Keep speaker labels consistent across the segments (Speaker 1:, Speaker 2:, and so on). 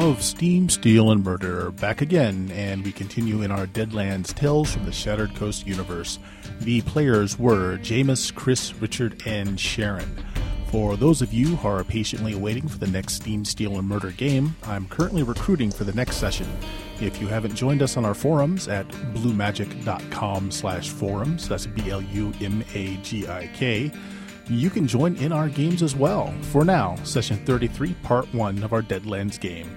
Speaker 1: of Steam, Steel, and Murder back again, and we continue in our Deadlands Tales from the Shattered Coast universe. The players were Jameis, Chris, Richard, and Sharon. For those of you who are patiently waiting for the next Steam, Steel, and Murder game, I'm currently recruiting for the next session. If you haven't joined us on our forums at blumagik.com slash forums, that's B-L-U-M-A-G-I-K, you can join in our games as well. For now, session 33, part 1 of our Deadlands game.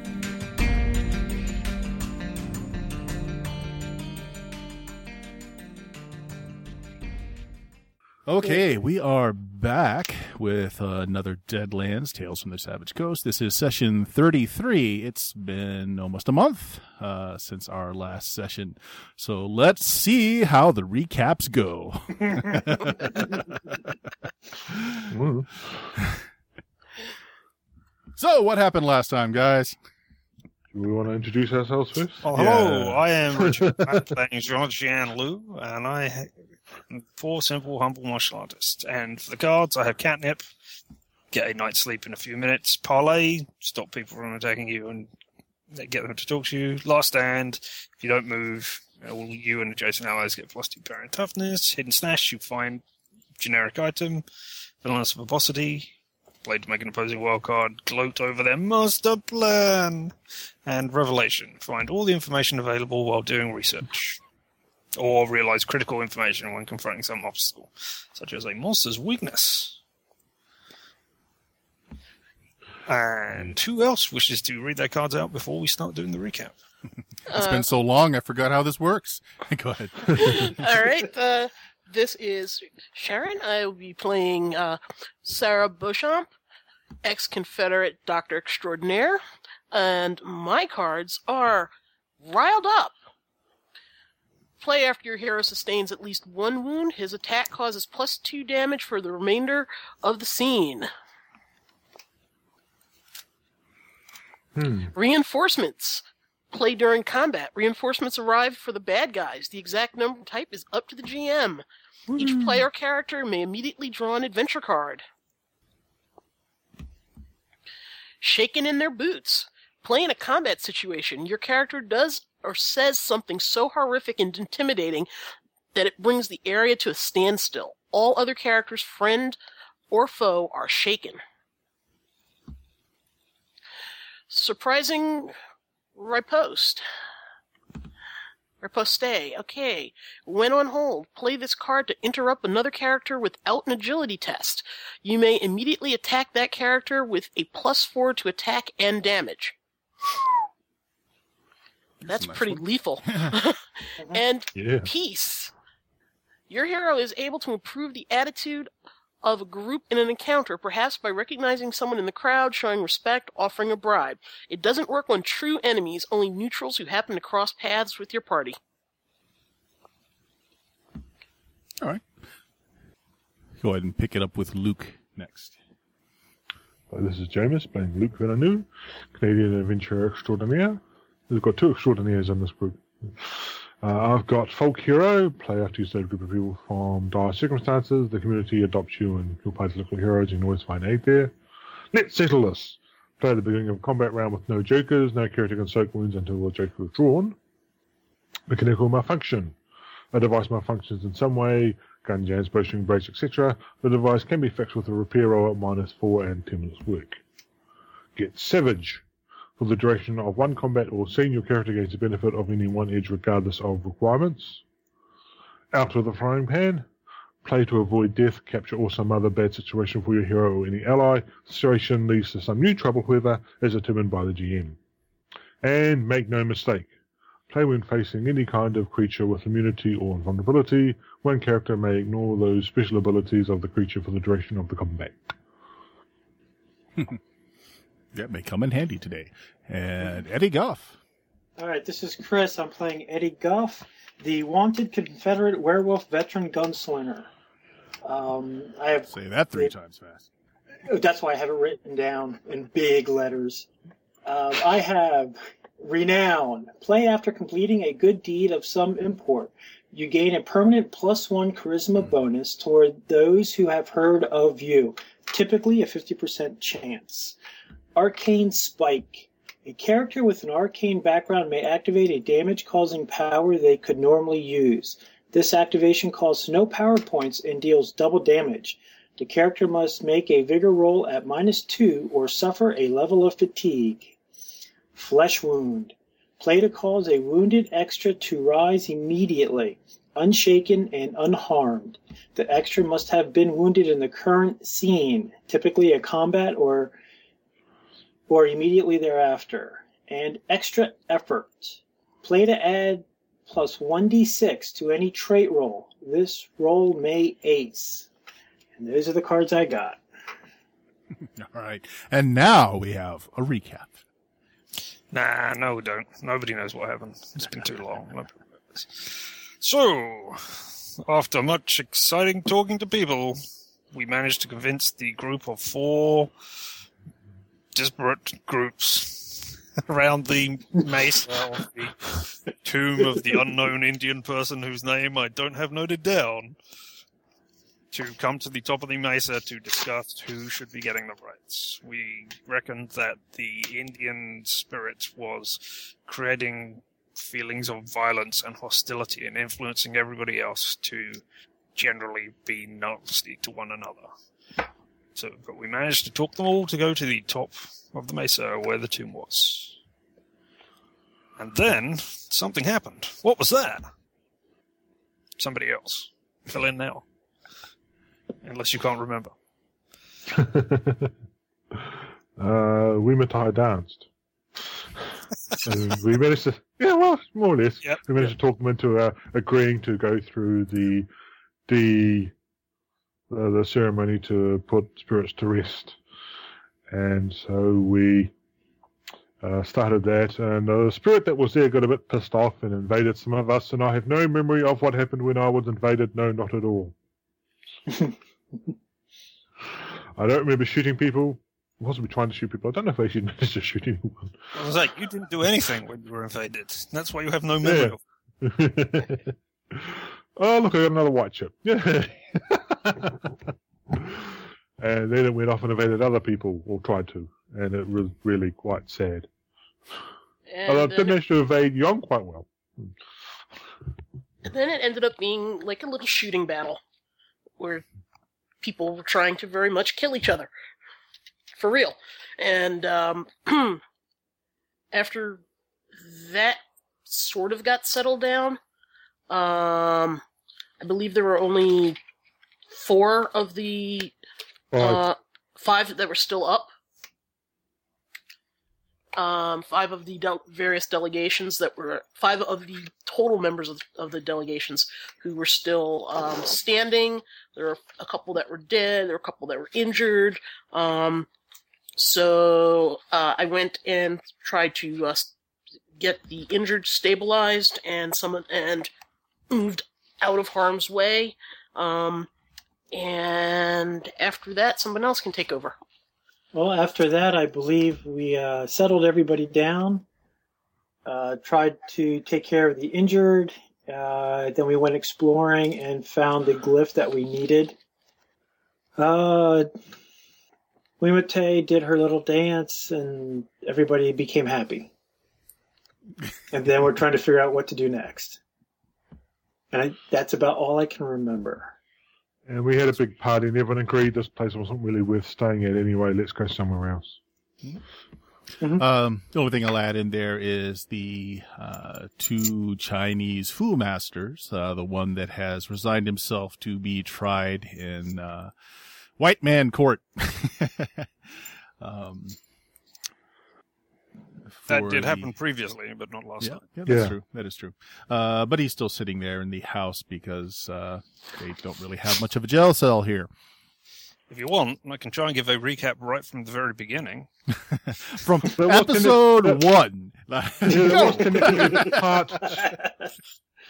Speaker 1: Okay, we are back with another Deadlands Tales from the Savage Coast. This is session 33. It's been almost a month uh, since our last session. So let's see how the recaps go. so, what happened last time, guys?
Speaker 2: Do we want to introduce ourselves first?
Speaker 3: Oh, hello. I am Richard. I'm playing Jean Lu, and I four simple, humble martial artists. And for the cards, I have catnap, get a night's sleep in a few minutes, parlay, stop people from attacking you and get them to talk to you. Last stand, if you don't move, all you and adjacent allies get two power and toughness. Hidden stash, you find generic item. Villainous verbosity, blade to make an opposing wild card, gloat over their master plan. And revelation, find all the information available while doing research or realize critical information when confronting some obstacle, such as a monster's weakness. And who else wishes to read their cards out before we start doing the recap?
Speaker 1: It's been so long, I forgot how this works. Go ahead.
Speaker 4: All right. Uh, this is Sharon. I will be playing uh, Sarah Beauchamp, ex Confederate Doctor Extraordinaire. And my cards are Riled Up. Play after your hero sustains at least one wound. His attack causes plus two damage for the remainder of the scene.
Speaker 2: Hmm.
Speaker 4: Reinforcements. Play during combat. Reinforcements arrive for the bad guys. The exact number and type is up to the GM. Each player character may immediately draw an adventure card. Shaken in their boots. Play in a combat situation. Your character does or says something so horrific and intimidating that it brings the area to a standstill. All other characters, friend or foe, are shaken. Surprising riposte. Riposte. Okay. When on hold, play this card to interrupt another character without an agility test. You may immediately attack that character with a plus four to attack and damage. That's
Speaker 1: nice
Speaker 4: pretty
Speaker 1: one.
Speaker 4: lethal. and
Speaker 2: Yeah.
Speaker 4: peace. Your hero is able to improve the attitude of a group in an encounter, perhaps by recognizing someone in the crowd, showing respect, offering a bribe. It doesn't work on true enemies, only neutrals who happen to cross paths with your party.
Speaker 1: All right. Go ahead and pick it up with Luke next.
Speaker 2: This is Jameis playing Luke Villeneuve, Canadian adventurer extraordinaire. We've got two extraordinaires in this group. Uh, I've got Folk Hero, play after you save a group of people from dire circumstances. The community adopts you and your party's local heroes. You always find aid there. Let's settle this. Play at the beginning of a combat round with no jokers. No character can soak wounds until the joker is drawn. Mechanical malfunction. A device malfunctions in some way, gun jams, bowstring breaks, etc. The device can be fixed with a repair roll at minus 4 and 10 minutes work. Get Savage. For the duration of one combat or scene, your character gains the benefit of any one edge regardless of requirements. Out of the frying pan. Play to avoid death, capture, or some other bad situation for your hero or any ally. The situation leads to some new trouble, however, as determined by the GM. And make no mistake. Play when facing any kind of creature with immunity or invulnerability. One character may ignore those special abilities of the creature for the duration of the combat.
Speaker 1: That may come in handy today. And Eddie Goff.
Speaker 5: All right, this is Chris. I'm playing Eddie Guff, the wanted Confederate werewolf veteran gunslinger. Um, I have
Speaker 1: Say that three times fast.
Speaker 5: that's why I have it written down in big letters. Um, I have renown. Play after completing a good deed of some import. You gain a permanent plus one charisma bonus toward those who have heard of you, typically a 50% chance. Arcane Spike. A character with an arcane background may activate a damage causing power they could normally use. This activation costs no power points and deals double damage. The character must make a vigor roll at minus two or suffer a level of fatigue. Flesh Wound. Play to cause a wounded extra to rise immediately, unshaken and unharmed. The extra must have been wounded in the current scene, typically a combat or or immediately thereafter. And extra effort. Play to add plus 1d6 to any trait roll. This roll may ace. And those are the cards I got.
Speaker 1: All right. And now we have a recap.
Speaker 3: Nah, no, we don't. Nobody knows what happened. It's been too long. So, after much exciting talking to people, we managed to convince the group of four disparate groups around the mesa of the tomb of the unknown Indian person whose name I don't have noted down to come to the top of the mesa to discuss who should be getting the rights. We reckoned that the Indian spirit was creating feelings of violence and hostility and influencing everybody else to generally be nasty to one another. So, but we managed to talk them all to go to the top of the mesa where the tomb was. And then something happened. What was that? Somebody else. Fill in now. Unless you can't remember.
Speaker 2: uh, we Matai danced. and we managed to, yeah, well, more or less.
Speaker 3: Yep,
Speaker 2: we managed to talk them into uh, agreeing to go through the the uh, the ceremony to put spirits to rest, and so we uh, started that. And the spirit that was there got a bit pissed off and invaded some of us. And I have no memory of what happened when I was invaded. No, not at all. I don't remember shooting people. Wasn't trying to shoot people. I don't know if I actually managed to shoot anyone.
Speaker 3: I was like, you didn't do anything when you were invaded. That's why you have no memory of
Speaker 2: oh, look, I got another white chip. Yeah. and then it went off and invaded other people, or tried to, and it was really quite sad.
Speaker 4: And
Speaker 2: Although I
Speaker 4: then,
Speaker 2: did manage to evade Yom quite well.
Speaker 4: and then it ended up being like a little shooting battle where people were trying to very much kill each other. For real. And um, after that sort of got settled down, um, I believe there were only four of the
Speaker 2: Five.
Speaker 4: uh, five that were still up. Um, five of the del- various delegations that were five of the total members of, of the delegations who were still um, standing. There were a couple that were dead. There were a couple that were injured. Um, so uh, I went and tried to uh, get the injured stabilized and some and moved out of harm's way. Um, and after that, someone else can take over.
Speaker 5: Well, after that, I believe we uh, settled everybody down, uh, tried to take care of the injured. Uh, then we went exploring and found the glyph that we needed. Uh, Wimatai did her little dance, and everybody became happy. and then we're trying to figure out what to do next. And I, that's about all I can remember.
Speaker 2: And we had a big party, and everyone agreed this place wasn't really worth staying at anyway. Let's go somewhere else.
Speaker 1: Um, the only thing I'll add in there is the uh, two Chinese Fu masters. Uh, the one that has resigned himself to be tried in uh, white man court. um,
Speaker 3: That did
Speaker 1: the-
Speaker 3: happen previously, but not last
Speaker 1: Yeah,
Speaker 3: time.
Speaker 1: yeah, that's
Speaker 2: Yeah.
Speaker 1: true. That is true. Uh, but he's still sitting there in the house because uh, they don't really have much of a jail cell here.
Speaker 3: If you want, I can try and give a recap right from the very beginning.
Speaker 1: From
Speaker 2: But it-
Speaker 1: episode one.
Speaker 2: Yeah, there was connected part.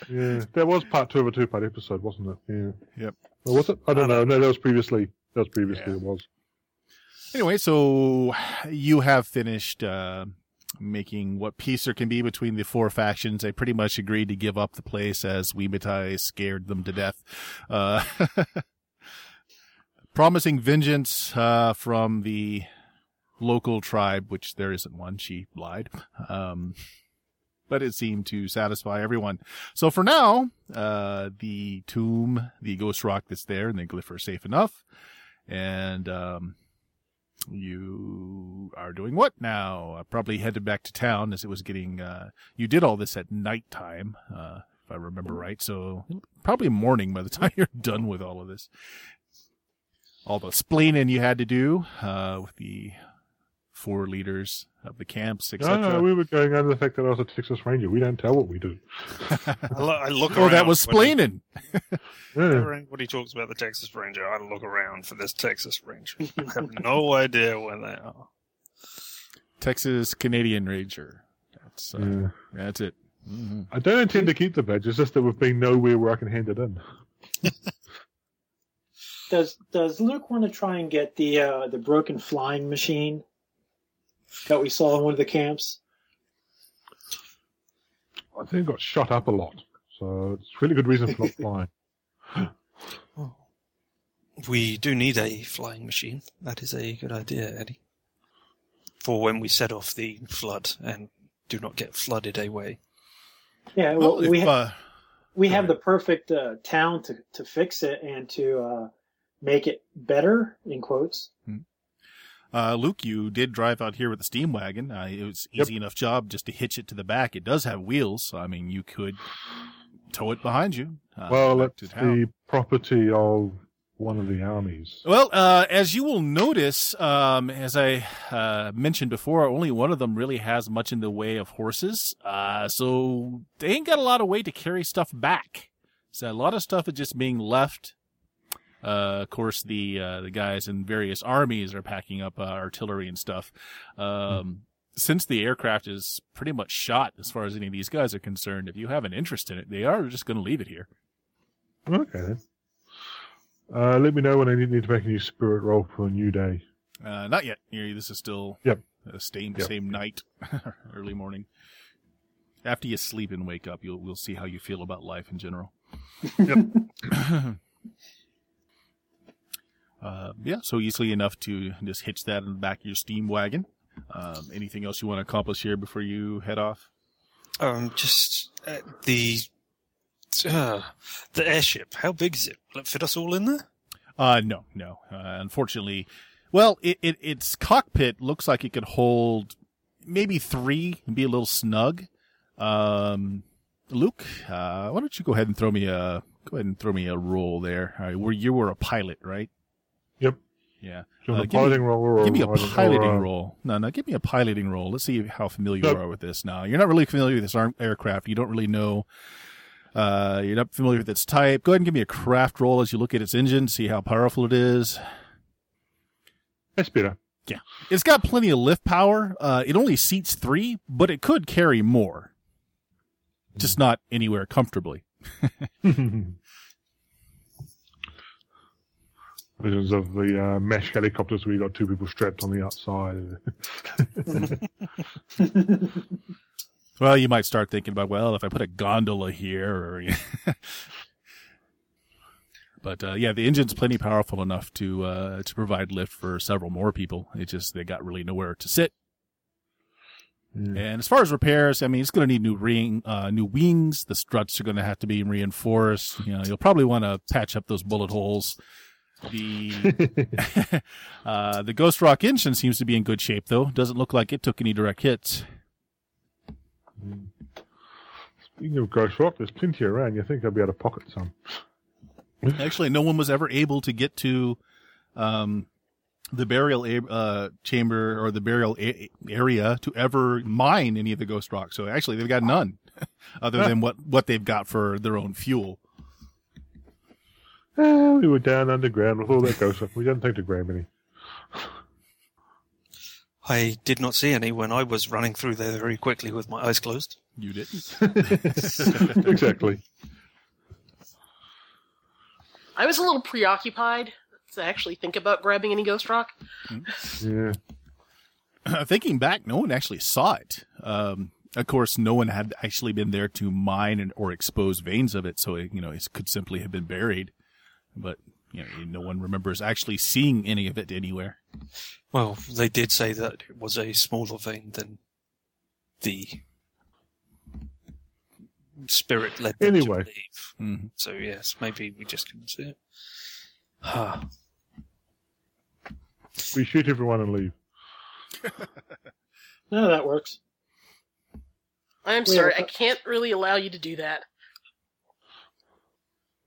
Speaker 2: Yeah, there was part two of a two-part episode, wasn't it? Yeah.
Speaker 1: Yep.
Speaker 2: Or was it? I don't know. No, that was previously. That was previously.
Speaker 3: Yeah.
Speaker 2: It was.
Speaker 1: Anyway, so you have finished uh, making what peace there can be between the four factions. They pretty much agreed to give up the place as Wimatai scared them to death. Uh, promising vengeance uh, from the local tribe, which there isn't one. She lied. Um, but it seemed to satisfy everyone. So for now, uh, the tomb, the ghost rock that's there, and the glyph are safe enough. And um, you are doing what now? Uh, probably headed back to town as it was getting. Uh, you did all this at nighttime, uh, if I remember right. So probably morning by the time you're done with all of this. All the splaining you had to do uh, with the four leaders of the camps,
Speaker 2: No,
Speaker 1: etc.
Speaker 2: no, no, we were going under the fact that I was a Texas Ranger. We don't tell what we do.
Speaker 3: I, lo- I look
Speaker 1: oh, that was
Speaker 3: when he-
Speaker 1: splaining.
Speaker 2: Yeah.
Speaker 3: Whenever anybody talks about the Texas Ranger, I look around for this Texas Ranger. I have no idea where they are.
Speaker 1: Texas Canadian Ranger. That's uh,
Speaker 2: Yeah.
Speaker 1: that's it. hmm
Speaker 2: I don't intend to keep the badge. It's just that we've been nowhere where I can hand it in.
Speaker 5: Does Does Luke want to try and get the uh, the broken flying machine that we saw in one of the camps?
Speaker 2: I think it got shot up a lot. So it's really good reason for not flying.
Speaker 3: We do need a flying machine. That is a good idea, Eddie. For when we set off the flood and do not get flooded away.
Speaker 5: Yeah, well,
Speaker 1: Well, if,
Speaker 5: we ha-
Speaker 1: uh,
Speaker 5: we have the perfect uh, town to to fix it and to uh, make it better in quotes.
Speaker 1: Uh, Luke, you did drive out here with the steam wagon. Uh, it was
Speaker 2: Yep.
Speaker 1: easy enough job just to hitch it to the back. It does have wheels. So, I mean, you could tow it behind you. Uh,
Speaker 2: well, it's
Speaker 1: to
Speaker 2: the property of one of the armies.
Speaker 1: Well, uh, as you will notice, um, as I uh, mentioned before, only one of them really has much in the way of horses. Uh, so they ain't got a lot of way to carry stuff back. So a lot of stuff is just being left. Uh, of course, the uh, the guys in various armies are packing up uh, artillery and stuff. Um, Since the aircraft is pretty much shot, as far as any of these guys are concerned, if you have an interest in it, they are just going to leave it here.
Speaker 2: Okay then. Uh, let me know when I need, need to make a new spirit roll for a new day.
Speaker 1: Uh, not yet. This is still
Speaker 2: Yep.
Speaker 1: the same
Speaker 2: Yep.
Speaker 1: same night, early morning. After you sleep and wake up, you'll we'll see how you feel about life in general. uh, yeah, so easily enough to just hitch that in the back of your steam wagon. Um, anything else you want to accomplish here before you head off?
Speaker 3: Um, just uh, the uh, the airship. How big is it? Will it fit us all in there?
Speaker 1: Uh, no, no. Uh, unfortunately, well, it, it, its cockpit looks like it could hold maybe three and be a little snug. Um, Luke, uh, why don't you go ahead and throw me a, go ahead and throw me a roll there. All right, where you were a pilot, right?
Speaker 2: Yep.
Speaker 1: Yeah. Uh, give me-
Speaker 2: piloting roll or
Speaker 1: Give me a
Speaker 2: or- or,
Speaker 1: piloting
Speaker 2: uh,
Speaker 1: roll. No, no, give me a piloting roll. Let's see how familiar
Speaker 2: Nope.
Speaker 1: you are with this now. You're not really familiar with this arm- aircraft. You don't really know. Uh, you're not familiar with its type. Go ahead and give me a craft roll as you look at its engine, see how powerful it is.
Speaker 2: That's Yeah.
Speaker 1: It's got plenty of lift power. Uh, it only seats three, but it could carry more. Just not anywhere comfortably.
Speaker 2: Visions of the uh, MASH helicopters where you got two people strapped on the outside.
Speaker 1: Well, you might start thinking about, well, if I put a gondola here, or. but uh, yeah, the engine's plenty powerful enough to uh, to provide lift for several more people. It just they got really nowhere to sit.
Speaker 2: Mm.
Speaker 1: And as far as repairs, I mean, it's going to need new ring, uh, new wings. The struts are going to have to be reinforced. You know, you'll probably want to patch up those bullet holes. The uh, the Ghost Rock engine seems to be in good shape, though. Doesn't look like it took any direct hits.
Speaker 2: Speaking of Ghost Rock, there's plenty around. You think I'll be able to pocket some?
Speaker 1: Actually, no one was ever able to get to um, the burial uh, chamber or the burial a- area to ever mine any of the Ghost Rock. So actually, they've got none, other than what what they've got for their own fuel.
Speaker 2: Eh, we were down underground with all that Ghost Rock. We didn't think to grab any.
Speaker 3: I did not see any when I was running through there very quickly with my eyes closed.
Speaker 1: You didn't.
Speaker 2: exactly.
Speaker 4: I was a little preoccupied to actually think about grabbing any ghost rock.
Speaker 2: Yeah.
Speaker 1: Thinking back, no one actually saw it. Um, of course, no one had actually been there to mine and, or expose veins of it, so it, you know it could simply have been buried. But you know, no one remembers actually seeing any of it anywhere.
Speaker 3: Well, they did say that it was a smaller vein than the spirit led them
Speaker 2: Anyway.
Speaker 3: to believe.
Speaker 1: Mhm.
Speaker 3: So yes, maybe we just couldn't see it. Ah,
Speaker 2: We shoot everyone and leave.
Speaker 5: No, that works.
Speaker 4: I'm
Speaker 5: Well,
Speaker 4: sorry, I can't really allow you to do that.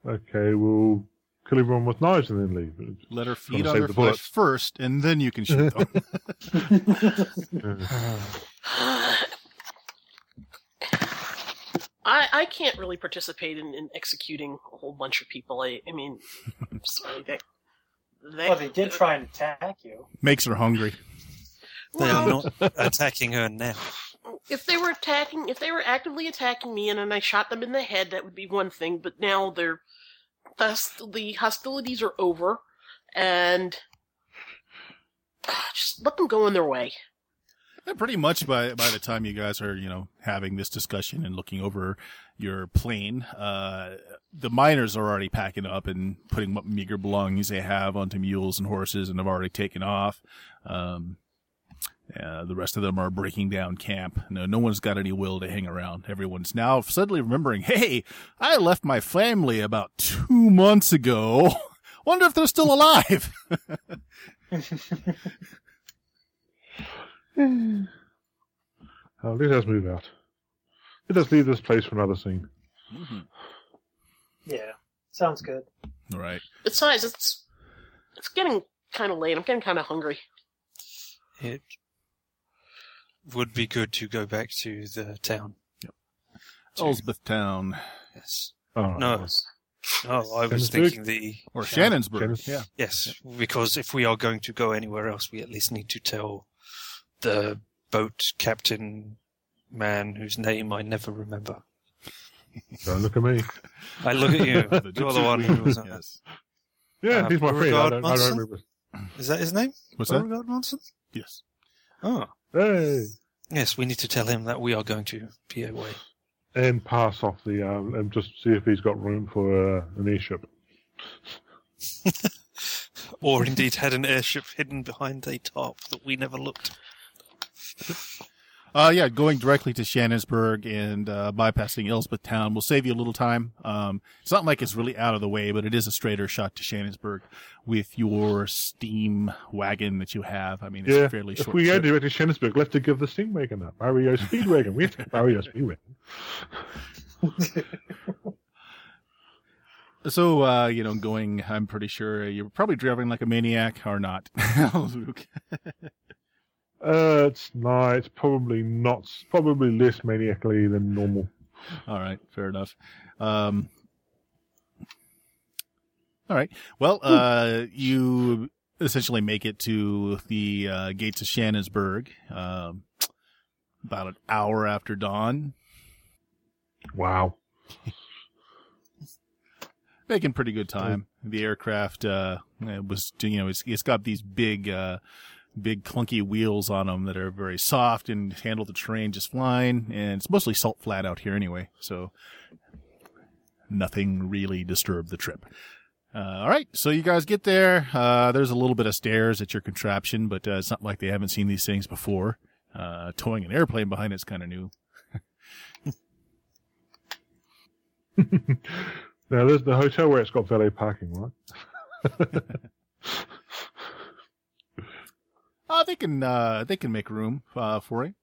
Speaker 2: Okay, we'll kill everyone with knives and then leave.
Speaker 1: Let her feed on
Speaker 2: save
Speaker 1: their
Speaker 2: the
Speaker 1: flesh
Speaker 2: bullets.
Speaker 1: first, and then you can shoot them.
Speaker 4: I, I can't really participate in, in executing a whole bunch of people. I, I mean, I'm sorry, they, they,
Speaker 5: well, they did try and attack you.
Speaker 1: Makes her hungry.
Speaker 3: they are not attacking her now.
Speaker 4: if they were attacking, if they were actively attacking me and then I shot them in the head, that would be one thing. But now they're, thus the hostilities are over, and just let them go in their way.
Speaker 1: And pretty much by by the time you guys are you know having this discussion and looking over your plane, uh, the miners are already packing up and putting what meager belongings they have onto mules and horses, and have already taken off. Um, uh, the rest of them are breaking down camp. No, no one's got any will to hang around. Everyone's now suddenly remembering, hey, I left my family about two months ago. Wonder if they're still alive.
Speaker 2: uh, let us move out. Let us leave this place for another scene.
Speaker 5: Yeah, sounds good.
Speaker 1: All right.
Speaker 4: Besides, it's it's getting kind of late. I'm getting kind of hungry.
Speaker 3: It would be good to go back to the town. To-
Speaker 1: Elspeth Town.
Speaker 3: Yes.
Speaker 2: Oh,
Speaker 3: No. No, I was thinking the
Speaker 1: Or Shannonsburg.
Speaker 2: Shannons-
Speaker 1: Yeah.
Speaker 3: Yes, because if we are going to go anywhere else, we at least need to tell the boat captain man whose name I never remember.
Speaker 2: Don't look at me.
Speaker 3: I look at you.
Speaker 1: The
Speaker 3: You're the one who was on
Speaker 1: yes.
Speaker 2: Yeah,
Speaker 3: Uh,
Speaker 2: he's my friend. I don't, I don't remember.
Speaker 3: Is that his name?
Speaker 1: What's that?
Speaker 3: Beauregard Monson?
Speaker 1: Yes.
Speaker 3: Oh.
Speaker 2: Hey!
Speaker 3: Yes, we need to tell him that we are going to be away.
Speaker 2: And pass off the, um, and just see if he's got room for uh, an airship.
Speaker 3: Or indeed had an airship hidden behind a tarp that we never looked.
Speaker 1: Uh, yeah, going directly to Shannonsburg and uh, bypassing Elsbeth Town will save you a little time. Um, it's not like it's really out of the way, but it is a straighter shot to Shannonsburg with your steam wagon that you have. I mean, it's
Speaker 2: yeah,
Speaker 1: a fairly
Speaker 2: if
Speaker 1: short
Speaker 2: we go
Speaker 1: trip.
Speaker 2: direct to Shannonsburg, let's to give the steam wagon up. Mario Speedwagon. We have to Mario Speedwagon.
Speaker 1: So, uh, you know, going, I'm pretty sure you're probably driving like a maniac or not.
Speaker 2: Uh, it's no, it's probably not, probably less maniacally than normal.
Speaker 1: All right, fair enough. Um, all right. Well, uh, you essentially make it to the uh, gates of Shannonsburg um, about an hour after dawn.
Speaker 2: Wow.
Speaker 1: Making pretty good time. The aircraft uh, it was, you know, it's, it's got these big, uh, big clunky wheels on them that are very soft and handle the terrain just fine. And it's mostly salt flat out here anyway, so nothing really disturbed the trip. Uh, all right, so you guys get there. Uh, there's a little bit of stairs at your contraption, but uh, it's not like they haven't seen these things before. Uh, towing an airplane behind it's kind of new.
Speaker 2: Now, there's the hotel where it's got valet parking, right?
Speaker 1: Uh, they can uh, they can make room uh, for it.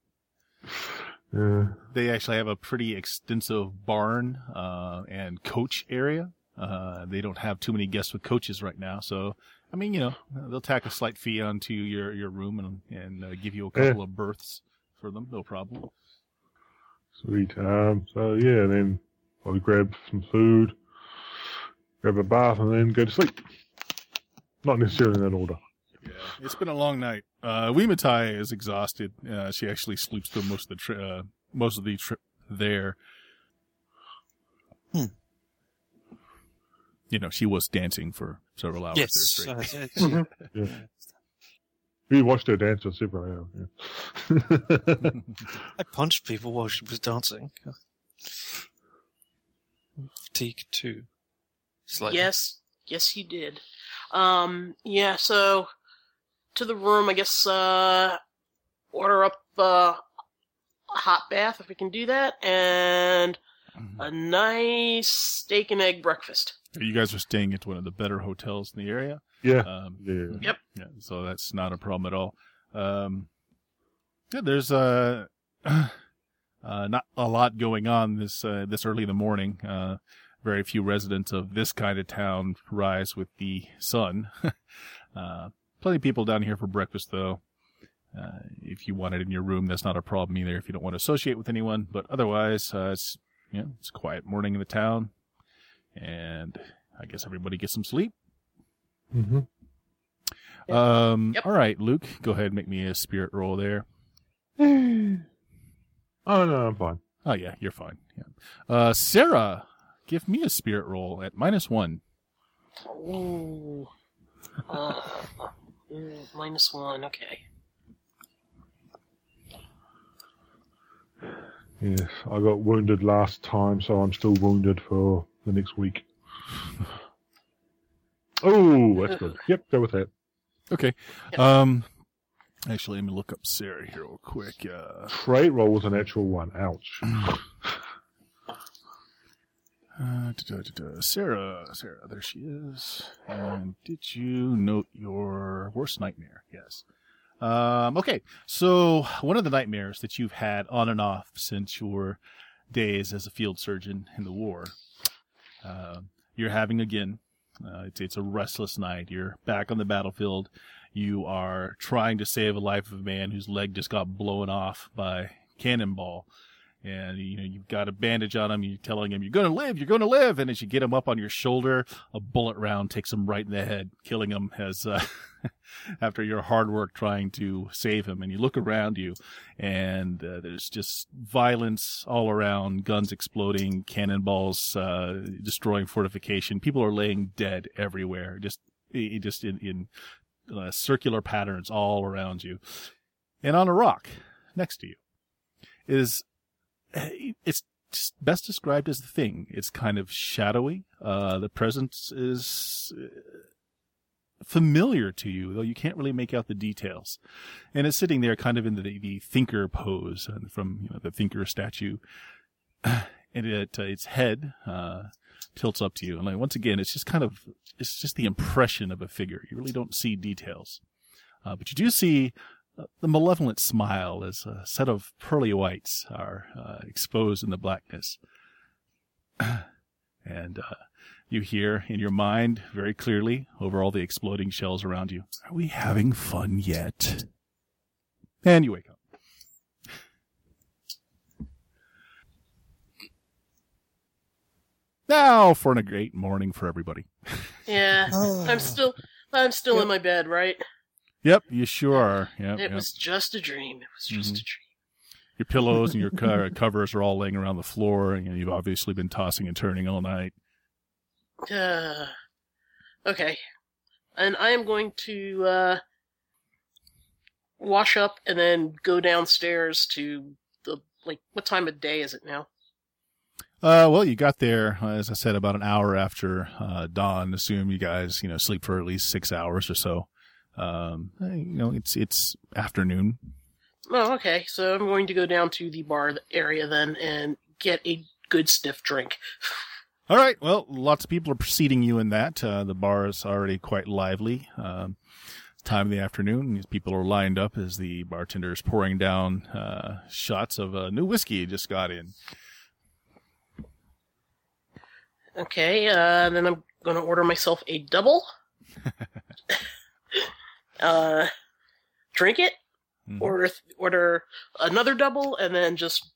Speaker 2: Yeah.
Speaker 1: They actually have a pretty extensive barn uh, and coach area. Uh, they don't have too many guests with coaches right now, so I mean, you know, they'll tack a slight fee onto your, your room and and uh, give you a couple of berths for them, no problem.
Speaker 2: Sweet. Um, so yeah, then I'll grab some food, grab a bath, and then go to sleep. Not necessarily in that order.
Speaker 1: Yeah, it's been a long night. Uh, Wimatai is exhausted. Uh, she actually sleeps through most of the tri- uh, most of the trip there.
Speaker 3: Hmm.
Speaker 1: You know, she was dancing for several hours
Speaker 3: Yes.
Speaker 1: there
Speaker 3: uh,
Speaker 1: straight.
Speaker 3: it's-
Speaker 2: Yeah. We watched her dance for several hours. Yeah.
Speaker 3: I punched people while she was dancing. Fatigue too. Slightly.
Speaker 4: Yes, Yes, you did. Um, yeah, so to the room, I guess, uh, order up, uh, a hot bath if we can do that, and a nice steak and egg breakfast.
Speaker 1: You guys are staying at one of the better hotels in the area.
Speaker 2: Yeah.
Speaker 1: Um,
Speaker 2: Yeah.
Speaker 4: Yep.
Speaker 1: Yeah, so that's not a problem at all. Um, yeah, there's uh, uh, not a lot going on this uh, this early in the morning. Uh, very few residents of this kind of town rise with the sun. plenty of people down here for breakfast, though. Uh, if you want it in your room, that's not a problem either. If you don't want to associate with anyone, but otherwise, uh, it's you know, it's a quiet morning in the town, and I guess everybody gets some sleep.
Speaker 2: Mm-hmm.
Speaker 1: Um,
Speaker 4: Yep.
Speaker 1: all right, Luke, go ahead and make me a spirit roll there.
Speaker 2: Oh no, I'm fine.
Speaker 1: Oh yeah, you're fine. Yeah. Uh, Sarah, give me a spirit roll at minus one.
Speaker 4: Ooh. Uh, mm, minus one, okay.
Speaker 2: Yes, I got wounded last time, so I'm still wounded for the next week. Oh, that's good. Yep, go with that.
Speaker 1: Okay.
Speaker 4: Yep.
Speaker 1: Um, actually, let me look up Sarah here real quick. Uh,
Speaker 2: Trait roll was an actual one. Ouch.
Speaker 1: uh, da, da, da. Sarah, Sarah, there she is. And did you note your worst nightmare? Yes. Um, okay, so one of the nightmares that you've had on and off since your days as a field surgeon in the war, uh, you're having again. Uh, it's it's a restless night. You're back on the battlefield. You are trying to save a life of a man whose leg just got blown off by cannonball, and you know you've got a bandage on him. You're telling him you're going to live. You're going to live. And as you get him up on your shoulder, a bullet round takes him right in the head, killing him as uh, after your hard work trying to save him. And you look around you, and uh, there's just violence all around, guns exploding, cannonballs uh, destroying fortification. People are laying dead everywhere, just just in, in uh, circular patterns all around you. And on a rock next to you is it's best described as the thing. It's kind of shadowy. Uh, the presence is uh, familiar to you, though you can't really make out the details. And it's sitting there kind of in the, the thinker pose from you know, the thinker statue. And it, uh, its head, uh, tilts up to you. And like, once again, it's just kind of, it's just the impression of a figure. You really don't see details. Uh, but you do see the malevolent smile as a set of pearly whites are uh, exposed in the blackness. and uh, you hear in your mind very clearly over all the exploding shells around you, Are we having fun yet? And you wake up. Now for a great morning for everybody.
Speaker 4: Yeah, I'm still, I'm still in my bed, right?
Speaker 1: Yep, you sure are. Yep,
Speaker 4: It
Speaker 1: yep.
Speaker 4: was just a dream. It was just
Speaker 1: Mhm.
Speaker 4: a dream.
Speaker 1: Your pillows and your co- covers are all laying around the floor, and you've obviously been tossing and turning all night.
Speaker 4: Uh, okay. And I am going to uh, wash up and then go downstairs to the like. What time of day is it now?
Speaker 1: Uh, well, you got there, uh, as I said, about an hour after uh, dawn. Assume you guys, you know, sleep for at least six hours or so. Um, you know, it's it's afternoon.
Speaker 4: Oh, okay. So I'm going to go down to the bar area then and get a good stiff drink.
Speaker 1: All right. Well, lots of people are preceding you in that. Uh, the bar is already quite lively. Um, time of the afternoon. These people are lined up as the bartender is pouring down uh, shots of uh, new whiskey he just got in.
Speaker 4: Okay. Uh, then I'm going to order myself a double. uh, drink it.
Speaker 1: Mhm.
Speaker 4: Order order another double, and then just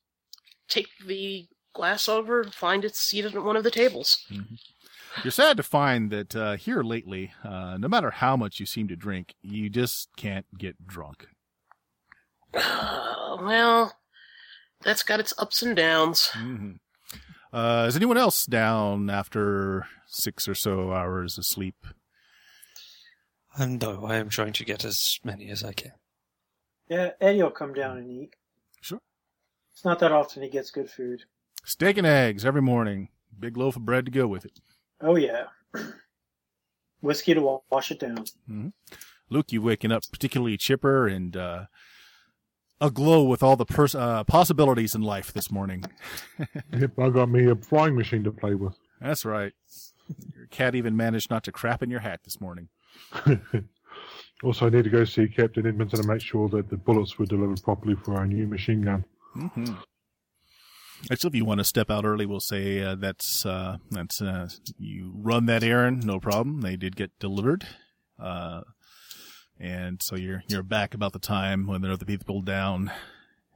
Speaker 4: take the glass over and find it seated at one of the tables.
Speaker 1: You're sad to find that uh, here lately, uh, no matter how much you seem to drink, you just can't get drunk.
Speaker 4: Uh, well, that's got its ups and downs.
Speaker 1: hmm Uh, is anyone else down after six or so hours of sleep?
Speaker 3: And no, I am trying to get as many as I can.
Speaker 5: Yeah, Eddie will come down and eat.
Speaker 1: Sure.
Speaker 5: It's not that often he gets good food.
Speaker 1: Steak and eggs every morning. Big loaf of bread to go with it.
Speaker 5: Oh yeah. whiskey to wash it down.
Speaker 1: Luke, you waking up particularly chipper and uh, aglow with all the pers- uh, possibilities in life this morning.
Speaker 2: Yep, I got me a flying machine to play with.
Speaker 1: That's right. Your cat even managed not to crap in your hat this morning.
Speaker 2: Also, I need to go see Captain Edmonton and make sure that the bullets were delivered properly for our new machine gun.
Speaker 1: Mm-hmm. Actually, if you want to step out early, we'll say uh, that's uh, that's uh, you run that errand, no problem. They did get delivered, uh, and so you're you're back about the time when there are other people down,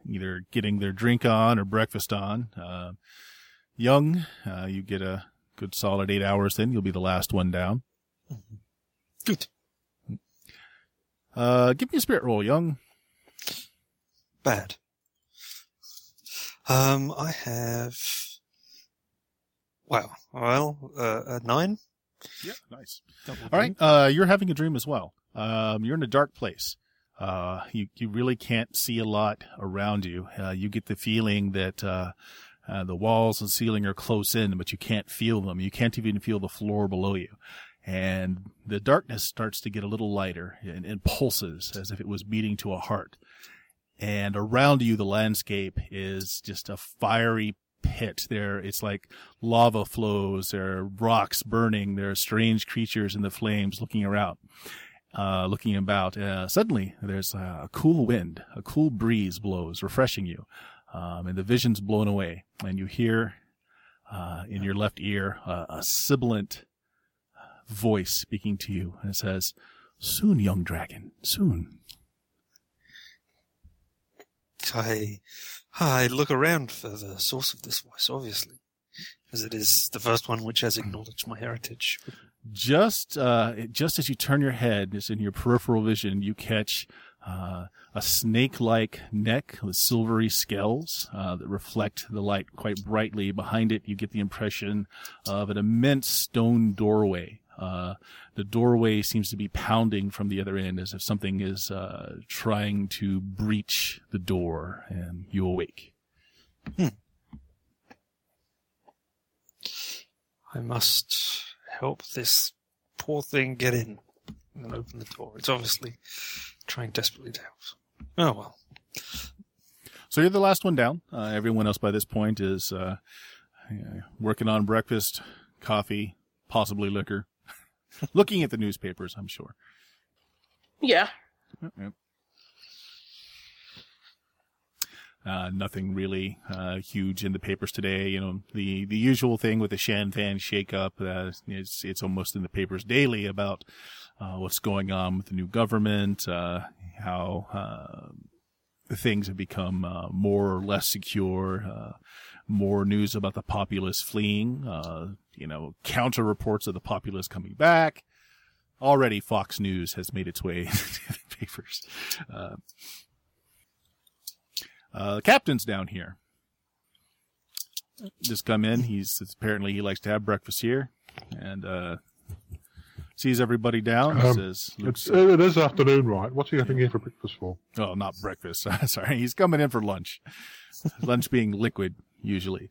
Speaker 1: either getting their drink on or breakfast on. Uh, young, uh, you get a good solid eight hours. Then you'll be the last one down.
Speaker 3: Good.
Speaker 1: Uh, give me a spirit roll, young.
Speaker 3: Bad. Um, I have. Wow. Well, uh, a nine.
Speaker 1: Yeah, nice. All right, uh, you're having a dream as well. Um, you're in a dark place. Uh, you you really can't see a lot around you. Uh, you get the feeling that uh, uh, the walls and ceiling are close in, but you can't feel them. You can't even feel the floor below you. And the darkness starts to get a little lighter and, and pulses as if it was beating to a heart. And around you, the landscape is just a fiery pit. There, it's like lava flows. There are rocks burning. There are strange creatures in the flames looking around, uh, looking about. Uh, suddenly, there's a cool wind, a cool breeze blows, refreshing you, um, and the vision's blown away. And you hear uh, in your left ear a sibilant voice speaking to you, and it says, "Soon, young dragon, soon."
Speaker 3: I, I look around for the source of this voice, obviously, as it is the first one which has acknowledged my heritage.
Speaker 1: just uh, just as you turn your head, it's in your peripheral vision, you catch uh, a snake-like neck with silvery scales uh, that reflect the light quite brightly. Behind it, you get the impression of an immense stone doorway. Uh, the doorway seems to be pounding from the other end as if something is uh, trying to breach the door, and you awake.
Speaker 3: I must help this poor thing get in and open the door. It's obviously trying desperately to help. Oh well.
Speaker 1: So you're the last one down. Uh, everyone else by this point is uh, working on breakfast, coffee, possibly liquor, looking at the newspapers. I'm sure.
Speaker 4: Yeah.
Speaker 1: Uh, nothing really uh, huge in the papers today. You know, the the usual thing with the Shan Fan shakeup. Uh, it's it's almost in the papers daily about uh, what's going on with the new government, uh, how uh, things have become uh, more or less secure. Uh, more news about the populace fleeing. Uh, you know, counter reports of the populace coming back. Already, Fox News has made its way into the papers. Uh, uh, the captain's down here. Just come in. He's apparently he likes to have breakfast here, and uh, sees everybody down.
Speaker 2: Um,
Speaker 1: says,
Speaker 2: It's, it is afternoon, right? What's he having here for breakfast for?
Speaker 1: "Oh, not breakfast. Sorry, he's coming in for lunch. lunch being liquid usually."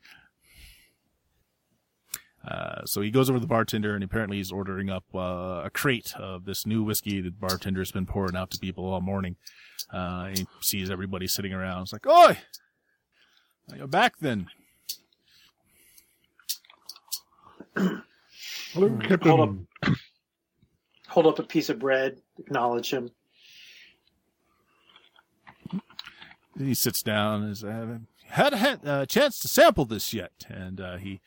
Speaker 1: Uh, so he goes over to the bartender and apparently he's ordering up uh, a crate of this new whiskey that the bartender's been pouring out to people all morning. Uh, he sees everybody sitting around. It's like, "Oi, you're back then."
Speaker 2: Hello, Captain.
Speaker 5: Hold up. Hold up a piece of bread, acknowledge him.
Speaker 1: Then he sits down and says, I haven't had a a chance to sample this yet. And uh, he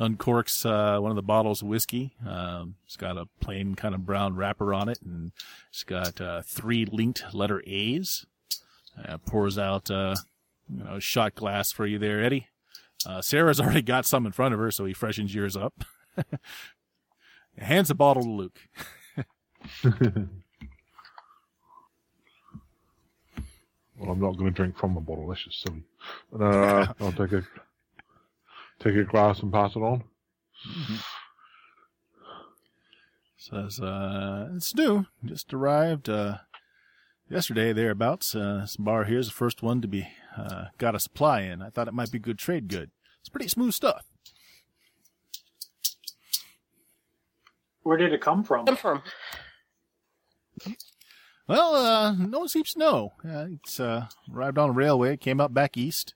Speaker 1: uncorks uh, one of the bottles of whiskey. Um, it's got a plain kind of brown wrapper on it, and it's got uh, three linked letter A's. Uh, pours out uh, you know, a shot glass for you there, Eddie. Uh, Sarah's already got some in front of her, so he freshens yours up. Hands the bottle to Luke.
Speaker 2: Well, I'm not going to drink from the bottle. That's just silly. But, uh, I'll take a take a glass and pass it on.
Speaker 1: Says, uh, it's new. Just arrived, uh, yesterday thereabouts. Uh, this bar here is the first one to be, uh, got a supply in. I thought it might be good trade good. It's pretty smooth stuff.
Speaker 5: Where did it come from?
Speaker 4: Come from?
Speaker 1: Well, uh, no one seems to know. Uh, it's uh, arrived on a railway, came up back east.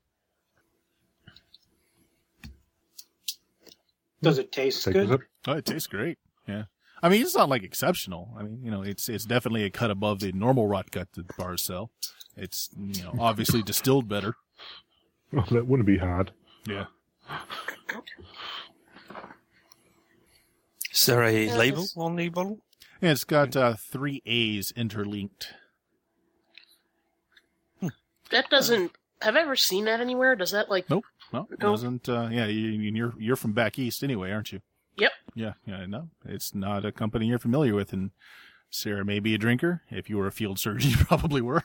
Speaker 5: Does it taste
Speaker 2: Take
Speaker 5: good?
Speaker 2: sip.
Speaker 1: Oh, it tastes great. Yeah. I mean, it's not like exceptional. I mean, you know, it's it's definitely a cut above the normal rot gut that bars sell. It's you know obviously distilled better.
Speaker 2: Well, that wouldn't be hard.
Speaker 1: Yeah.
Speaker 3: Is there a
Speaker 4: Yeah,
Speaker 3: label on the bottle?
Speaker 1: And it's got uh, three A's interlinked.
Speaker 4: That doesn't. Have I ever seen that anywhere? Does that like?
Speaker 1: Nope. No, it
Speaker 4: No.
Speaker 1: doesn't. Uh, yeah, you, you're you're from back east anyway, aren't you?
Speaker 4: Yep.
Speaker 1: Yeah, yeah. No, it's not a company you're familiar with. And Sarah may be a drinker. If you were a field surgeon, you probably were.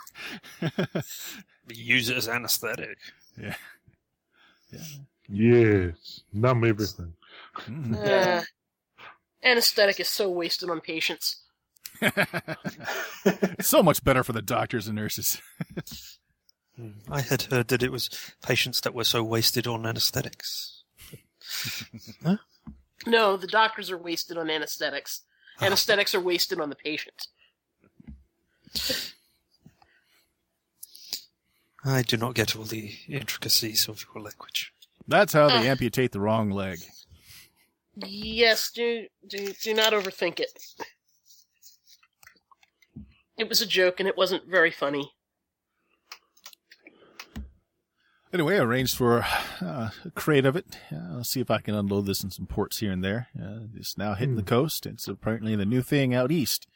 Speaker 3: Use it as anesthetic. Yeah. Yeah.
Speaker 2: Yes, numb everything.
Speaker 1: Mhm.
Speaker 4: Uh, anesthetic is so wasted on patients.
Speaker 1: so much better for the doctors and nurses.
Speaker 3: I had heard that it was patients that were so wasted on anesthetics.
Speaker 4: No, the doctors are wasted on anesthetics. Anesthetics are wasted on the patient.
Speaker 3: I do not get all the intricacies of your language.
Speaker 1: That's how they
Speaker 4: Ah.
Speaker 1: amputate the wrong leg.
Speaker 4: Yes, do do do not overthink it. It was a joke, and it wasn't very funny.
Speaker 1: Anyway, I arranged for uh, a crate of it. Uh, I'll see if I can unload this in some ports here and there. Uh, it's now hitting the coast. It's apparently the new thing out east.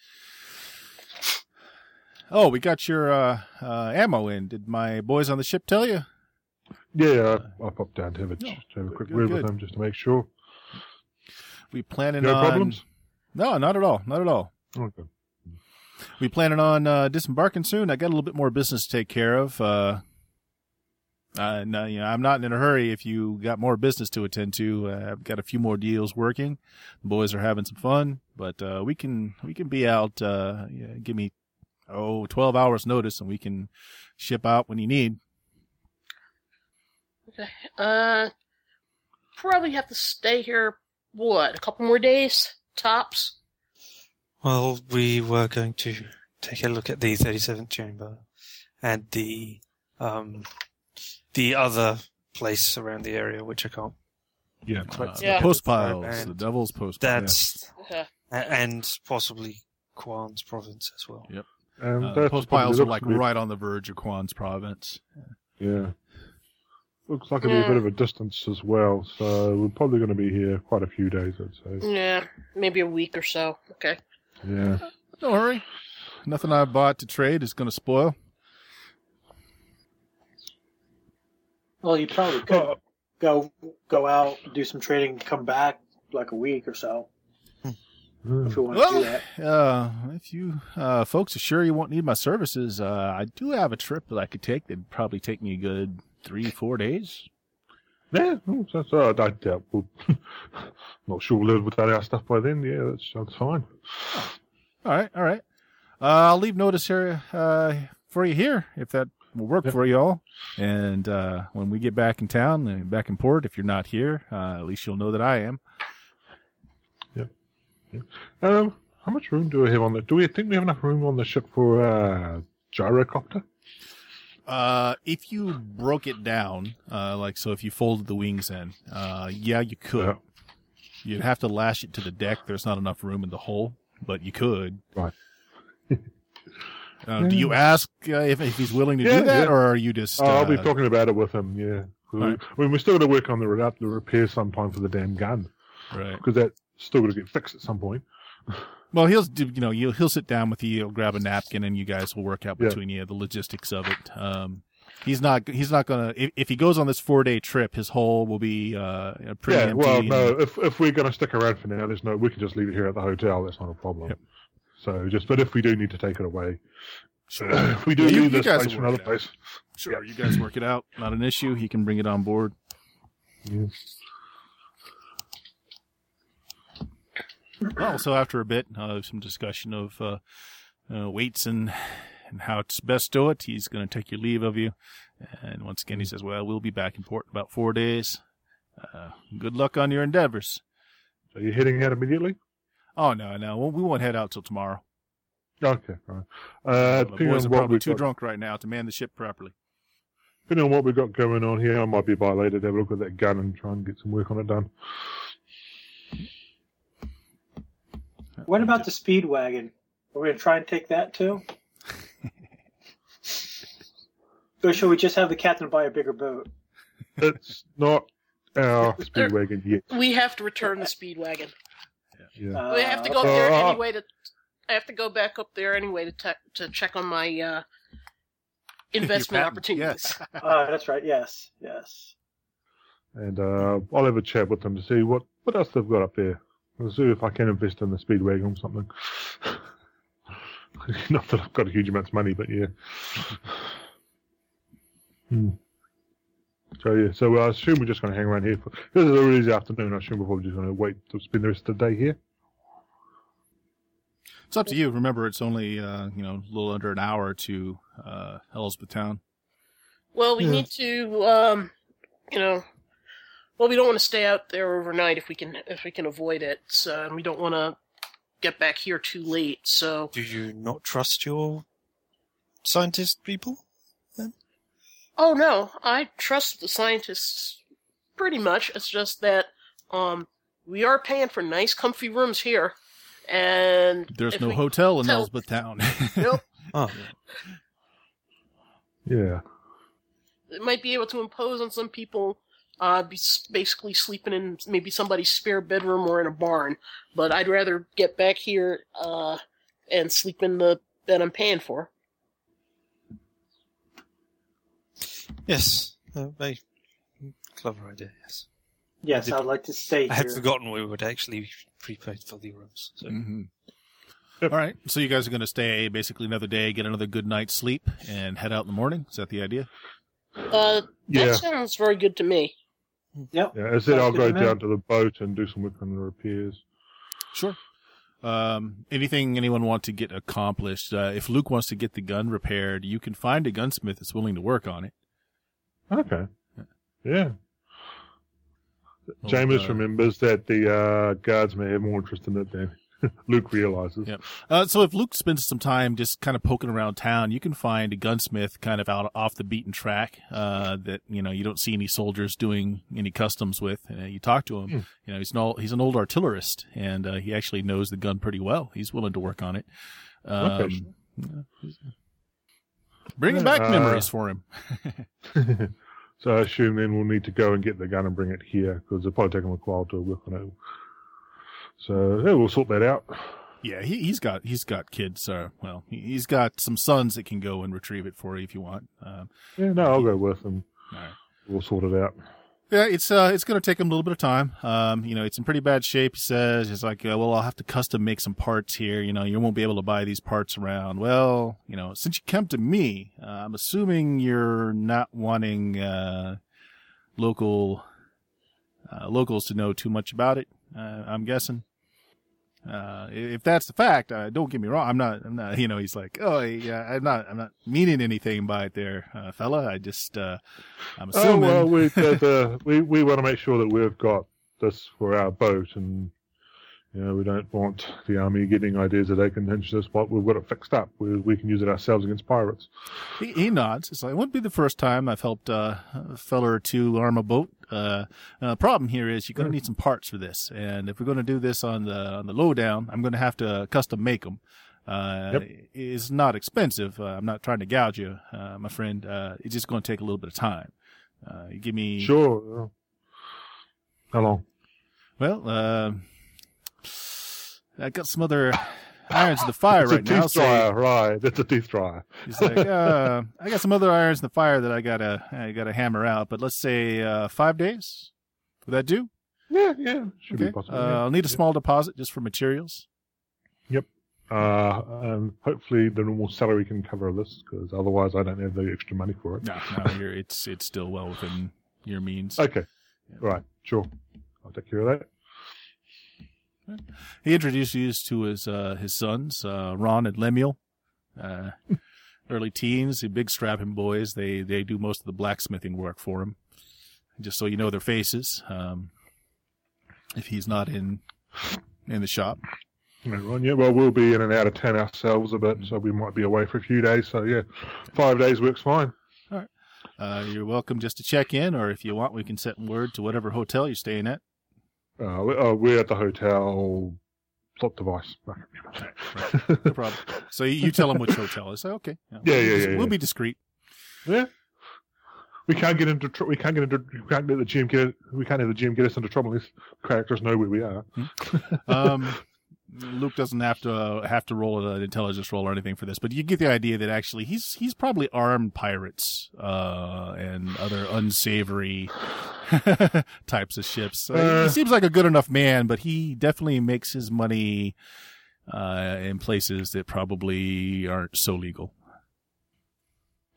Speaker 1: Oh, we got your uh, uh, ammo in. Did my boys on the ship tell you?
Speaker 2: Yeah, I, I popped down to have a,
Speaker 1: No,
Speaker 2: just have a quick
Speaker 1: good,
Speaker 2: word
Speaker 1: good.
Speaker 2: with them just to make sure.
Speaker 1: We planning
Speaker 2: No
Speaker 1: on
Speaker 2: problems?
Speaker 1: No, not at all. Not at all.
Speaker 2: Okay.
Speaker 1: We planning on uh, disembarking soon. I got a little bit more business to take care of. Uh, uh, no, you know, I'm not in a hurry. If you got more business to attend to, uh, I've got a few more deals working. The boys are having some fun, but uh, we can we can be out. Uh, yeah, give me oh 12 hours notice, and we can ship out when you need.
Speaker 4: Okay. Uh, probably have to stay here. What? A couple more days, tops.
Speaker 3: Well, we were going to take a look at the 37th chamber and the um, the other place around the area, which I can't.
Speaker 2: Yeah.
Speaker 1: Uh,
Speaker 4: Yeah.
Speaker 1: The post piles,
Speaker 3: And
Speaker 1: the devil's post. piles.
Speaker 3: That's
Speaker 4: Okay.
Speaker 3: a- and possibly Kwan's province as well. Yep.
Speaker 2: And
Speaker 1: Uh,
Speaker 2: that's
Speaker 1: post piles are like right on the verge of Kwan's province.
Speaker 2: Yeah. Looks like it'll be a bit of a distance as well, so we're probably going to be here quite a few days, I'd say.
Speaker 4: Yeah, maybe a week or so. Okay.
Speaker 2: Yeah.
Speaker 1: Don't worry. Nothing I bought to trade is going to spoil.
Speaker 5: Well, you probably could
Speaker 2: Uh,
Speaker 5: go go out, do some trading, come back like a week or so if you want to do that.
Speaker 1: uh, if you uh, folks are sure you won't need my services, uh, I do have a trip that I could take that'd probably take me a good three, four days.
Speaker 2: yeah, that's, uh, I doubt we'll, not sure we'll live without our stuff by then. Yeah, that's, that's fine.
Speaker 1: All right, all right. Uh, I'll leave notice here uh, for you here if that will work
Speaker 2: Yeah.
Speaker 1: for you all. And uh, when we get back in town, back in port, if you're not here, uh, at least you'll know that I am.
Speaker 2: Um, how much room do we have on the? Do we think we have enough room on the ship for uh, gyrocopter?
Speaker 1: Uh, if you broke it down, uh, like so, if you folded the wings in, uh, yeah, you could.
Speaker 2: Yeah.
Speaker 1: You'd have to lash it to the deck. There's not enough room in the hull, but you could.
Speaker 2: Right.
Speaker 1: Uh, do you ask uh, if, if he's willing to
Speaker 2: Yeah,
Speaker 1: do that,
Speaker 2: yeah.
Speaker 1: or are you just?
Speaker 2: Oh, I'll be
Speaker 1: uh,
Speaker 2: talking about it with him. Yeah. we, I mean, we're still going to work on the, re- the repair sometime for the damn gun
Speaker 1: Right.
Speaker 2: because that's still going to get fixed at some point.
Speaker 1: Well, he'll do. You know, he'll he'll sit down with you. He'll grab a napkin, and you guys will work out
Speaker 2: Yeah.
Speaker 1: between you the logistics of it. Um, he's not. He's not gonna. If, if he goes on this four day trip, his hull will be uh pretty
Speaker 2: yeah.
Speaker 1: empty.
Speaker 2: Well,
Speaker 1: and-
Speaker 2: no. If if we're going to stick around for now, there's no. We can just leave it here at the hotel. That's not a problem.
Speaker 1: Yep.
Speaker 2: So just, but if we do need to take it away,
Speaker 1: Sure.
Speaker 2: if we do
Speaker 1: Yeah, you- you
Speaker 2: this
Speaker 1: guys
Speaker 2: place for another
Speaker 1: work it out.
Speaker 2: place,
Speaker 1: Sure, you guys work it out. Not an issue. He can bring it on board.
Speaker 2: yeah.
Speaker 1: Well, so after a bit, uh, some discussion of uh, uh, weights and and how it's best do it. He's going to take your leave of you, and once again, he says, "Well, we'll be back in port in about four days. Uh, good luck on your endeavors."
Speaker 2: Are you're heading out immediately.
Speaker 1: Oh no, no, we we won't head out till tomorrow.
Speaker 2: Okay, right. Uh,
Speaker 1: the
Speaker 2: depending
Speaker 1: boys
Speaker 2: on
Speaker 1: are
Speaker 2: what
Speaker 1: probably too
Speaker 2: got,
Speaker 1: drunk right now to man the ship properly.
Speaker 2: depending on what we've got going on here, I might be by later to have a look at that gun and try and get some work on it done.
Speaker 5: What about the Speedwagon? Are we going to try and take that too? or should we just have the captain buy a bigger boat?
Speaker 2: It's not our speedwagon yet.
Speaker 4: We have to return the Speedwagon.
Speaker 2: Yeah.
Speaker 5: Uh,
Speaker 4: we have to go up there
Speaker 2: uh,
Speaker 4: anyway to. I have to go back up there anyway to te- to check on my uh, investment opportunities.
Speaker 1: Yes.
Speaker 5: uh, that's right. Yes, yes.
Speaker 2: and uh, I'll have a chat with them to see what, what else they've got up there. I'll see if I can invest in the Speedwagon or something. Not that I've got a huge amount of money, but yeah. Hmm. So yeah, so I assume we're just going to hang around here for. This is a really easy afternoon. I assume we're probably just going to wait to spend the rest of the day here.
Speaker 1: It's up to you. Remember, it's only uh, you know a little under an hour to uh, Elspeth Town.
Speaker 4: Well, we
Speaker 2: Yeah.
Speaker 4: need to, um, you know, well, we don't want to stay out there overnight if we can if we can avoid it. So, and we don't want to get back here too late. So,
Speaker 3: Do you not trust your scientist people? Then?
Speaker 4: oh no, I trust the scientists pretty much. It's just that um, we are paying for nice, comfy rooms here, and
Speaker 1: There's no hotel in
Speaker 4: tell-
Speaker 1: Elspeth Town.
Speaker 4: Nope.
Speaker 3: Oh,
Speaker 2: Yeah.
Speaker 4: it might be able to impose on some people uh be basically sleeping in maybe somebody's spare bedroom or in a barn but i'd rather get back here uh and sleep in the bed i'm paying for
Speaker 3: yes. Uh, very clever idea, yes.
Speaker 5: Yes, I'd like to stay
Speaker 3: I had
Speaker 5: here.
Speaker 3: forgotten we would actually prepaid for the rooms. So.
Speaker 1: hmm All right. So you guys are going to stay basically another day, get another good night's sleep, and head out in the morning. Is that the idea?
Speaker 4: uh that
Speaker 2: Yeah.
Speaker 4: sounds very good to me
Speaker 5: Yep.
Speaker 2: Yeah. As I said, I'll go down to the boat and do some work on the repairs.
Speaker 1: Sure. Um, anything anyone want to get accomplished? Uh, if Luke wants to get the gun repaired, you can find a gunsmith that's willing to work on it.
Speaker 2: Okay. Yeah.
Speaker 1: Oh,
Speaker 2: Jameis
Speaker 1: uh,
Speaker 2: remembers that the uh, guards may have more interest in it than Luke realizes.
Speaker 1: Yep. Uh, so if Luke spends some time just kind of poking around town, you can find a gunsmith kind of out off the beaten track uh, that you know you don't see any soldiers doing any customs with. Uh, you talk to him,
Speaker 2: Hmm.
Speaker 1: you know he's an old, he's an old artillerist, and uh, he actually knows the gun pretty well. He's willing to work on it. Um. Bringing back
Speaker 2: Uh,
Speaker 1: memories for him.
Speaker 2: so I assume then we'll need to go and get the gun and bring it here because it'll probably take them a while to work on it. So yeah, we'll sort that out.
Speaker 1: Yeah, he, he's got he's got kids. Uh, well, he, he's got some sons that can go and retrieve it for you if you want. Um,
Speaker 2: Yeah, no, I'll go with them.
Speaker 1: right.
Speaker 2: We'll sort it out.
Speaker 1: Yeah, it's uh, it's going to take him a little bit of time. Um, you know, it's in pretty bad shape. He says, "It's like, uh, well, I'll have to custom make some parts here. You know, you won't be able to buy these parts around." Well, you know, since you come to me, uh, I'm assuming you're not wanting uh, local uh, locals to know too much about it. Uh, I'm guessing. Uh, if that's the fact, uh, don't get me wrong. I'm not. I'm not. You know, he's like, oh, yeah, I'm not. I'm not meaning anything by it, there, uh, fella. I just, uh, I'm assuming.
Speaker 2: Oh well, we the, the, we we want to make sure that we've got this for our boat, and you know we don't want the army getting ideas that they can hinge this spot. We've got it fixed up. We we can use it ourselves against pirates.
Speaker 1: He, he nods. It's like, it wouldn't be the first time I've helped uh, a fella or two arm a boat. Uh, uh, problem here is you're going to need some parts for this, and if we're going to do this on the on the lowdown, I'm going to have to custom make them. Uh,
Speaker 2: Yep.
Speaker 1: It's not expensive. Uh, I'm not trying to gouge you, uh, my friend. Uh, it's just going to take a little bit of time. Uh, you give me
Speaker 2: Sure. How long?
Speaker 1: well. Uh, I got some other irons in the fire right now.
Speaker 2: teeth
Speaker 1: so-
Speaker 2: dryer, right? It's a teeth dryer.
Speaker 1: He's like, uh, I got some other irons in the fire that I gotta, I gotta hammer out. But let's say uh, five days. Would that do?
Speaker 2: Yeah, yeah, should
Speaker 1: Okay.
Speaker 2: be possible.
Speaker 1: Uh,
Speaker 2: yeah.
Speaker 1: I'll need a
Speaker 2: Yeah.
Speaker 1: small deposit just for materials. Yep.
Speaker 2: Uh, and hopefully the normal salary can cover this because otherwise I don't have the extra money for it.
Speaker 1: No, no, you're, it's it's still well within your means.
Speaker 2: Okay,
Speaker 1: Yeah.
Speaker 2: right, sure. I'll take care of that.
Speaker 1: He introduces you to his uh, his sons, uh, Ron and Lemuel. Uh, early teens, the big strapping boys. They they do most of the blacksmithing work for him. Just so you know their faces. Um, if he's not in in the shop.
Speaker 2: Right, right, yeah, well, we'll be in and out of town ourselves a bit, so we might be away for a few days. So yeah, five days works fine.
Speaker 1: Uh, you're welcome just to check in, or if you want, we can set word to whatever hotel you're staying at.
Speaker 2: Uh, uh, we're at the hotel. Plot device.
Speaker 1: No problem. So you, tell them which hotel. I say, okay.
Speaker 2: Yeah,
Speaker 1: we'll
Speaker 2: yeah,
Speaker 1: be
Speaker 2: yeah,
Speaker 1: We'll
Speaker 2: yeah.
Speaker 1: be discreet.
Speaker 2: Yeah. We can't get into. Tr- we can't get into. We can't let the GM get. We can't have the GM get us into trouble. These characters know where we are.
Speaker 1: Um, Luke doesn't have to uh, have to roll an intelligence roll or anything for this, but you get the idea that actually he's he's probably armed pirates uh, and other unsavory types of ships. Uh, he seems like a good enough man, but he definitely makes his money uh, in places that probably aren't so legal.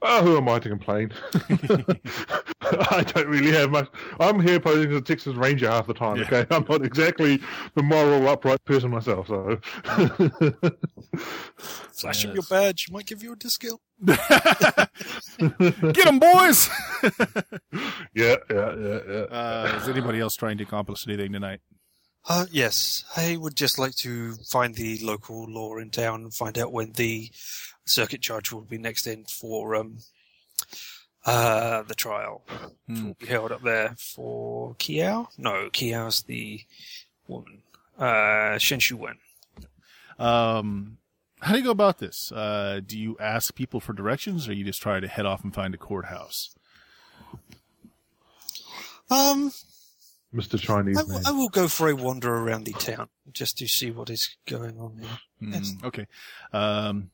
Speaker 2: Oh, who am I to complain? I don't really have much. I'm here posing as a Texas Ranger half the time.
Speaker 1: Yeah.
Speaker 2: Okay, I'm not exactly the moral, upright person myself. So,
Speaker 3: Flash up your badge. Might give you a discount.
Speaker 1: Get them, boys!
Speaker 2: yeah, yeah, yeah, yeah.
Speaker 1: Uh, is anybody else trying to accomplish anything tonight?
Speaker 3: Uh, yes, I would just like to find the local law in town and find out when the circuit judge will be next in for um, uh, the trial.
Speaker 1: Hmm.
Speaker 3: Will be held up there for Kiao. No, Kiao's the woman. Uh, Shen Shu Wen.
Speaker 1: Um, how do you go about this? Uh, do you ask people for directions, or you just try to head off and find a courthouse?
Speaker 3: Um,
Speaker 2: Mr. Chinese
Speaker 3: I,
Speaker 2: man.
Speaker 3: w- I will go for a wander around the town just to see what is going on there. Yes.
Speaker 1: Mm, okay. Um,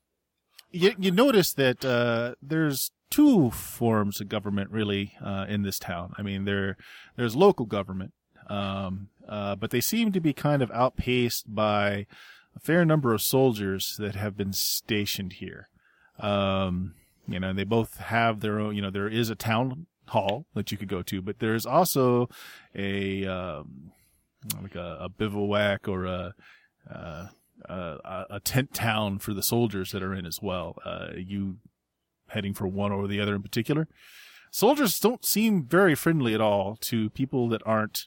Speaker 1: you, you notice that uh, there's two forms of government really uh, in this town. I mean, there there's local government, um, uh, but they seem to be kind of outpaced by a fair number of soldiers that have been stationed here. Um, you know, they both have their own. You know, there is a town hall that you could go to, but there's also a um, like a, a bivouac or a uh, uh, a tent town for the soldiers that are in as well. Uh, you heading for one or the other in particular? Soldiers don't seem very friendly at all to people that aren't,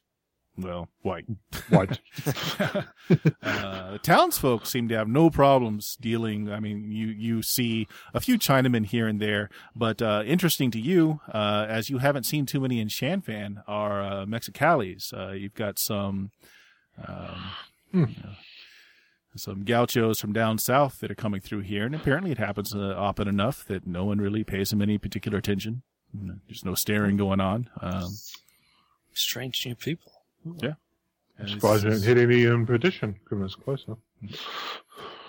Speaker 1: well, white.
Speaker 2: White.
Speaker 1: uh, townsfolk seem to have no problems dealing. I mean, you, you see a few Chinamen here and there, but, uh, interesting to you, uh, as you haven't seen too many in Shanfan are, uh, Mexicalis. Uh, you've got some, um,
Speaker 2: Hmm.
Speaker 1: you know, some gauchos from down south that are coming through here, and apparently it happens uh, often enough that no one really pays them any particular attention. There's no staring going on. Um,
Speaker 3: Strange new people.
Speaker 1: and it's-
Speaker 2: Surprised you didn't hit any um, petition. Goodness, closer.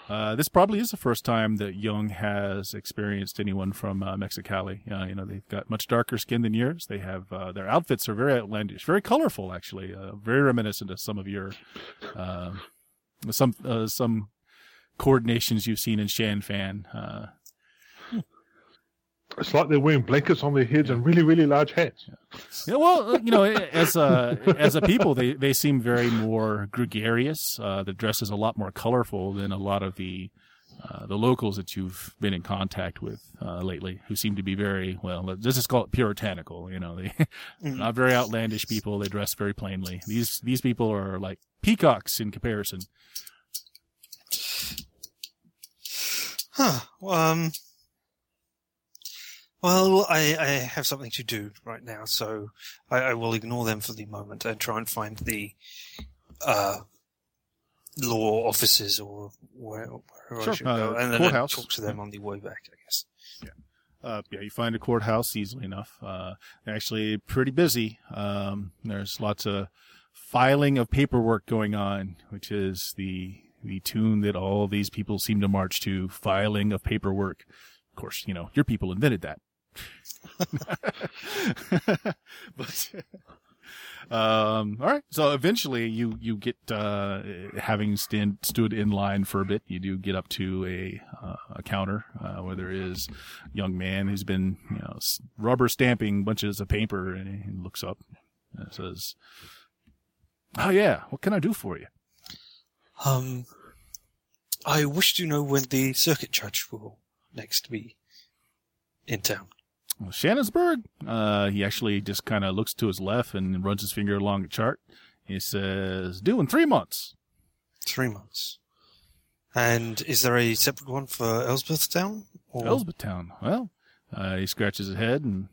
Speaker 1: Uh, this probably is the first time that Young has experienced anyone from uh, Mexicali. Uh, you know, they've got much darker skin than yours. They have uh, their outfits are very outlandish, very colorful, actually, uh, very reminiscent of some of your uh, some uh, some coordinations you've seen in Shanfan. Uh,
Speaker 2: It's like they're wearing blankets on their heads and really, really large hats.
Speaker 1: Yeah, well, uh, you know, as a as a people, they they seem very more gregarious. Uh, the dress is a lot more colorful than a lot of the uh, the locals that you've been in contact with uh, lately, who seem to be very well. Let's just call it puritanical. You know, they
Speaker 3: Mhm.
Speaker 1: not very outlandish people. They dress very plainly. These these people are like peacocks in comparison.
Speaker 3: Huh. Um. Well, I, I have something to do right now, so I, I will ignore them for the moment and try and find the uh, law offices or where, where
Speaker 1: Sure,
Speaker 3: should
Speaker 1: uh,
Speaker 3: go, and then
Speaker 1: courthouse.
Speaker 3: talk to them on the way back. I guess.
Speaker 1: Uh, yeah, you find a courthouse easily enough. Uh, actually pretty busy. Um, there's lots of filing of paperwork going on, which is the the tune that all these people seem to march to. Filing of paperwork. Of course, you know your people invented that. but um, all right. So eventually, you you get uh, having stand, stood in line for a bit, you do get up to a uh, a counter uh, where there is a young man who's been you know rubber stamping bunches of paper, and he looks up and says, "Oh yeah, what can I do for you?"
Speaker 3: Um, I wish to know when the circuit judge will next be in town.
Speaker 1: Shannonsburg. Uh, he actually just kind of looks to his left and runs his finger along the chart. He says, "Due in three months."
Speaker 3: Three months. And is there a separate one for Elsbethtown? Or...
Speaker 1: Elsbethtown. Well, uh, he scratches his head and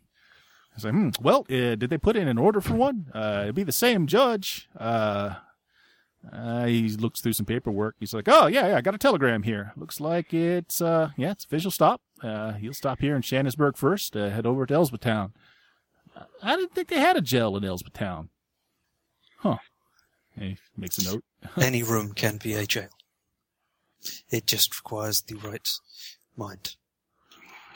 Speaker 1: he's like, hmm, well, uh, did they put in an order for one? Uh, it'd be the same judge. Uh, uh, he looks through some paperwork. He's like, oh, yeah, yeah, I got a telegram here. Looks like it's, uh, yeah, it's official stop. Uh, he'll stop here in Shannonsburg first, uh, head over to Elsbethtown. I didn't think they had a jail in Elsbethtown. Huh. He makes a note.
Speaker 3: Any room can be a jail. It just requires the right mind.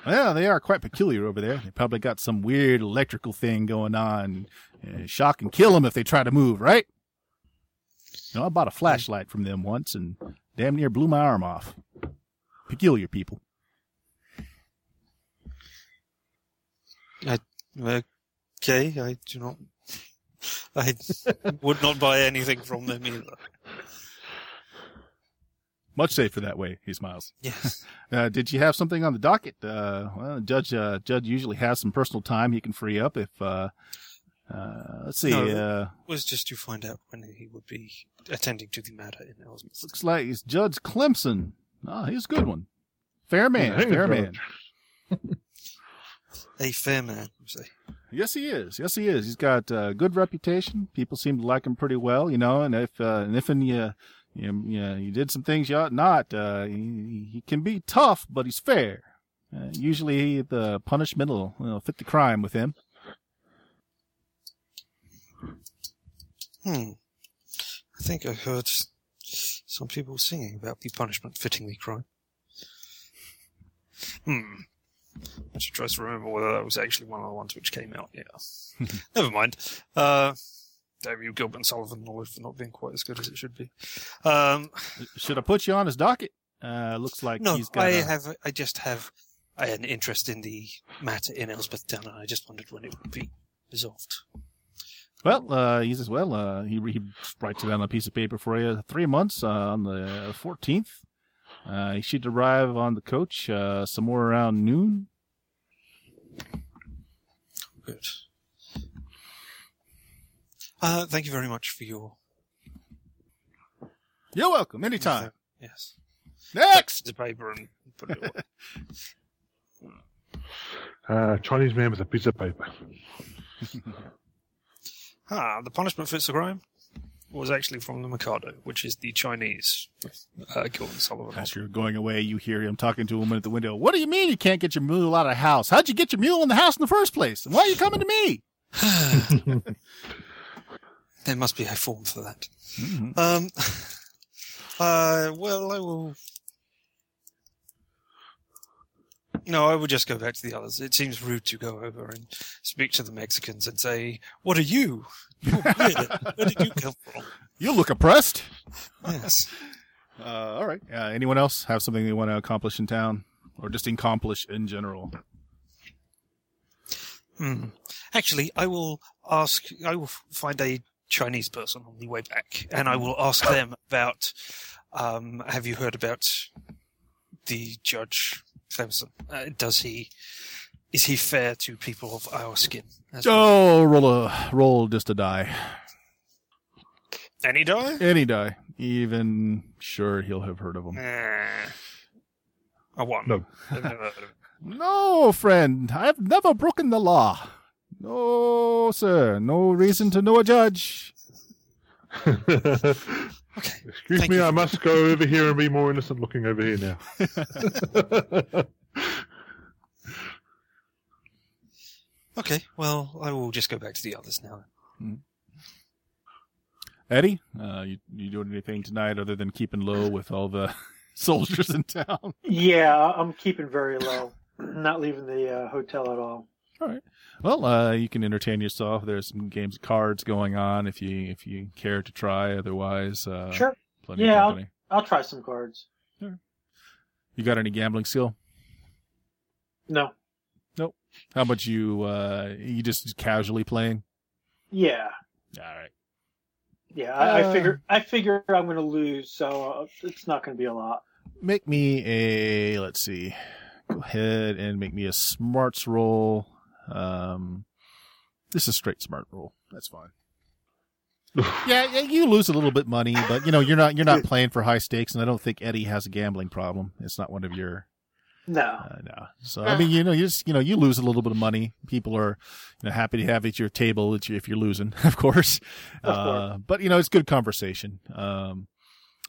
Speaker 1: Well, they are quite peculiar over there. They probably got some weird electrical thing going on. Uh, shock and kill them if they try to move, right? You know, I bought a flashlight from them once and damn near blew my arm off. Peculiar people.
Speaker 3: Okay, I do not. I would not buy anything from them either.
Speaker 1: Much safer that way, he smiles.
Speaker 3: Yes.
Speaker 1: Uh, did you have something on the docket? Uh, well, judge, uh, judge usually has some personal time he can free up if, uh, uh, let's see,
Speaker 3: No.
Speaker 1: uh,
Speaker 3: was just to find out when he would be attending to the matter in Elsbeth.
Speaker 1: looks like it's Judge Clemson. Ah, he's a good one. Fair man,
Speaker 2: Yeah,
Speaker 1: fair man.
Speaker 3: A fair man, you say.
Speaker 1: Yes, he is. Yes, he is. He's got a good reputation. People seem to like him pretty well, you know. And if uh, and if and you, you, you, you did some things you ought not, uh, he, he can be tough, but he's fair. Uh, usually, the punishment will you know, fit the crime with him.
Speaker 3: Hmm. I think I heard some people singing about the punishment fitting the crime. Hmm. I should try to remember whether that was actually one of the ones which came out. Yeah. Never mind. Uh, David Gilbert and Sullivan knowledge for not being quite as good as it should be. Um,
Speaker 1: Should I put you on his docket? Uh, looks like
Speaker 3: no,
Speaker 1: he's got.
Speaker 3: I
Speaker 1: a-
Speaker 3: have. I just have an interest in the matter in Elspethtown, and I just wondered when it would be resolved.
Speaker 1: Well, uh, he says, well, uh, he, he writes it on a piece of paper for you. Three months uh, on the 14th. Uh, he should arrive on the coach uh, somewhere around noon.
Speaker 3: Good. Uh, thank you very much for your
Speaker 1: You're welcome. Anytime.
Speaker 3: Yes.
Speaker 1: Next!
Speaker 3: The paper and put it away.
Speaker 2: Uh, Chinese man with a piece of paper.
Speaker 3: ah, the punishment fits the crime was actually from the Mikado, which is the Chinese uh, Gilbert Sullivan.
Speaker 1: As you're going away, you hear him talking to a woman at the window. What do you mean you can't get your mule out of the house? How'd you get your mule in the house in the first place? And why are you coming to me?
Speaker 3: There must be a form for that.
Speaker 1: Mhm.
Speaker 3: Um, uh, well, I will. No, I will just go back to the others. It seems rude to go over and speak to the Mexicans and say, "What are you? You're weird. Where did you come from?"
Speaker 1: You look oppressed.
Speaker 3: Yes.
Speaker 1: Uh, all right. Uh, anyone else have something they want to accomplish in town? Or just accomplish in general?
Speaker 3: Hmm. Actually, I will ask. I will find a Chinese person on the way back, and I will ask them about. Um, have you heard about the Judge Clemson? Uh, does he? Is he fair to people of our skin? as well?
Speaker 1: Oh, roll a roll just a die.
Speaker 3: Any die?
Speaker 1: Any die. Even sure he'll have heard of him.
Speaker 3: Nah. I won.
Speaker 2: No.
Speaker 3: I've never heard of it.
Speaker 1: No, friend. I've never broken the law. No, sir. No reason to know a judge.
Speaker 3: Okay.
Speaker 2: Excuse
Speaker 3: Thank
Speaker 2: me,
Speaker 3: you
Speaker 2: I must go over here and be more innocent looking over here now.
Speaker 3: Okay. Well, I will just go back to the others now.
Speaker 1: Eddie, uh, you, you doing anything tonight other than keeping low with all the soldiers in town?
Speaker 5: Yeah, I'm keeping very low. Not leaving the uh, hotel at all.
Speaker 1: All right. Well, uh, you can entertain yourself. There's some games of cards going on if you if you care to try. Otherwise, uh,
Speaker 5: sure,
Speaker 1: plenty
Speaker 5: Yeah,
Speaker 1: of
Speaker 5: I'll- I'll try some cards.
Speaker 1: You got any gambling skill?
Speaker 5: No, Nope.
Speaker 1: How about you? Uh, you just casually playing?
Speaker 5: yeah,
Speaker 1: All right.
Speaker 5: yeah. I,
Speaker 1: Uh,
Speaker 5: I figure I figure I'm going to lose, so uh, it's not going to be a lot.
Speaker 1: Make me a let's see. Go ahead and make me a smarts roll. Um, this is straight smart rule. That's fine. Yeah, yeah, you lose a little bit money, but you know you're not you're not playing for high stakes, and I don't think Eddie has a gambling problem. It's not one of your
Speaker 5: No.
Speaker 1: uh, no. So I mean, you know, you just you know you lose a little bit of money. People are you know happy to have at your table if you're- losing, of course.
Speaker 5: Of
Speaker 1: Uh, but you know, it's good conversation. Um,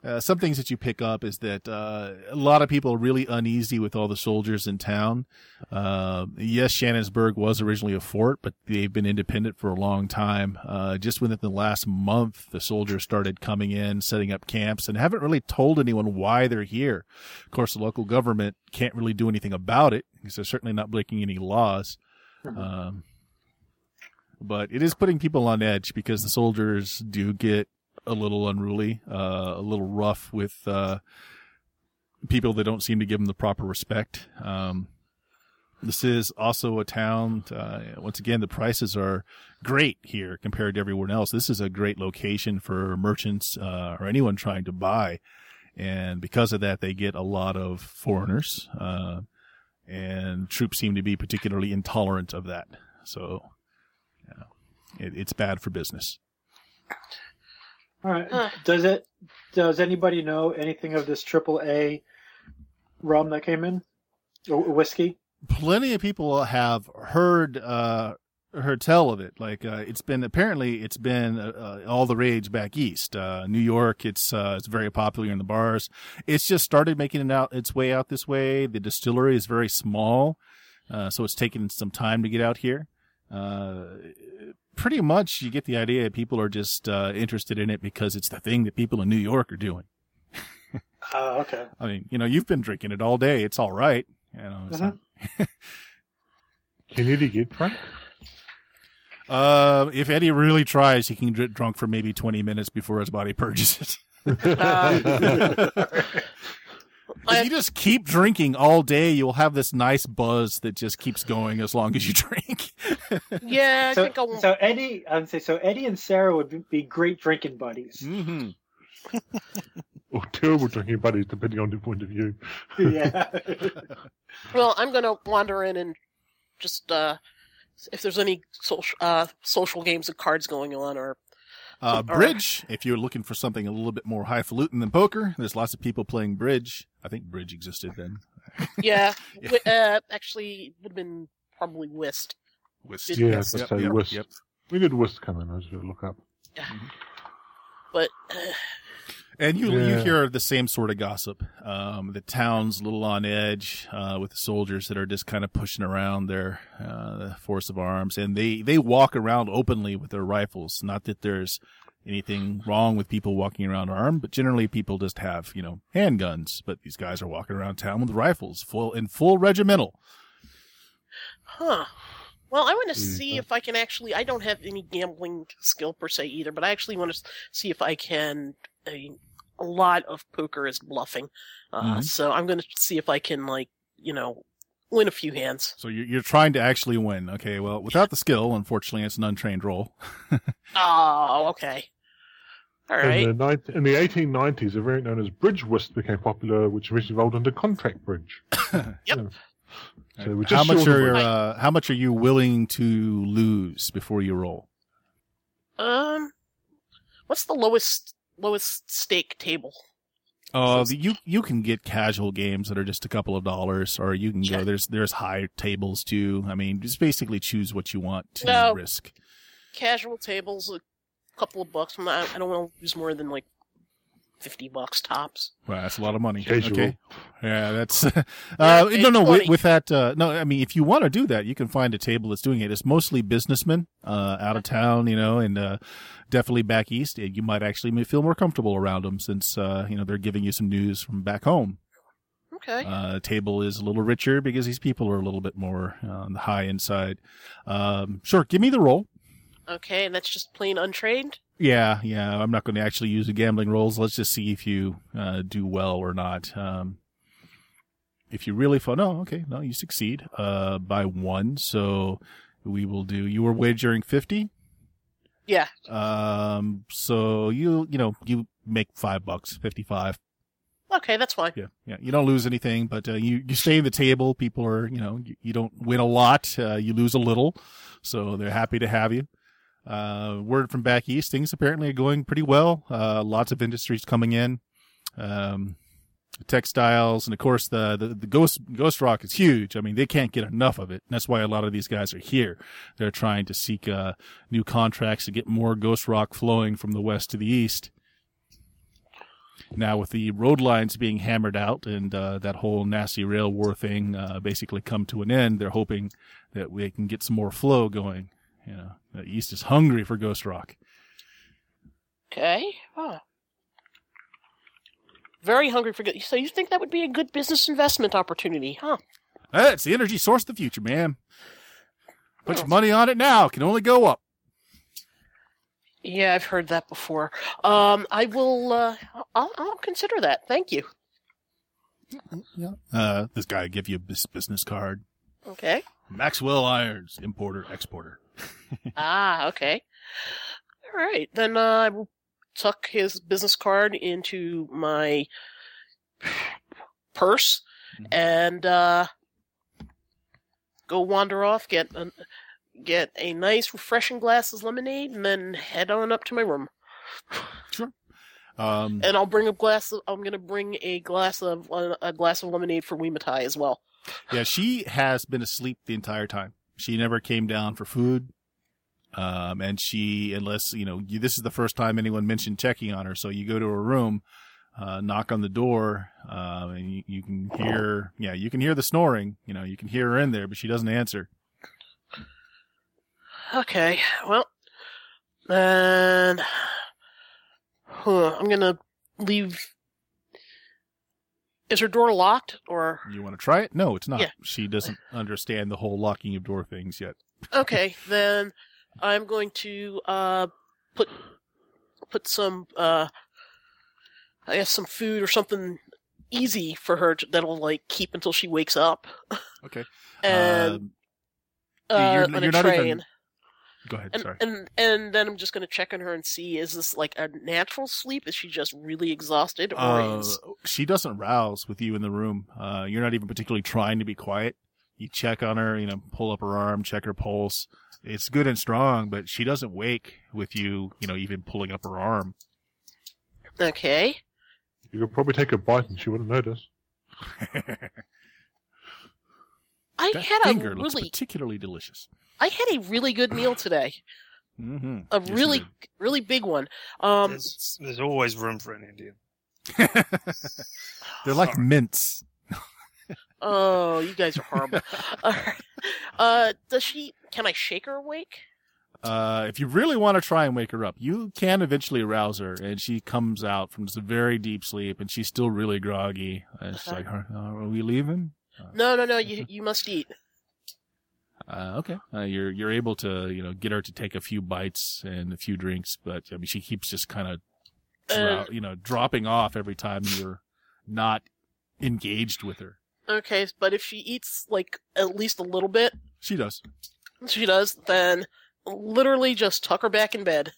Speaker 1: uh, some things that you pick up is that uh, a lot of people are really uneasy with all the soldiers in town. Uh, yes, Shannonsburg was originally a fort, but they've been independent for a long time. Uh, just within the last month, the soldiers started coming in, setting up camps, and haven't really told anyone why they're here. Of course, the local government can't really do anything about it because they're certainly not breaking any laws. Um, but it is putting people on edge because the soldiers do get a little unruly, uh, a little rough with uh, people that don't seem to give them the proper respect. Um, this is also a town. Uh, once again, the prices are great here compared to everyone else. This is a great location for merchants uh, or anyone trying to buy, and because of that, they get a lot of foreigners. Uh, and troops seem to be particularly intolerant of that. So, it, it's bad for business.
Speaker 5: All right.
Speaker 4: Huh.
Speaker 5: Does it? Does anybody know anything of this triple A rum that came in? Or whiskey?
Speaker 1: plenty of people have heard uh heard tell of it like uh, it's been apparently it's been uh, uh, all the rage back east uh new york it's uh it's very popular in the bars it's just started making it out its way out this way the distillery is very small uh so it's taken some time to get out here uh pretty much you get the idea that people are just uh interested in it because it's the thing that people in new york are doing
Speaker 5: Oh, okay.
Speaker 1: i mean you know you've been drinking it all day it's all right you know it's
Speaker 5: Mhm.
Speaker 2: Can Eddie get drunk?
Speaker 1: Uh, if Eddie really tries, he can get drunk for maybe 20 minutes before his body purges it. If you just keep drinking all day, you'll have this nice buzz that just keeps going as long as you drink.
Speaker 4: Yeah, I
Speaker 5: so,
Speaker 4: think I'll.
Speaker 5: so Eddie, I'd say so. Eddie and Sarah would be- be great drinking buddies.
Speaker 1: mm-hmm.
Speaker 2: or terrible drinking buddies, depending on the point of view.
Speaker 5: yeah.
Speaker 4: Well, I'm gonna wander in and just uh, if there's any social uh, social games of cards going on, or
Speaker 1: Uh,
Speaker 4: All
Speaker 1: bridge, if you're looking for something a little bit more highfalutin than poker, there's lots of people playing bridge. I think bridge existed then.
Speaker 4: yeah,
Speaker 1: Yeah.
Speaker 4: wi- uh, actually would have been probably whist.
Speaker 1: Whist.
Speaker 2: Yeah,
Speaker 1: Yep,
Speaker 2: let's
Speaker 1: yep,
Speaker 2: say
Speaker 1: yep,
Speaker 2: whist.
Speaker 1: yep.
Speaker 2: We did whist come in. I was going to look up.
Speaker 4: But uh,
Speaker 1: And you you hear the same sort of gossip. Um, the town's a little on edge uh, with the soldiers that are just kind of pushing around their uh, force of arms, and they they walk around openly with their rifles. Not that there's anything wrong with people walking around armed, but generally people just have you know handguns. But these guys are walking around town with rifles, full in full regimental.
Speaker 4: huh. Well, I want to see if I can actually. I don't have any gambling skill per se either, but I actually want to see if I can. A, a lot of poker is bluffing, uh,
Speaker 1: Mhm.
Speaker 4: so I'm going to see if I can, like, you know, win a few hands.
Speaker 1: So you're, you're trying to actually win. Okay, well without the skill, unfortunately, it's an untrained roll.
Speaker 4: Oh, okay. All right.
Speaker 2: In, the, ni- in the 1890s, a variant known as bridge whist became popular, which originally evolved under contract bridge.
Speaker 4: Yep.
Speaker 2: So we're
Speaker 1: how much are
Speaker 2: a-
Speaker 1: uh, how much are you willing to lose before you roll?
Speaker 4: Um, what's the lowest lowest stake table?
Speaker 1: Uh, you you can get casual games that are just a couple of dollars, or you can go. There's there's high tables too. I mean, just basically choose what you want to
Speaker 4: No.
Speaker 1: risk.
Speaker 4: Casual tables, a couple of bucks. Not, I don't want to lose more than like fifty bucks tops.
Speaker 1: Well, that's a lot of money.
Speaker 2: Casual.
Speaker 1: Okay, yeah, that's uh,
Speaker 4: Yeah,
Speaker 1: no no with, with that. Uh, no, I mean, if you want to do that, you can find a table that's doing it. It's mostly businessmen uh, out of town, you know, and uh, definitely back east. You might actually feel more comfortable around them since uh, you know they're giving you some news from back home.
Speaker 4: Okay.
Speaker 1: Uh, table is a little richer because these people are a little bit more uh, on the high end side. Um, sure, give me the roll.
Speaker 4: okay, and that's just plain untrained.
Speaker 1: Yeah, yeah. I'm not going to actually use the gambling rolls. Let's just see if you uh, do well or not. Um, if you really fall, no, okay, no, you succeed uh, by one. So we will do. You were wagering fifty.
Speaker 4: Yeah.
Speaker 1: Um, so you you know you make five bucks, fifty five.
Speaker 4: Okay, that's fine.
Speaker 1: Yeah, yeah. You don't lose anything, but uh, you you stay in the table. People are, you know, you, you don't win a lot. Uh, you lose a little, so they're happy to have you. Uh, word from back east, things apparently are going pretty well. Uh, lots of industries coming in. Um, textiles, and of course the, the, the ghost, ghost rock is huge. I mean, they can't get enough of it. And that's why a lot of these guys are here. They're trying to seek, uh, new contracts to get more ghost rock flowing from the west to the east. Now with the road lines being hammered out and, uh, that whole nasty rail war thing, uh, basically come to an end, they're hoping that we can get some more flow going. You know, the east is hungry for ghost rock.
Speaker 4: Okay. Oh. Very hungry for good. So you think that would be a good business investment opportunity, huh?
Speaker 1: Hey, it's the energy source of the future, man. Put your money on it now. It can only go up.
Speaker 4: Yeah, I've heard that before. Um, I will. Uh, I'll, I'll consider that. Thank you.
Speaker 1: Yeah. Uh, this guy give you a business card.
Speaker 4: Okay.
Speaker 1: Maxwell Irons, importer, exporter.
Speaker 4: Ah, okay. All right, then uh, I will tuck his business card into my purse
Speaker 1: Mhm.
Speaker 4: and uh, go wander off, get a, get a nice, refreshing glass of lemonade, and then head on up to my room.
Speaker 1: Um,
Speaker 4: And I'll bring a glass. Of, I'm gonna bring a glass of a glass of lemonade for Wimatai as well.
Speaker 1: yeah, she has been asleep the entire time. She never came down for food. Um, and she, unless, you know, you, this is the first time anyone mentioned checking on her. So you go to her room, uh, knock on the door, um, and you, you can hear, yeah, you can hear the snoring. You know, you can hear her in there, but she doesn't answer.
Speaker 4: Okay, well, then huh, I'm gonna leave. Is her door locked or
Speaker 1: You want to try it? No, it's not.
Speaker 4: Yeah.
Speaker 1: She doesn't understand the whole locking of door things yet.
Speaker 4: okay? then I'm going to uh put put some uh I guess some food or something easy for her to, that'll like keep until she wakes up,
Speaker 1: Okay.
Speaker 4: and
Speaker 1: Um,
Speaker 4: uh,
Speaker 1: you're-
Speaker 4: on
Speaker 1: you're
Speaker 4: a
Speaker 1: not even- go ahead.
Speaker 4: and,
Speaker 1: sorry.
Speaker 4: and and then I'm just gonna check on her and see is this like a natural sleep? Is she just really exhausted, or
Speaker 1: Uh,
Speaker 4: is
Speaker 1: she doesn't rouse with you in the room. Uh, you're not even particularly trying to be quiet. You check on her, you know, pull up her arm, check her pulse. It's good and strong, but she doesn't wake with you, you know, even pulling up her arm.
Speaker 4: okay?
Speaker 2: You could probably take a bite and she wouldn't notice.
Speaker 4: I
Speaker 1: that
Speaker 4: had a
Speaker 1: finger looks
Speaker 4: really,
Speaker 1: particularly delicious.
Speaker 4: I had a really good meal today.
Speaker 1: Mm-hmm.
Speaker 4: A really, really big one. Um,
Speaker 3: There's, there's always room for an Indian.
Speaker 1: They're like mints.
Speaker 4: oh, you guys are horrible. Uh, does she? Can I shake her awake?
Speaker 1: Uh, if you really want to try and wake her up, you can eventually arouse her, and she comes out from this very deep sleep, and she's still really groggy. And
Speaker 4: Uh-huh.
Speaker 1: like, "Are are we leaving?"
Speaker 4: No, no, no. You you must eat.
Speaker 1: Uh, okay. Uh, you're you're able to you know get her to take a few bites and a few drinks, but I mean she keeps just kind of
Speaker 4: Uh,
Speaker 1: you know dropping off every time you're not engaged with her.
Speaker 4: okay, but if she eats like at least a little bit,
Speaker 1: She does.
Speaker 4: she does. Then literally just tuck her back in bed.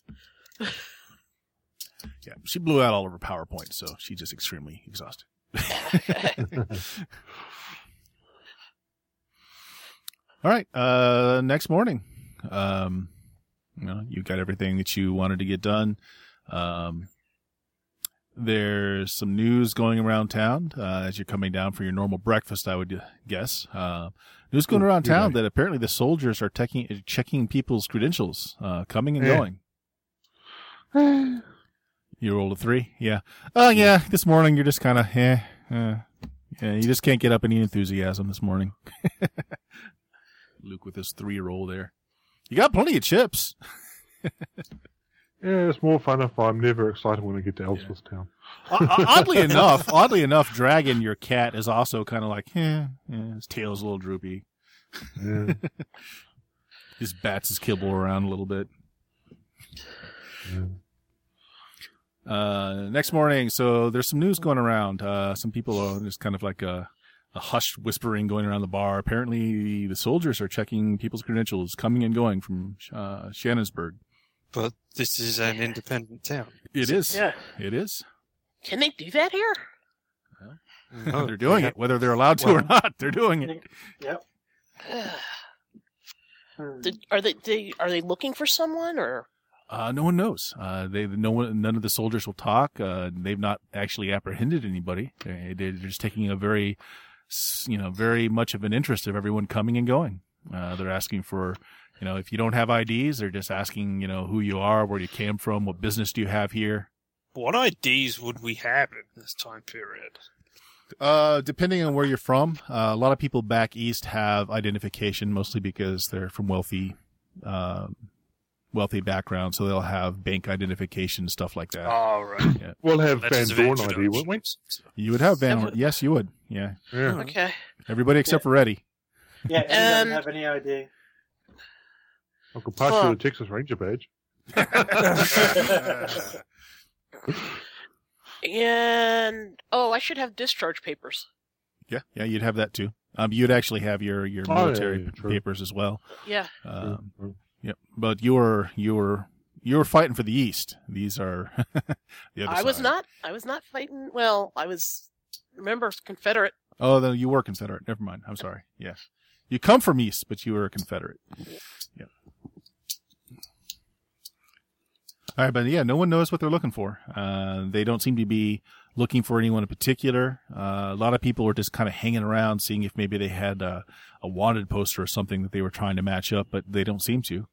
Speaker 1: Yeah, she blew out all of her PowerPoint, so she's just extremely exhausted. All right. Uh, next morning, um, you know, you got everything that you wanted to get done. Um, there's some news going around town uh, as you're coming down for your normal breakfast. I would guess. Uh, news going around town that apparently the soldiers are checking checking people's credentials, uh, coming and
Speaker 2: Yeah.
Speaker 1: going. You rolled a three, yeah. Oh yeah, this morning you're just kind of, eh, eh, yeah. You just can't get up any enthusiasm this morning. Luke with his three roll there. You got plenty of chips.
Speaker 2: Yeah, it's more fun if I'm never excited when I get to Ellsworth Town.
Speaker 1: O- o- oddly enough, oddly enough, Dragon, your cat, is also kind of like, eh, yeah, his tail's a little droopy.
Speaker 2: Yeah.
Speaker 1: His bats his kibble around a little bit.
Speaker 2: yeah.
Speaker 1: Uh, next morning, so there's some news going around. Uh, some people are just kind of like a, a hushed whispering going around the bar. Apparently, the soldiers are checking people's credentials coming and going from uh, Shannonsburg.
Speaker 3: But this is an independent town.
Speaker 1: It is.
Speaker 4: Yeah.
Speaker 1: It is.
Speaker 4: Can they do that here?
Speaker 3: No,
Speaker 1: they're doing
Speaker 3: yeah.
Speaker 1: it, whether they're allowed to or not. They're doing it.
Speaker 5: Yep. Hmm.
Speaker 4: Did, are they, they are they looking for someone or?
Speaker 1: Uh, no one knows. Uh, they no one, none of the soldiers will talk. Uh, they've not actually apprehended anybody. They, they're just taking a very, s- you know, very much of an interest of everyone coming and going. Uh, they're asking for, you know, if you don't have IDs, they're just asking, you know, who you are, where you came from, what business do you have here.
Speaker 3: What IDs would we have in this time period?
Speaker 1: Uh, depending on where you're from, uh, a lot of people back east have identification, mostly because they're from wealthy, uh, wealthy background, so they'll have bank identification stuff like that.
Speaker 3: Oh, right.
Speaker 2: We'll have Van
Speaker 3: Letters of
Speaker 2: Dorn ID, won't we?
Speaker 1: You would have Van.
Speaker 4: Definitely.
Speaker 1: Yes, you would. Yeah,
Speaker 2: Yeah.
Speaker 4: Okay.
Speaker 1: everybody except for Eddie.
Speaker 5: Yeah, he
Speaker 4: And-
Speaker 5: doesn't have any ID.
Speaker 2: I could pass
Speaker 4: Huh.
Speaker 2: you the Texas Ranger badge.
Speaker 4: And oh, I should have discharge papers.
Speaker 1: Yeah, yeah, you'd have that too. Um, you'd actually have your your
Speaker 2: Oh, yeah,
Speaker 1: military
Speaker 2: yeah,
Speaker 1: papers as well.
Speaker 4: Yeah.
Speaker 1: Um. Yep. But you were you were you were fighting for the east. These are the other
Speaker 4: I was not. I was not fighting. Well, I was. Remember, Confederate.
Speaker 1: Oh, then you were Confederate. Never mind. I'm sorry. Yes, you come from east, but you were a Confederate. Yep. All right, but yeah, no one knows what they're looking for. Uh, they don't seem to be looking for anyone in particular. Uh, a lot of people were just kind of hanging around, seeing if maybe they had a, a wanted poster or something that they were trying to match up, but they don't seem to.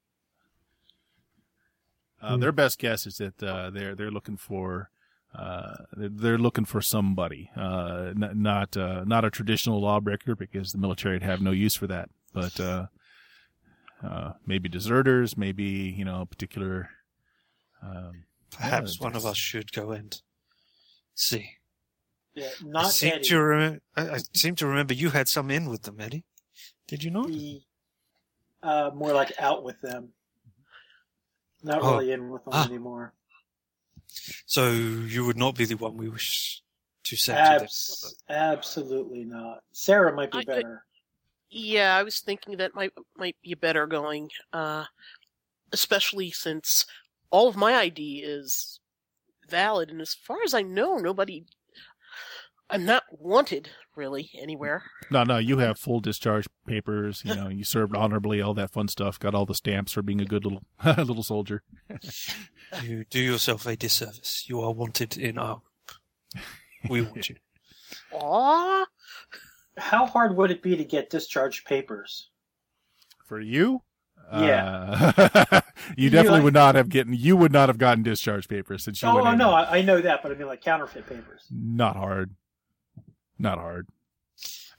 Speaker 1: Uh,
Speaker 2: Hmm.
Speaker 1: Their best guess is that uh, they're they're looking for uh, they're- they're looking for somebody, uh, n- not uh, not a traditional lawbreaker because the military would have no use for that, but uh, uh, maybe deserters, maybe you know a particular. Um,
Speaker 3: Perhaps one of us should go and see.
Speaker 5: Yeah,
Speaker 3: I
Speaker 5: not
Speaker 3: seem
Speaker 5: Eddie.
Speaker 3: to remember. I, I seem to remember you had some in with them, Eddie. Did you not?
Speaker 5: He, uh, more like out with them. Not
Speaker 3: Oh.
Speaker 5: really in with them
Speaker 3: Ah.
Speaker 5: anymore.
Speaker 3: So you would not be the one we wish to send to them.
Speaker 5: Absolutely not. Sarah might be
Speaker 4: I- I-
Speaker 5: better.
Speaker 4: Yeah, I was thinking that might might be better going, uh, especially since all of my ID is valid, and as far as I know, nobody. I'm not wanted really anywhere.
Speaker 1: no, no, you um, have full discharge papers. You know, you served honorably, all that fun stuff. Got all the stamps for being a good little little soldier.
Speaker 3: You do yourself a disservice. You are wanted in our. We want you.
Speaker 4: Aw,
Speaker 5: How hard would it be to get discharge papers?
Speaker 1: For you?
Speaker 5: Yeah.
Speaker 1: Uh, you
Speaker 5: You
Speaker 1: definitely
Speaker 5: like-
Speaker 1: would not have gotten. You would not have gotten discharge papers since you
Speaker 5: Oh,
Speaker 1: went
Speaker 5: oh no, I, I know that, but I mean like counterfeit papers.
Speaker 1: Not hard. Not hard.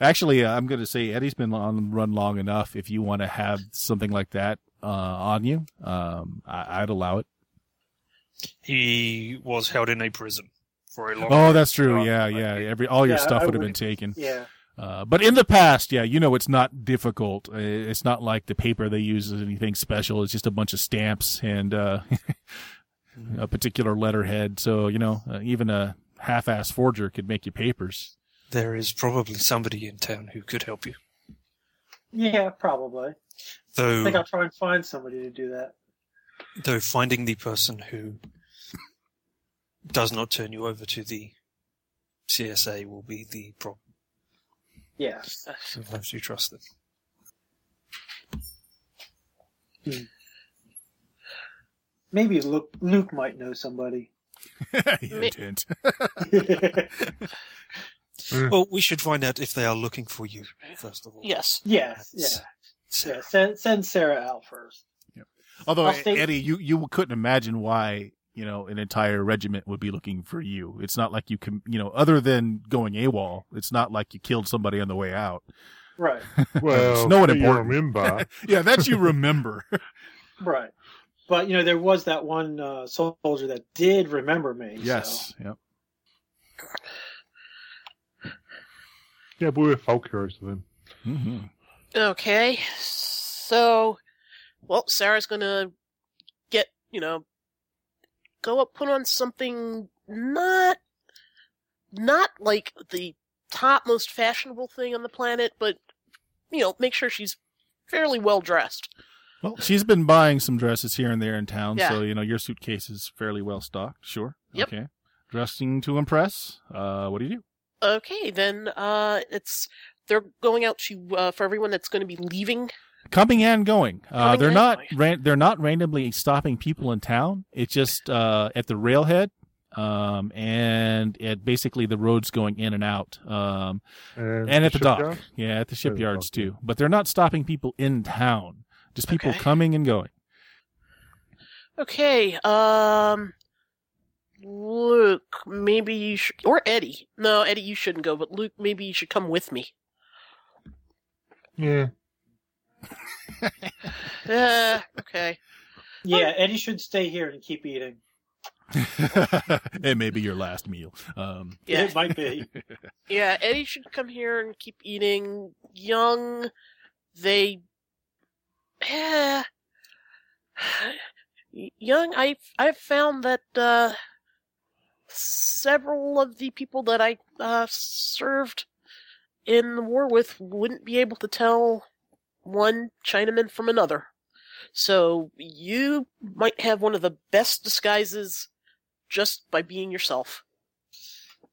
Speaker 1: Actually, uh, I'm going to say Eddie's been on the run long enough. If you want to have something like that uh, on you, um, I, I'd allow it.
Speaker 3: He was held in a prison for a long.
Speaker 1: Oh, that's true. Yeah, yeah. Every all your
Speaker 5: Yeah,
Speaker 1: stuff would have been taken.
Speaker 5: Yeah.
Speaker 1: Uh, but in the past, yeah, you know, it's not difficult. Uh, It's not like the paper they use is anything special. It's just a bunch of stamps and uh, a particular letterhead. So you know, uh, even a half-ass forger could make you papers.
Speaker 3: There is probably somebody in town who could help you.
Speaker 5: Yeah, probably.
Speaker 3: Though, I
Speaker 5: think I'll try and find somebody to do that.
Speaker 3: though finding the person who does not turn you over to the CSA will be the problem.
Speaker 5: Yeah.
Speaker 3: You'll have to trust them. Hmm.
Speaker 5: Maybe Luke, Luke might know somebody.
Speaker 1: Hint. Hmm.
Speaker 3: Well, we should find out if they are looking for you first of all.
Speaker 4: yes.
Speaker 5: yes, yeah.
Speaker 3: So,
Speaker 5: Yeah, send, send Sarah out first.
Speaker 1: Although
Speaker 5: stay-
Speaker 1: Eddie, you you couldn't imagine why you know an entire regiment would be looking for you. It's not like you can you know other than going AWOL. It's not like you killed somebody on the way out.
Speaker 5: Right,
Speaker 2: Well,
Speaker 1: no one
Speaker 2: that you
Speaker 1: important.
Speaker 2: remember.
Speaker 1: Yeah, that you remember.
Speaker 5: right. But, you know, there was that one uh, soldier that did remember me.
Speaker 1: yes. Yep.
Speaker 2: yeah, but we were folk heroes to them.
Speaker 1: hmm
Speaker 4: Okay, so, well, Sarah's gonna get, you know, go up, put on something not, not like the top most fashionable thing on the planet, but, you know, make sure she's fairly well dressed.
Speaker 1: Well, she's been buying some dresses here and there in town,
Speaker 4: Yeah.
Speaker 1: so you know your suitcase is fairly well stocked. Sure.
Speaker 4: Yep.
Speaker 1: Okay. Dressing to impress. Uh, what do you do?
Speaker 4: Okay, then, uh, it's, they're going out to, uh, for everyone that's gonna be leaving,
Speaker 1: coming and going. Uh,
Speaker 4: Coming
Speaker 1: they're
Speaker 4: and
Speaker 1: not
Speaker 4: going.
Speaker 1: ran- they're not randomly stopping people in town. It's just uh, at the railhead, um, and at basically the roads going in and out, um,
Speaker 2: And,
Speaker 1: and at the dock.
Speaker 2: shipyard?
Speaker 1: Yeah, at the
Speaker 2: At the
Speaker 1: shipyards
Speaker 2: dock,
Speaker 1: too. But they're not stopping people in town. Just people
Speaker 4: Okay.
Speaker 1: coming and going.
Speaker 4: Okay, um, Luke, maybe you should, or Eddie. No, Eddie, you shouldn't go, but Luke, maybe you should come with me.
Speaker 2: Yeah.
Speaker 4: Yeah, okay.
Speaker 5: Yeah, Eddie should stay here and keep eating.
Speaker 1: it may be your last meal. Um,
Speaker 4: Yeah,
Speaker 5: It might be.
Speaker 4: yeah, Eddie should come here and keep eating. Young, they, eh, young. I I've found that uh, several of the people that I uh, served in the war with wouldn't be able to tell one Chinaman from another. So you might have one of the best disguises just by being yourself.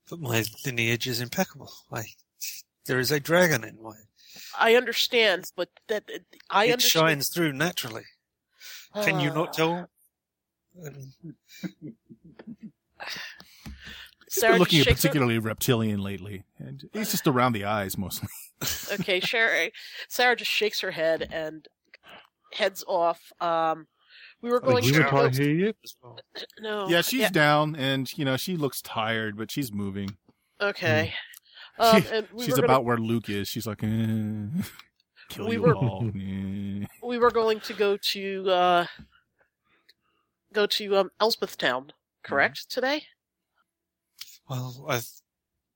Speaker 3: But my lineage is impeccable. I, there is a dragon in my.
Speaker 4: I understand, but that I
Speaker 3: it
Speaker 4: understand.
Speaker 3: shines through naturally. Can you not
Speaker 4: Ah.
Speaker 3: tell? I mean,
Speaker 4: Sarah,
Speaker 1: been looking at
Speaker 4: just her-
Speaker 1: particularly reptilian lately, and he's just around the eyes mostly.
Speaker 4: Okay, Sarah, Sarah just shakes her head and heads off. Um, we were going
Speaker 2: you
Speaker 4: to
Speaker 2: retired here yet?
Speaker 3: as
Speaker 4: no.
Speaker 1: yeah, she's down, and you know she looks tired, but she's moving.
Speaker 4: okay. Um,
Speaker 1: She-
Speaker 4: and we
Speaker 1: she's
Speaker 4: were
Speaker 1: about
Speaker 4: gonna,
Speaker 1: where Luke is. She's like, eh, kill
Speaker 4: We
Speaker 1: you
Speaker 4: were-
Speaker 1: all.
Speaker 4: We were going to go to uh, go to um, Elspeth Town, correct?
Speaker 1: Mm-hmm.
Speaker 4: Today.
Speaker 3: Well, I th-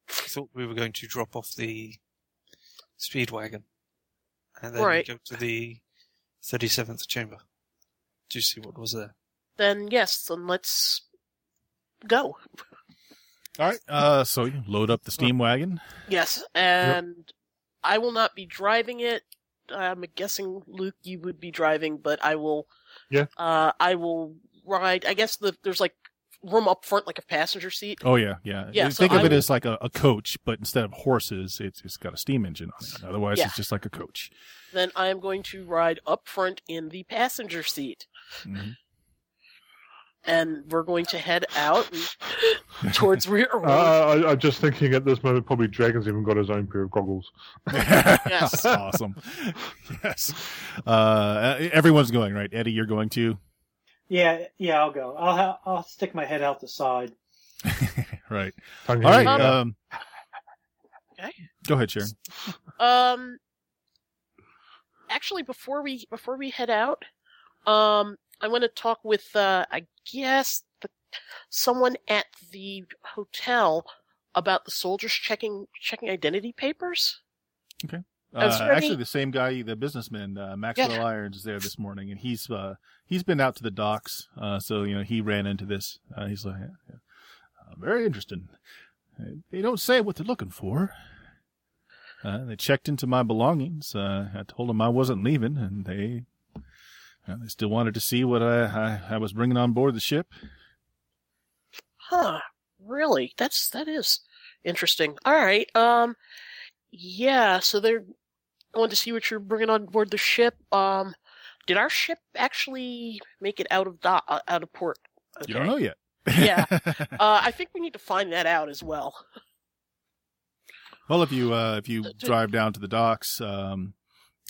Speaker 3: thought we were going to drop off the speedwagon and then
Speaker 4: Right.
Speaker 3: go to the 37th chamber to see what was there.
Speaker 4: Then yes, then let's go.
Speaker 1: All right. Uh, so you load up the steam wagon.
Speaker 4: Yes, and I will not be driving it. I'm guessing Luke, you would be driving, but I will.
Speaker 2: Yeah.
Speaker 4: Uh, I will ride. I guess the, there's like room up front, like a passenger seat.
Speaker 1: Oh yeah, yeah.
Speaker 4: Yeah, so
Speaker 1: Think of
Speaker 4: I
Speaker 1: it
Speaker 4: will-
Speaker 1: as like a, a coach, but instead of horses, it's it's got a steam engine on it. Otherwise,
Speaker 4: Yeah.
Speaker 1: it's just like a coach.
Speaker 4: Then I am going to ride up front in the passenger seat,
Speaker 1: Mhm.
Speaker 4: and we're going to head out towards rear.
Speaker 2: Uh, I, I'm just thinking at this moment, probably Dragon's even got his own pair of goggles.
Speaker 4: Yes.
Speaker 1: awesome. yes. Uh, everyone's going right. Eddie, you're going too.
Speaker 5: Yeah, yeah, I'll go. I'll ha- I'll stick my head out the side.
Speaker 1: right. All right.
Speaker 2: hanging.
Speaker 1: Um,
Speaker 4: Okay.
Speaker 1: Go ahead, Sharon.
Speaker 4: Um, actually, before we before we head out, um, I want to talk with uh, I guess the, someone at the hotel about the soldiers checking checking identity papers. Is
Speaker 1: Uh, actually, the same guy, the businessman, uh, Maxwell
Speaker 4: Yeah.
Speaker 1: Irons, is there this morning, and he's uh, he's been out to the docks. Uh, so you know he ran into this. Uh, he's like, yeah, yeah. Uh, very interesting. They don't say what they're looking for. Uh, they checked into my belongings. Uh, I told them I wasn't leaving, and they uh, they still wanted to see what I, I I was bringing on board the ship.
Speaker 4: Huh? Really? That's that is interesting. All right. Um, yeah. So they're going to see what you're bringing on board the ship. Um, did our ship actually make it out of do- uh, out of port?
Speaker 1: You don't know yet.
Speaker 4: Yeah. Uh, I think we need to find that out as well.
Speaker 1: Well, if you uh, if you drive down to the docks, um,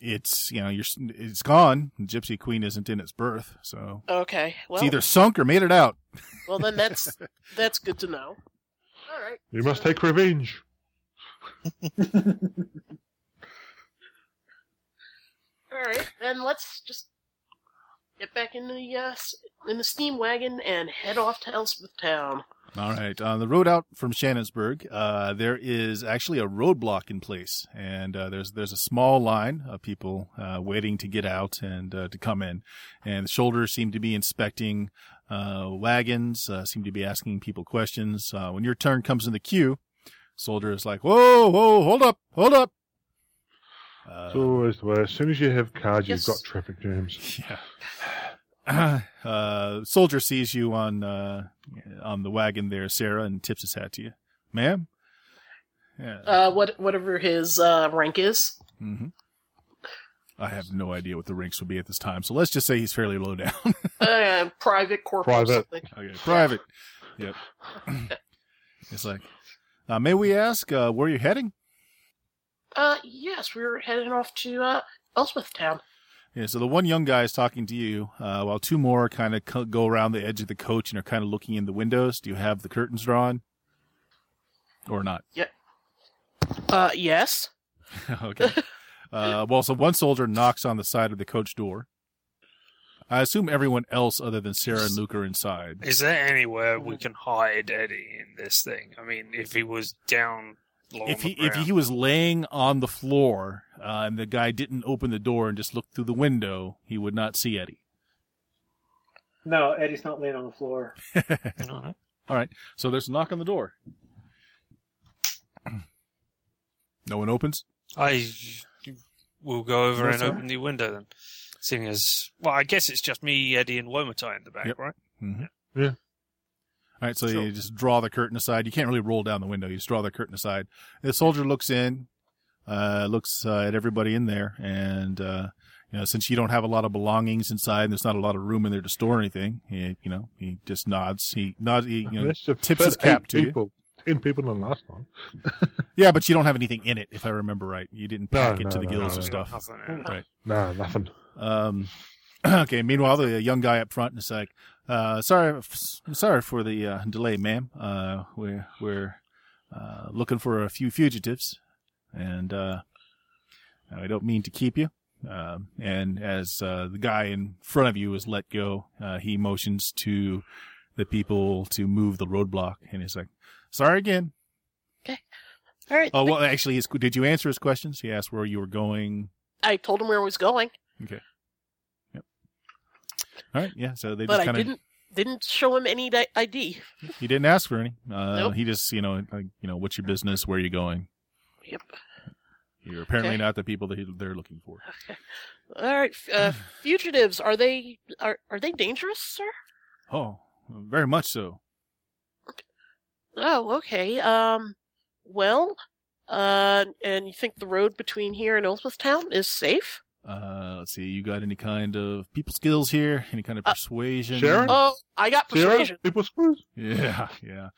Speaker 1: it's you know you're it's gone. Gypsy Queen isn't in its berth, so
Speaker 4: Okay. Well,
Speaker 1: it's either sunk or made it out.
Speaker 4: well then that's that's good to know. All right.
Speaker 2: You must take revenge.
Speaker 4: All right. Then let's just get back in the uh, in the steam wagon and head off to Elspeth Town.
Speaker 1: All right, on the road out from Shannonsburg, uh, there is actually a roadblock in place, and uh, there's there's a small line of people uh, waiting to get out and uh, to come in, and the shoulders seem to be inspecting uh, wagons, seem to be asking people questions. Uh, when your turn comes in the queue, soldier is like, "Whoa, whoa, hold up, hold up." Uh,
Speaker 2: It's always the way. As soon as you have cars,
Speaker 4: Yes.
Speaker 2: you've got traffic jams.
Speaker 1: Yeah. Uh, soldier sees you on uh, on the wagon there, Sarah, and tips his hat to you, ma'am. Yeah.
Speaker 4: Uh, what whatever his uh, rank is.
Speaker 1: Mm-hmm. I have no idea what the ranks would be at this time, so let's just say he's fairly low down.
Speaker 4: Uh, private corporal
Speaker 2: Private.
Speaker 4: something.
Speaker 1: okay, private. Yep. it's like, uh, may we ask uh, where you're heading?
Speaker 4: Uh, yes, we were heading off to uh, Elspeth Town.
Speaker 1: Yeah, so the one young guy is talking to you, uh, while two more kind of co- go around the edge of the coach and are kind of looking in the windows. Do you have the curtains drawn, or not? Yeah.
Speaker 4: Uh, yes.
Speaker 1: okay. Uh, well, so one soldier knocks on the side of the coach door. I assume everyone else other than Sarah and Luke are inside.
Speaker 3: Is there anywhere we can hide Eddie in this thing? I mean, if he was down along
Speaker 1: If he if he was laying on the floor uh, and the guy didn't open the door and just looked through the window, he would not see Eddie.
Speaker 5: No, Eddie's not laying on the floor.
Speaker 1: All right. So there's a knock on the door. No one opens.
Speaker 3: I will go over
Speaker 5: No,
Speaker 3: and
Speaker 5: sir.
Speaker 3: open the window then. Seeing as, well, I guess it's just me, Eddie, and Wimatai in the back,
Speaker 1: Yep.
Speaker 3: right?
Speaker 1: Mm-hmm. All right. So
Speaker 3: Sure.
Speaker 1: you just draw the curtain aside. You can't really roll down the window. You just draw the curtain aside. The soldier looks in, uh, looks uh, at everybody in there, and uh, you know, since you don't have a lot of belongings inside, and there's not a lot of room in there to store anything. He, you know, he just nods. He nods. He, you know, tips his cap
Speaker 2: eight
Speaker 1: to you.
Speaker 2: people. Ten people in the last one.
Speaker 1: yeah, but you don't have anything in it, if I remember right. You didn't
Speaker 2: No,
Speaker 1: pack it
Speaker 2: no,
Speaker 1: to the
Speaker 2: no,
Speaker 1: gills
Speaker 2: no,
Speaker 1: and
Speaker 2: no.
Speaker 1: stuff.
Speaker 3: Nothing.
Speaker 1: Right.
Speaker 2: Nah, nothing.
Speaker 1: Um, okay. Meanwhile, the young guy up front is like, uh, "Sorry, f- sorry for the uh, delay, ma'am. Uh, we're we're uh, looking for a few fugitives, and uh, I don't mean to keep you." Um, and as uh, the guy in front of you is let go, uh, he motions to the people to move the roadblock, and he's like, "Sorry again." Okay.
Speaker 4: All right.
Speaker 1: Oh well, actually, his, did you answer his questions? He asked where you were going.
Speaker 4: I told him where I was going,
Speaker 1: All right, yeah. So they
Speaker 4: but
Speaker 1: just kind of
Speaker 4: didn't didn't show him any ID.
Speaker 1: He didn't ask for any. Uh,
Speaker 4: Nope.
Speaker 1: He just, you know, like, you know, what's your business? Where are you going?
Speaker 4: Yep.
Speaker 1: You're apparently
Speaker 4: Okay.
Speaker 1: not the people that he, they're looking for. Okay.
Speaker 4: All right. Uh, fugitives are they are are they dangerous, sir?
Speaker 1: Oh, very much so.
Speaker 4: Oh, okay. Um, well, uh, and you think the road between here and Elspeth Town is safe?
Speaker 1: Uh, let's see. You got any kind of people skills here? Any kind of
Speaker 4: Uh,
Speaker 1: persuasion?
Speaker 2: Sharon?
Speaker 4: Oh, I got
Speaker 2: Sarah,
Speaker 4: persuasion.
Speaker 2: people screws.
Speaker 1: Yeah, yeah.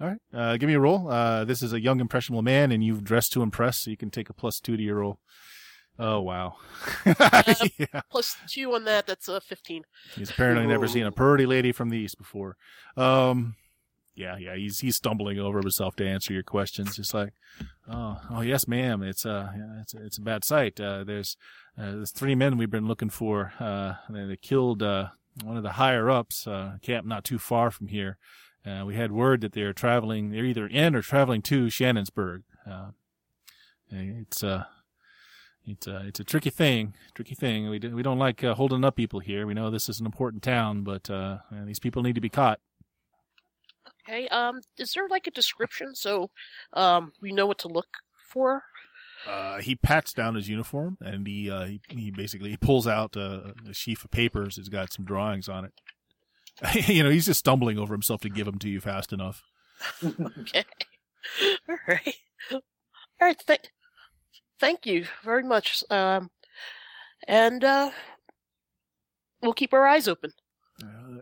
Speaker 1: All right. Uh, give me a roll. Uh, this is a young, impressionable man, and you've dressed to impress, so you can take a plus two to your roll. Oh wow. yeah.
Speaker 4: Plus two on that. That's a fifteen.
Speaker 1: He's apparently never seen a pretty lady from the east before. Um, yeah, yeah, he's he's stumbling over himself to answer your questions. Just like, oh, oh yes, ma'am. It's uh, it's it's a bad sight. Uh, there's uh, there's three men we've been looking for. Uh, they, they killed uh one of the higher ups. Uh, camp not too far from here. Uh, we had word that they're traveling. They're either in or traveling to Shannonsburg. Uh, it's uh. It's a, it's a tricky thing, tricky thing. We, do, we don't like uh, holding up people here. We know this is an important town, but uh, uh, these people need to be caught.
Speaker 4: Okay. Um, is there like a description so, um, we know what to look for?
Speaker 1: Uh, he pats down his uniform and he uh, he, he basically pulls out uh, a sheaf of papers. It's got some drawings on it. you know, he's just stumbling over himself to give them to you fast enough.
Speaker 4: Okay. All right. All right. Th- thank you very much. Um, and uh, we'll keep our eyes open.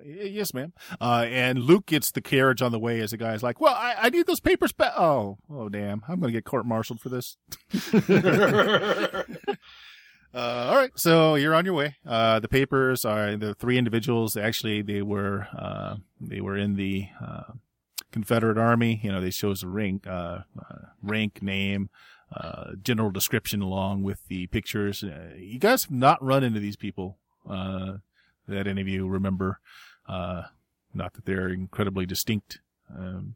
Speaker 1: Yes, ma'am. Uh, and Luke gets the carriage on the way as the guy's like, "Well, I, I need those papers back." Oh, oh, damn! I'm going to get court-martialed for this. Uh, all right, so you're on your way. Uh, the papers are the three individuals. Actually, they were uh, they were in the uh, Confederate Army. You know, they shows a rank, uh, uh, rank, name, uh, general description along with the pictures. Uh, you guys have not run into these people uh, that any of you remember. Uh, not that they're incredibly distinct. Um,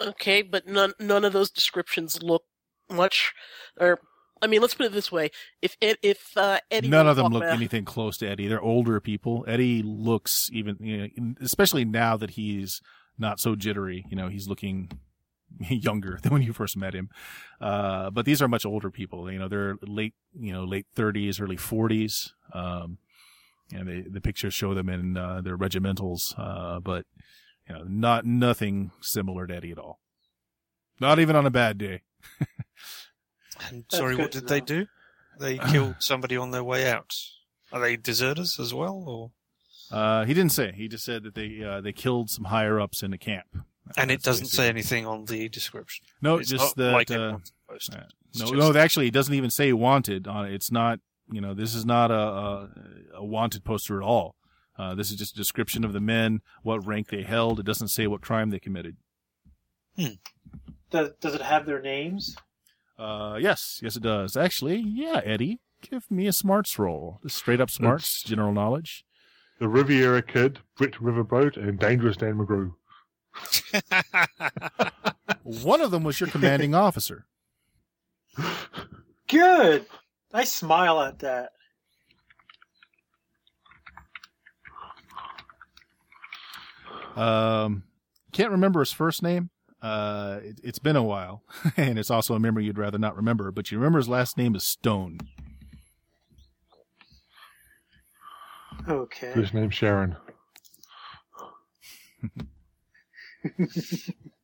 Speaker 4: Okay, but none none of those descriptions look much, or I mean, let's put it this way: if if uh, Eddie,
Speaker 1: None of them look anything close to Eddie. They're older people. Eddie looks even, you know, especially now that he's not so jittery. You know, he's looking younger than when you first met him. Uh, but these are much older people. You know, they're late, you know, late thirties, early forties. Um, and they, the pictures show them in, uh, their regimentals. Uh, but, you know, not, nothing similar to Eddie at all. Not even on a bad day.
Speaker 3: And sorry, what did they do? they killed somebody on their way out. Are they deserters as well, or?
Speaker 1: Uh, he didn't say. He just said that they uh, they killed some higher ups in the camp.
Speaker 3: And it doesn't say anything on the description.
Speaker 1: No,
Speaker 3: It's
Speaker 1: just
Speaker 3: not
Speaker 1: that.
Speaker 3: like
Speaker 1: uh,
Speaker 3: everyone's supposed to.
Speaker 1: uh, no,
Speaker 3: just-
Speaker 1: no. Actually, it doesn't even say wanted on it. It's not. You know, this is not a a, a wanted poster at all. Uh, this is just a description of the men, what rank they held. It doesn't say what crime they committed.
Speaker 5: Does, does it have their names?
Speaker 1: Uh, yes, yes, it does. Actually, yeah, Eddie, give me a smarts roll. Just straight up smarts, general knowledge.
Speaker 2: The Riviera Kid, Brit Riverboat, and Dangerous Dan McGrew.
Speaker 1: One of them was your commanding officer.
Speaker 5: Good. I smile at that.
Speaker 1: Um, can't remember his first name. Uh, it, it's been a while, and it's also a memory you'd rather not remember. But you remember his last name is Stone.
Speaker 5: Okay.
Speaker 2: His name's Sharon.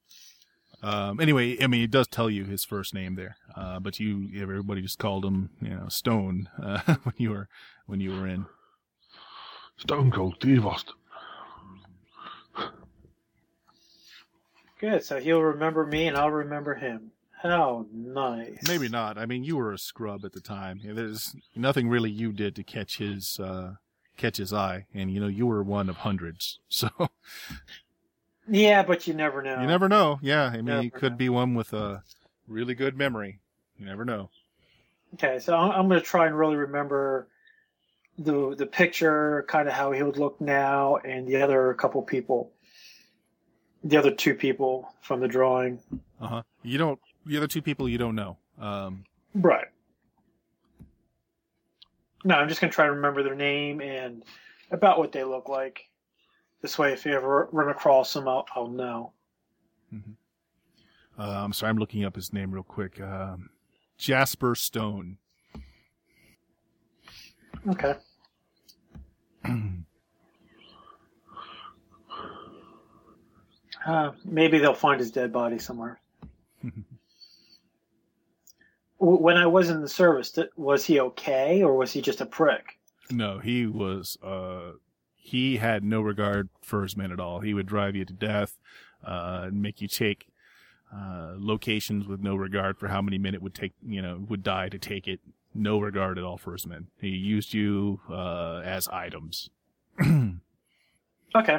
Speaker 1: Um, anyway, I mean, it does tell you his first name there. Uh, but you, everybody just called him, you know, Stone uh, when you were when you were in.
Speaker 2: Stone Cold Steve Austin.
Speaker 5: Good. So he'll remember me, and I'll remember him. How nice.
Speaker 1: Maybe not. I mean, you were a scrub at the time. There's nothing really you did to catch his uh, catch his eye, and you know you were one of hundreds. So
Speaker 5: Yeah, but you never know.
Speaker 1: you never know. Yeah, I mean,
Speaker 5: Never
Speaker 1: he could
Speaker 5: know.
Speaker 1: be one with a really good memory. You never know.
Speaker 5: Okay, so I'm, I'm going to try and really remember the the picture, kind of how he would look now, and the other couple people, the other two people from the drawing.
Speaker 1: Uh huh. You don't. The other two people you don't know. Um,
Speaker 5: Right. No, I'm just going to try to remember their name and about what they look like. This way, if you ever run across him, I'll, I'll know.
Speaker 1: uh, I'm sorry, I'm looking up his name real quick. Um, Jasper Stone.
Speaker 5: Okay. Uh, maybe they'll find his dead body somewhere. When I was in the service, was he okay or was he just a prick?
Speaker 1: No, he was. Uh, he had no regard for his men at all. He would drive you to death, uh, and make you take uh, locations with no regard for how many men it would take. You know, would die to take it. No regard at all for his men. He used you uh, as items.
Speaker 5: Okay.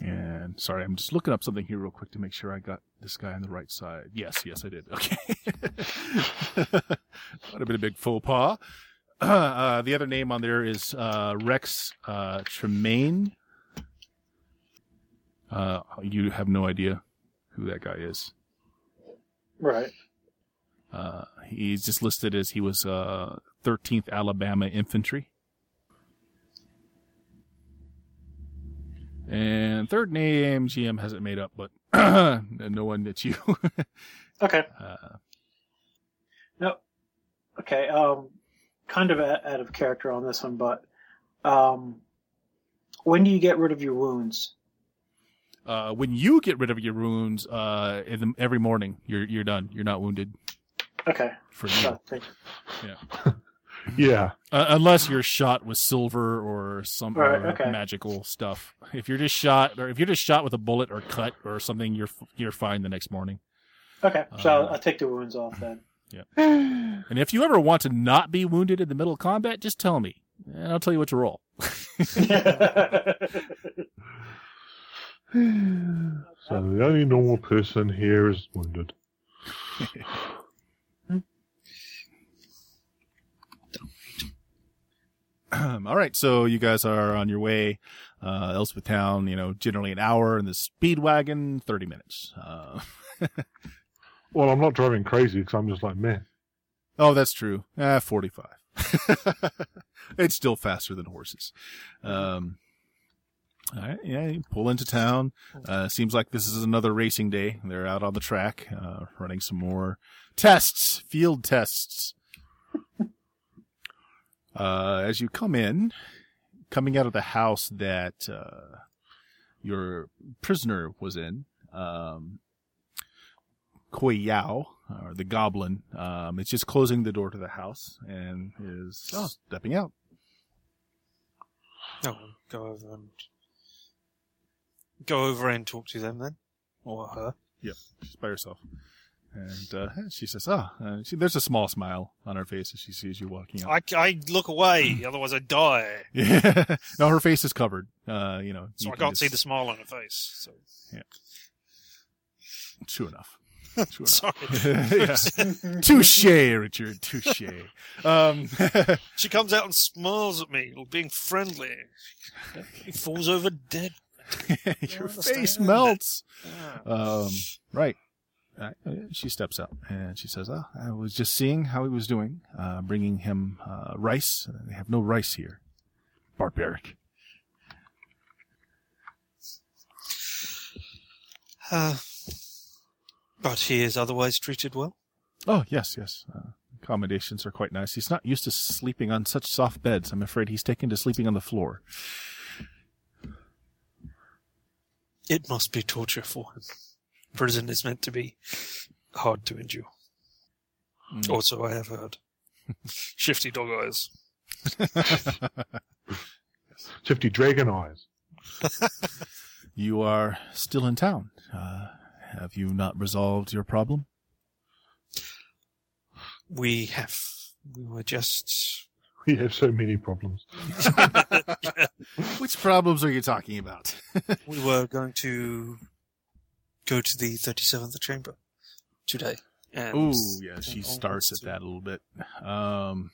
Speaker 1: And sorry, I'm just looking up something here real quick to make sure I got this guy on the right side. Yes, yes, I did. Okay. Might have been a big faux pas. Uh, the other name on there is uh, Rex uh, Tremaine. Uh, you have no idea who that guy is.
Speaker 5: Right.
Speaker 1: Uh, he's just listed as he was uh, 13th Alabama Infantry. And third name, GM hasn't made up, but no one that you.
Speaker 5: Okay.
Speaker 1: uh,
Speaker 5: No. Okay. Um, kind of out of character on this one, but um, when do you get rid of your wounds?
Speaker 1: uh, when you get rid of your wounds, uh, in the, every morning, you're you're done. You're not wounded
Speaker 5: Okay.
Speaker 1: for you,
Speaker 5: Oh, thank you.
Speaker 2: Yeah.
Speaker 1: uh, unless you're shot with silver or some
Speaker 5: Right,
Speaker 1: or
Speaker 5: okay.
Speaker 1: magical stuff. If you're just shot, or if you're just shot with a bullet or cut or something, you're you're fine the next morning.
Speaker 5: Okay. So I'll,
Speaker 1: Um,
Speaker 5: I'll take the wounds off then.
Speaker 1: And if you ever want to not be wounded in the middle of combat, just tell me, and I'll tell you what to roll.
Speaker 2: So the only normal person here is wounded.
Speaker 1: All right, so you guys are on your way, uh, Elspeth Town. You know, generally an hour, and the speed wagon thirty minutes. Uh,
Speaker 2: Well, I'm not driving crazy because I'm just like meh.
Speaker 1: oh, that's true. Ah, forty-five. it's still faster than horses. Um, all right, yeah, pull into town. Uh, seems like this is another racing day. They're out on the track, uh, running some more tests, field tests. Uh, as you come in, coming out of the house that uh, your prisoner was in, um, Koi Yao or the goblin, um, is just closing the door to the house and is
Speaker 3: Oh.
Speaker 1: stepping out.
Speaker 3: We'll go over and go over and talk to them then, or her. Yeah.
Speaker 1: She's by herself. And uh, she says, "Ah." Uh, she, there's a small smile on her face as she sees you walking out.
Speaker 3: I, I look away, otherwise I die.
Speaker 1: Yeah. no, her face is covered. Uh, you know,
Speaker 3: So
Speaker 1: you
Speaker 3: I
Speaker 1: can
Speaker 3: can't see the smile on her face. So
Speaker 1: yeah. True enough.
Speaker 3: sorry.
Speaker 1: Touche, Richard. Touche. Um,
Speaker 3: She comes out and smiles at me, being friendly. He falls over dead.
Speaker 1: your face melts.
Speaker 3: Yeah.
Speaker 1: Um, right. Uh, she steps up and she says, "Ah, I was just seeing how he was doing, uh, bringing him uh, rice. They have no rice here. Barbaric."
Speaker 3: Uh, but he is otherwise treated well.
Speaker 1: Oh yes, yes. Uh, accommodations are quite nice. He's not used to sleeping on such soft beds. I'm afraid he's taken to sleeping on the floor.
Speaker 3: It must be torture for him. Prison is meant to be hard to endure.
Speaker 1: Mm.
Speaker 3: Also, I have heard. Shifty dog eyes.
Speaker 2: Shifty dragon eyes.
Speaker 1: You are still in town. Uh, have you not resolved your problem?
Speaker 3: We have. We were just.
Speaker 2: We have so many problems.
Speaker 1: Which problems are you talking about?
Speaker 3: We were going to go to the 37th chamber today. And
Speaker 1: Ooh, yeah, she starts at
Speaker 3: to-
Speaker 1: that a little bit. Um,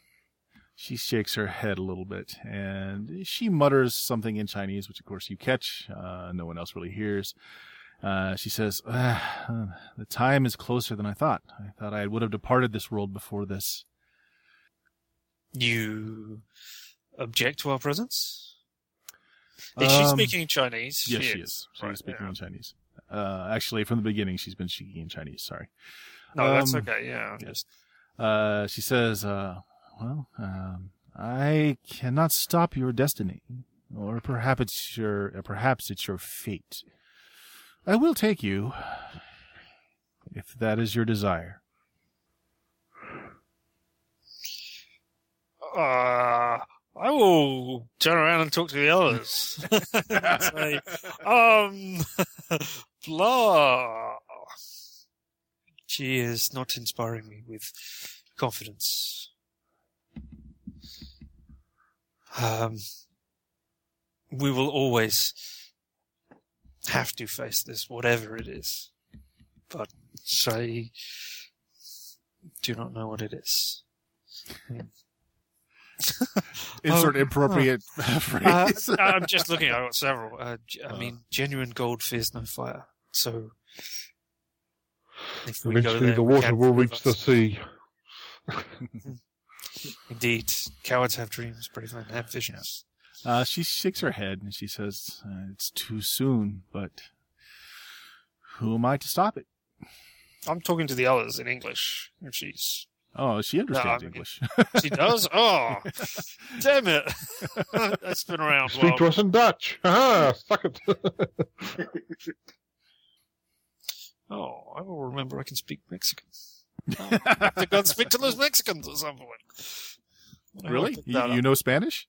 Speaker 1: she shakes her head a little bit and she mutters something in Chinese, which of course you catch. Uh, no one else really hears. Uh, she says, ah, the time is closer than I thought. I thought I would have departed this world before this.
Speaker 3: You object to our presence? Is she
Speaker 1: Um,
Speaker 3: speaking Chinese?
Speaker 1: Yes, she is. She's
Speaker 3: Right,
Speaker 1: speaking
Speaker 3: yeah.
Speaker 1: in Chinese. Uh, actually, from the beginning, she's been speaking in Chinese. Sorry.
Speaker 3: No, that's
Speaker 1: Um,
Speaker 3: okay. Yeah,
Speaker 1: yeah. Uh, she says, uh, well, um, I cannot stop your destiny, or perhaps it's your, perhaps it's your fate. I will take you, if that is your desire.
Speaker 3: Uh, I will turn around and talk to the others. Say, um, blah. She is not inspiring me with confidence. Um, we will always have to face this, whatever it is. But I do not know what it is.
Speaker 1: Insert
Speaker 3: Oh,
Speaker 1: appropriate
Speaker 3: Uh,
Speaker 1: phrase.
Speaker 3: I'm just looking. I've got several. Uh, I
Speaker 1: Uh.
Speaker 3: mean, genuine gold fears no fire. So, if we go
Speaker 2: Eventually,
Speaker 3: there,
Speaker 2: the water will reach the sea.
Speaker 3: Indeed, cowards have dreams, brave men have visions.
Speaker 1: Uh, she shakes her head and she says, uh, it's too soon, but who am I to stop it?
Speaker 3: I'm talking to the others in English. If she's
Speaker 1: Oh, she understands
Speaker 3: I mean-
Speaker 1: English.
Speaker 3: she does. Oh, damn it! That's been around.
Speaker 2: Speak
Speaker 3: Well,
Speaker 2: to us in Dutch. Haha, suck it.
Speaker 3: oh, I will remember. I can speak Mexican. Oh, I have to go and speak to those Mexicans at some point.
Speaker 1: Really? You, you know Spanish?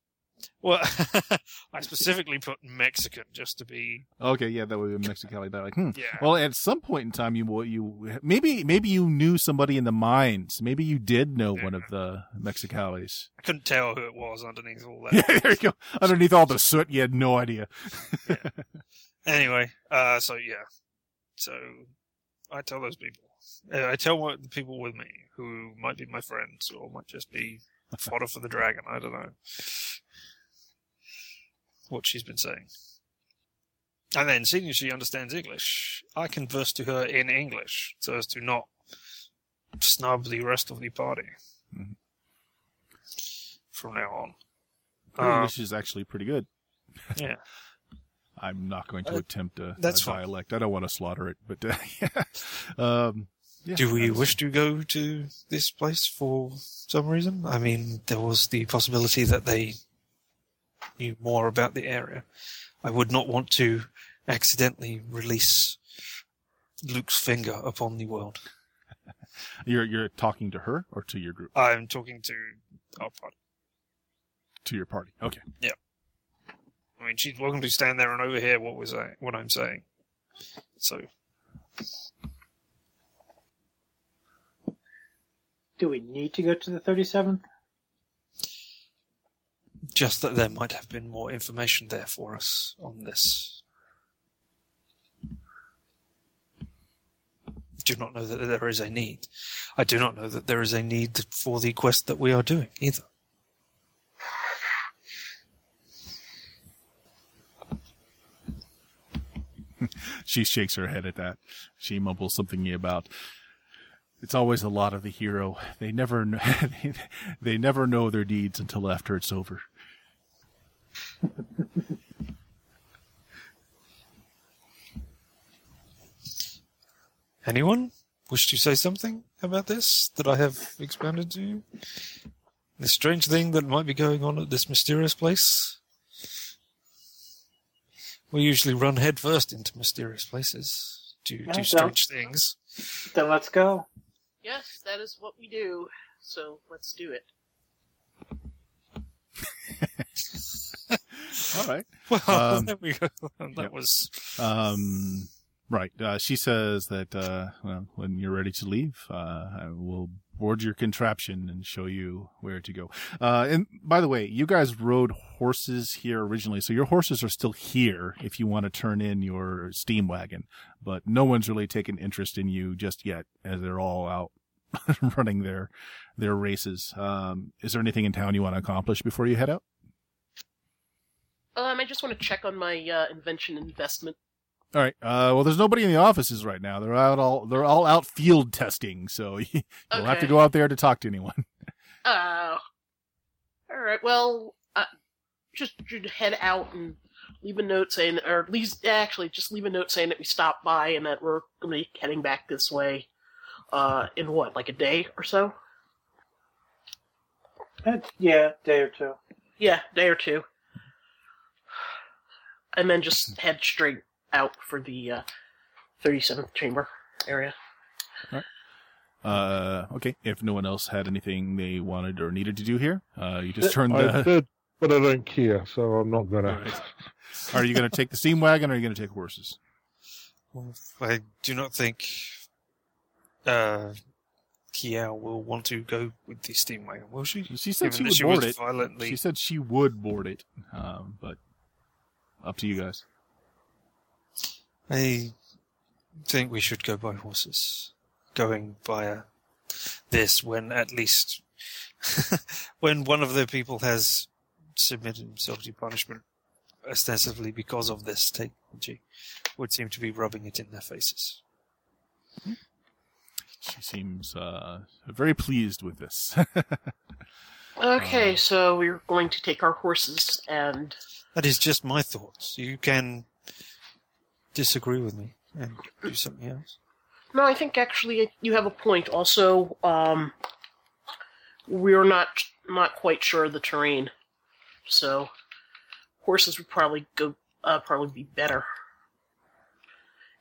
Speaker 3: Well, I specifically put Mexican just to be.
Speaker 1: Okay, yeah, that would be a Mexicali. They're like, hmm.
Speaker 3: Yeah.
Speaker 1: Well, at some point in time, you you maybe maybe you knew somebody in the mines. Maybe you did know one of the Mexicalis.
Speaker 3: I couldn't tell who it was underneath all that.
Speaker 1: Yeah, there you go. Underneath all the soot, you had no idea.
Speaker 3: anyway, uh, so yeah, so I tell those people. Uh, I tell what, the people with me who might be my friends or might just be fodder for the dragon. I don't know what she's been saying. And then, seeing as she understands English, I converse to her in English so as to not snub the rest of the party
Speaker 1: Mhm.
Speaker 3: from now on.
Speaker 1: Her
Speaker 3: Uh,
Speaker 1: English is actually pretty good.
Speaker 3: yeah.
Speaker 1: I'm not going to
Speaker 3: Uh,
Speaker 1: attempt a,
Speaker 3: that's
Speaker 1: a
Speaker 3: fine.
Speaker 1: dialect. I don't want to slaughter it, but uh, yeah. Um, yeah,
Speaker 3: Do we wish to go to this place for some reason? I mean, there was the possibility that they knew more about the area. I would not want to accidentally release Luke's finger upon the world.
Speaker 1: you're you're talking to her or to your group?
Speaker 3: I'm talking to our party.
Speaker 1: To your party. Okay. Yeah.
Speaker 3: I mean, she's welcome to stand there and overhear what was I, what I'm saying. So,
Speaker 5: Do we need to go to the 37th?
Speaker 3: Just that there might have been more information there for us on this. I Do not know that there is a need. I do not know that there is a need for the quest that we are doing either.
Speaker 1: She shakes her head at that. She mumbles something about it's always a lot of the hero. They never kn- they, they never know their deeds until after it's over.
Speaker 3: Anyone wish to say something about this that I have expounded to you? The strange thing that might be going on at this mysterious place? We usually run headfirst into mysterious places to
Speaker 5: Yeah,
Speaker 3: do
Speaker 5: so-
Speaker 3: strange things.
Speaker 5: Then let's go.
Speaker 4: Yes, that is what we do. So let's do it.
Speaker 1: All right.
Speaker 3: Well,
Speaker 1: Um,
Speaker 3: there we go. that was
Speaker 1: Um, right. Uh, she says that uh, well, when you're ready to leave, uh, I will board your contraption and show you where to go. Uh, and by the way, you guys rode horses here originally, so your horses are still here if you want to turn in your steam wagon. But no one's really taken interest in you just yet, as they're all out running their their races. Um, is there anything in town you want to accomplish before you head out?
Speaker 4: Um, I just want to check on my uh, invention investment.
Speaker 1: All right. Uh, well, there's nobody in the offices right now. They're out all they're all out field testing, so you'll have to go out there to talk to anyone.
Speaker 4: Oh. All right. Well, uh, just should head out and leave a note saying, or at least actually just leave a note saying that we stopped by and that we're going to be heading back this way. Uh, in what, like a day or so?
Speaker 5: Uh, yeah, day or two.
Speaker 4: Yeah, day or two. And then just head straight out for the uh, 37th chamber area.
Speaker 1: Uh, okay. If no one else had anything they wanted or needed to do here, uh, you just turn the.
Speaker 2: I
Speaker 1: the.
Speaker 2: did, but I don't care, so I'm not gonna.
Speaker 1: All right. Are you going to take the steam wagon or are you going to take horses?
Speaker 3: Well, I do not think uh, Kiao will want to go with the steam wagon, will she?
Speaker 1: She said
Speaker 3: Given
Speaker 1: she would
Speaker 3: was
Speaker 1: board it.
Speaker 3: violently.
Speaker 1: She said she would board it, um, but up to you guys.
Speaker 3: I think we should go by horses. Going via this when at least when one of the people has submitted himself to punishment ostensibly because of this technology would seem to be rubbing it in their faces.
Speaker 1: She seems uh, very pleased with this.
Speaker 4: Okay,
Speaker 1: Uh.
Speaker 4: so we're going to take our horses and
Speaker 3: That is just my thoughts. You can disagree with me and do something else.
Speaker 4: No, I think actually you have a point. Also, um, we're not not quite sure of the terrain, so horses would probably go uh, probably be better.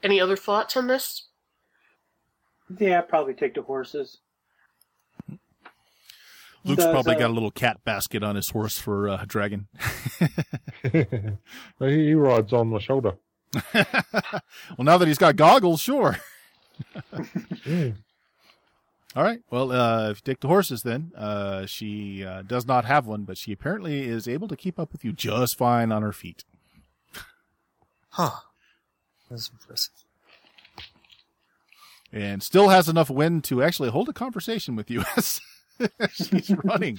Speaker 4: Any other thoughts on this?
Speaker 5: Yeah, probably take the horses.
Speaker 1: Luke's
Speaker 5: Does,
Speaker 1: probably
Speaker 5: uh,
Speaker 1: got a little cat basket on his horse for uh, Dragon.
Speaker 2: he, he rides on my shoulder.
Speaker 1: well, now that he's got goggles, sure.
Speaker 2: Mm.
Speaker 1: All right. Well, uh, if you take the horses, then uh, she uh, does not have one, but she apparently is able to keep up with you just fine on her feet.
Speaker 3: Huh. That's impressive.
Speaker 1: and still has enough wind to actually hold a conversation with you as she's running.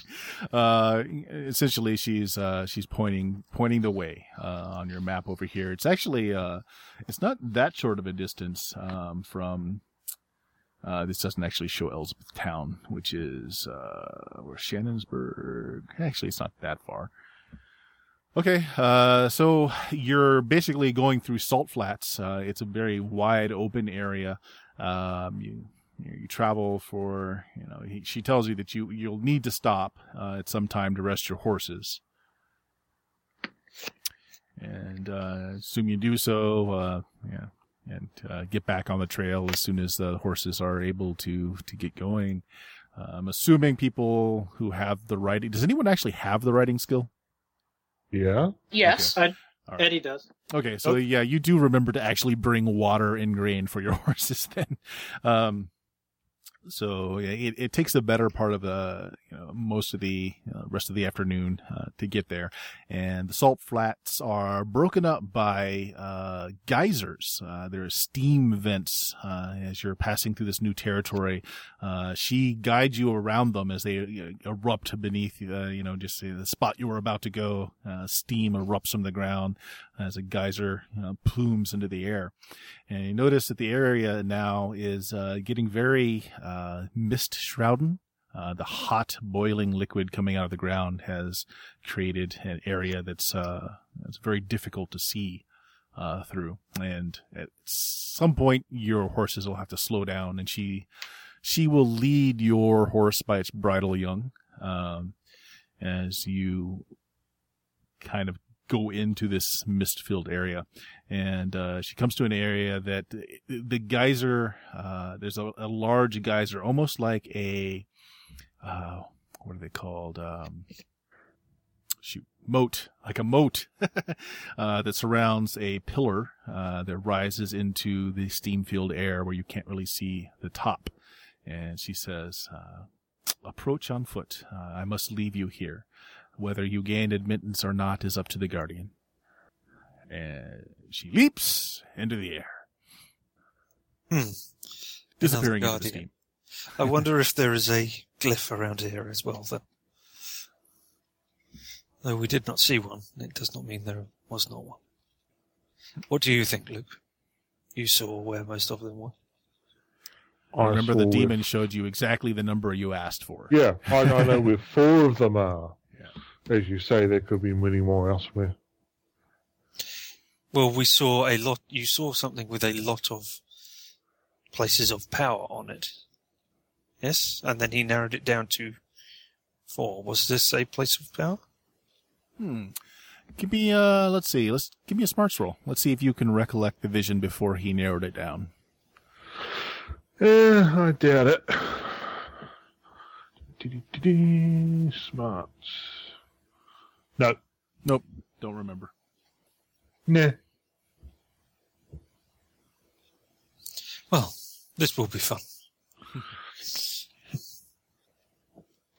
Speaker 1: Uh, essentially, she's uh, she's pointing pointing the way uh, on your map over here. It's actually uh, it's not that short of a distance um, from. Uh, this doesn't actually show Elizabeth Town, which is uh, where Shannonsburg. Actually, it's not that far. Okay, uh, so you're basically going through salt flats. Uh, it's a very wide open area. Um, you you, you travel for you know. He, she tells you that you you'll need to stop uh, at some time to rest your horses, and uh, assume you do so. Uh, yeah, and uh, get back on the trail as soon as the horses are able to to get going. Uh, I'm assuming people who have the riding. Does anyone actually have the riding skill?
Speaker 2: Yeah.
Speaker 4: Yes.
Speaker 1: All right.
Speaker 5: Eddie does.
Speaker 1: Okay, so yeah, you do remember to actually bring water and grain for your horses then. Um, so yeah, it, it takes the better part of the know, most of the uh, rest of the afternoon uh, to get there, and the salt flats are broken up by uh, geysers. Uh, there are steam vents uh, as you're passing through this new territory. Uh, she guides you around them as they erupt beneath you know just the spot you were about to go. steam erupts from the ground as a geyser plumes into the air. And you notice that the area now is uh, getting very uh, mist shrouded. Uh, the hot boiling liquid coming out of the ground has created an area that's uh, that's very difficult to see uh, through. And at some point, your horses will have to slow down, and she she will lead your horse by its bridle young um, as you kind of go into this mist filled area. And uh, she comes to an area that the geyser, uh, there's a, a, large geyser, almost like a, uh, what are they called? Um, shoot, moat, like a moat uh, that surrounds a pillar uh, that rises into the steam filled air where you can't really see the top. And she says, uh, approach on foot. I must leave you here. Whether you gain admittance or not is up to the guardian. And she leaps into the air.
Speaker 6: Hmm.
Speaker 1: Disappearing into the steam.
Speaker 6: I wonder if there is a glyph around here as well, then. Though we did not see one, it does not mean there was not one. What do you think, Luke? You saw where most of them were.
Speaker 1: I remember the demon with... showed you exactly the number you asked for.
Speaker 2: Yeah, I, I know where four of them are Yeah. as you say, there could be many more elsewhere.
Speaker 6: Well, we saw a lot. You saw something with a lot of places of power on it. Yes, and then he narrowed it down to four. Was this a place of power?
Speaker 1: Hmm. Give me uh let's see, let's give me a smarts roll. Let's see if you can recollect the vision before he narrowed it down.
Speaker 2: Yeah, I doubt it. Smarts. No.
Speaker 1: Nope. Don't remember.
Speaker 2: Nah.
Speaker 6: Well, this will be fun.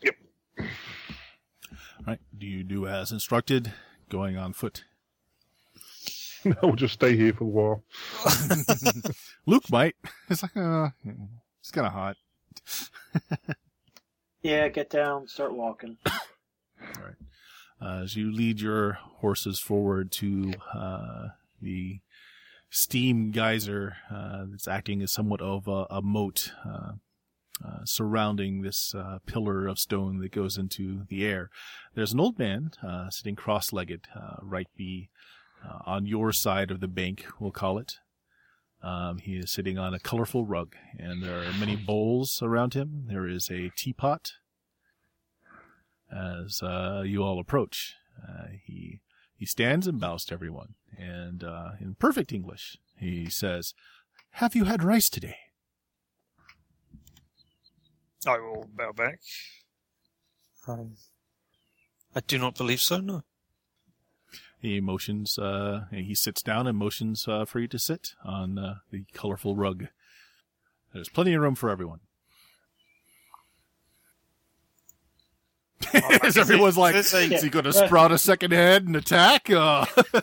Speaker 2: yep.
Speaker 1: All right. Do you do as instructed, going on foot?
Speaker 2: No, we'll just stay here for a while.
Speaker 1: Luke might. It's like, uh, it's kind of hot.
Speaker 5: yeah, get down, start walking.
Speaker 1: All right uh, as you lead your horses forward to uh, the steam geyser uh, that's acting as somewhat of a, a moat uh, uh, surrounding this uh, pillar of stone that goes into the air. There's an old man sitting cross-legged right be on your side of the bank, we'll call it. Um, he is sitting on a colorful rug, and there are many bowls around him. There is a teapot as uh, you all approach. Uh, he he stands and bows to everyone, and uh, in perfect English, he says, "Have you had rice today?"
Speaker 3: I will bow back.
Speaker 6: Um, I do not believe so. No.
Speaker 1: He motions. Uh, he sits down and motions uh, for you to sit on uh, the colorful rug. There's plenty of room for everyone. As everyone's like, is he going to sprout a second head and attack? Uh.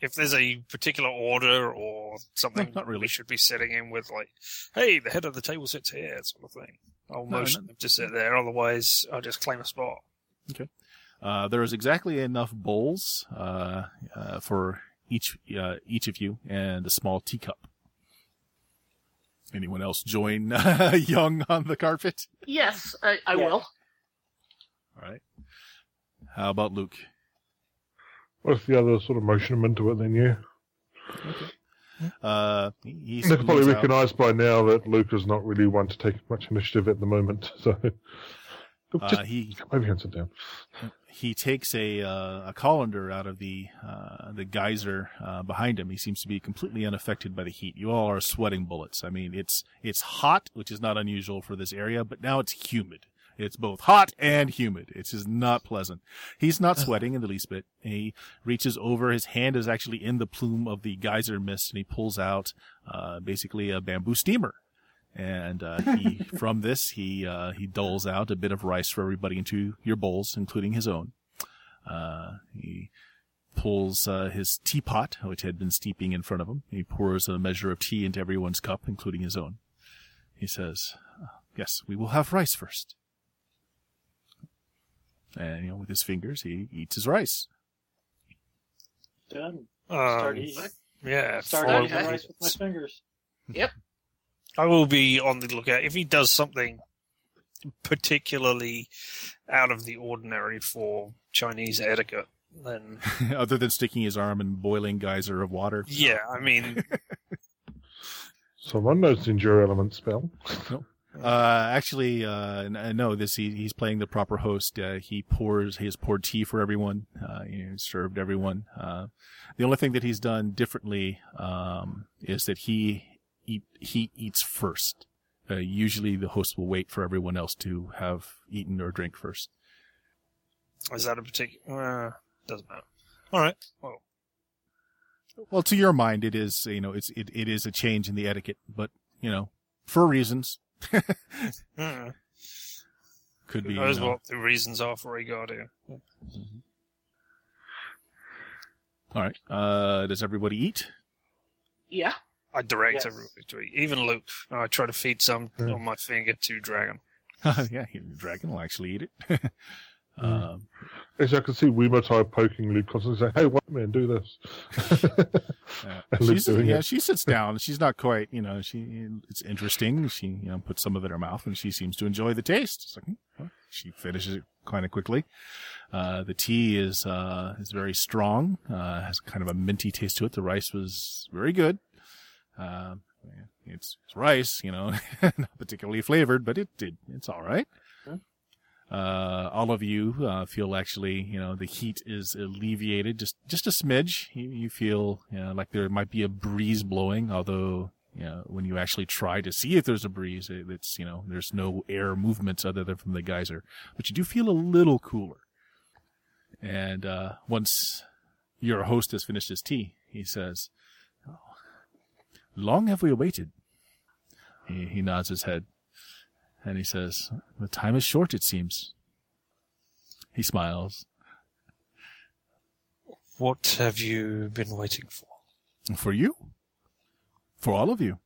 Speaker 3: if there's a particular order or something
Speaker 1: no, not really.
Speaker 3: we should be sitting in with, like, hey, the head of the table sits here, sort of thing. I'll no, motion them to sit there. Otherwise, I'll just claim a spot.
Speaker 1: Okay. Uh, there is exactly enough bowls uh, uh, for each uh, each of you and a small teacup. Anyone else join Young on the carpet?
Speaker 4: Yes, I, I
Speaker 5: yeah.
Speaker 4: will.
Speaker 1: All right. How about Luke?
Speaker 2: What's the other sort of motion him into it then, yeah?
Speaker 1: Okay. Uh, he,
Speaker 2: they probably recognise by now that Luke is not really one to take much initiative at the moment. So, Just,
Speaker 1: Uh, he
Speaker 2: maybe you can sit down.
Speaker 1: he takes a uh, a colander out of the uh, the geyser uh, behind him. He seems to be completely unaffected by the heat. You all are sweating bullets. I mean, it's it's hot, which is not unusual for this area, but now it's humid. It's both hot and humid. It's just not pleasant. He's not sweating in the least bit. He reaches over. His hand is actually in the plume of the geyser mist, and he pulls out uh, basically a bamboo steamer. And uh, he, from this, he uh, he doles out a bit of rice for everybody into your bowls, including his own. Uh, he pulls uh, his teapot, which had been steeping in front of him. He pours a measure of tea into everyone's cup, including his own. He says, "Yes, we will have rice first. And you know, with his fingers, he eats his rice.
Speaker 5: Done.
Speaker 3: Um,
Speaker 5: Start eating.
Speaker 3: yeah,
Speaker 5: Start eating the rice with my fingers. Yep.
Speaker 3: I will be on the lookout if he does something particularly out of the ordinary for Chinese etiquette. Then
Speaker 1: Other than sticking his arm in boiling geyser of water.
Speaker 3: yeah, I mean,
Speaker 2: Someone knows the endure element spell.
Speaker 1: Uh, actually, uh, uh, no, this, he, he's playing the proper host. Uh, he pours, he has poured tea for everyone, uh, you know, served everyone. Uh, the only thing that he's done differently, um, is that he eat, he eats first. Uh, usually the host will wait for everyone else to have eaten or drink first.
Speaker 3: is that a particular? Uh, doesn't matter. All right. Well,
Speaker 1: Well, to your mind, it is, you know, it's, it, it is a change in the etiquette, but, you know, for reasons.
Speaker 3: Hmm,
Speaker 1: Could
Speaker 3: who
Speaker 1: be, you
Speaker 3: knows
Speaker 1: know,
Speaker 3: what the reasons are for Rigardio.
Speaker 1: all right. Uh, does everybody eat?
Speaker 4: Yeah.
Speaker 3: I direct
Speaker 5: Yes.
Speaker 3: everybody to eat. Even Luke. I try to feed some
Speaker 2: Yeah.
Speaker 3: on my finger to Dragon.
Speaker 1: yeah, the dragon will actually eat it. um,
Speaker 2: As I can see Wimatai poking Luke constantly saying, Hey, white man, do this.
Speaker 1: Yeah. She's, yeah, she sits down. She's not quite, you know, she, it's interesting. She, you know, puts some of it in her mouth and she seems to enjoy the taste. It's like, hmm, she finishes it kind of quickly. Uh, the tea is, uh, is very strong, uh, has kind of a minty taste to it. The rice was very good. Um, it's, it's rice, you know, not particularly flavored, but it did, it's all right. Uh, all of you, uh, feel actually, you know, the heat is alleviated just, just a smidge. You, you feel, you know, like there might be a breeze blowing, although, you know, when you actually try to see if there's a breeze, it- it's, you know, there's no air movements other than from the geyser, but you do feel a little cooler. And, uh, once your host has finished his tea, he says, oh, long have we waited? He, he nods his head. And he says, The time is short, it seems. He smiles.
Speaker 6: What have you been waiting for?
Speaker 1: For you? For all of you.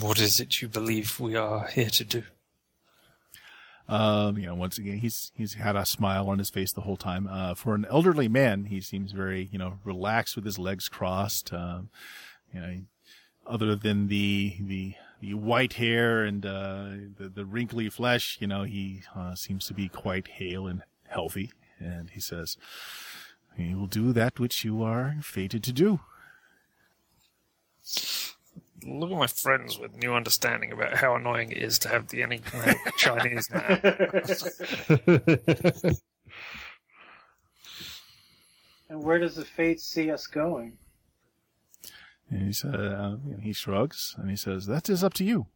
Speaker 6: What is it you believe we are here to do?
Speaker 1: Um, you know, once again, he's he's had a smile on his face the whole time. Uh, for an elderly man, he seems very, you know, relaxed with his legs crossed. Um, you know, other than the the the white hair and uh, the the wrinkly flesh, you know, he uh, seems to be quite hale and healthy. And he says, "He will do that which you are fated to do."
Speaker 3: Look at my friends with new understanding about how annoying it is to have the any Chinese man.
Speaker 5: and where does the fate see us going?
Speaker 1: And he said, uh, he shrugs and he says, "That is up to you."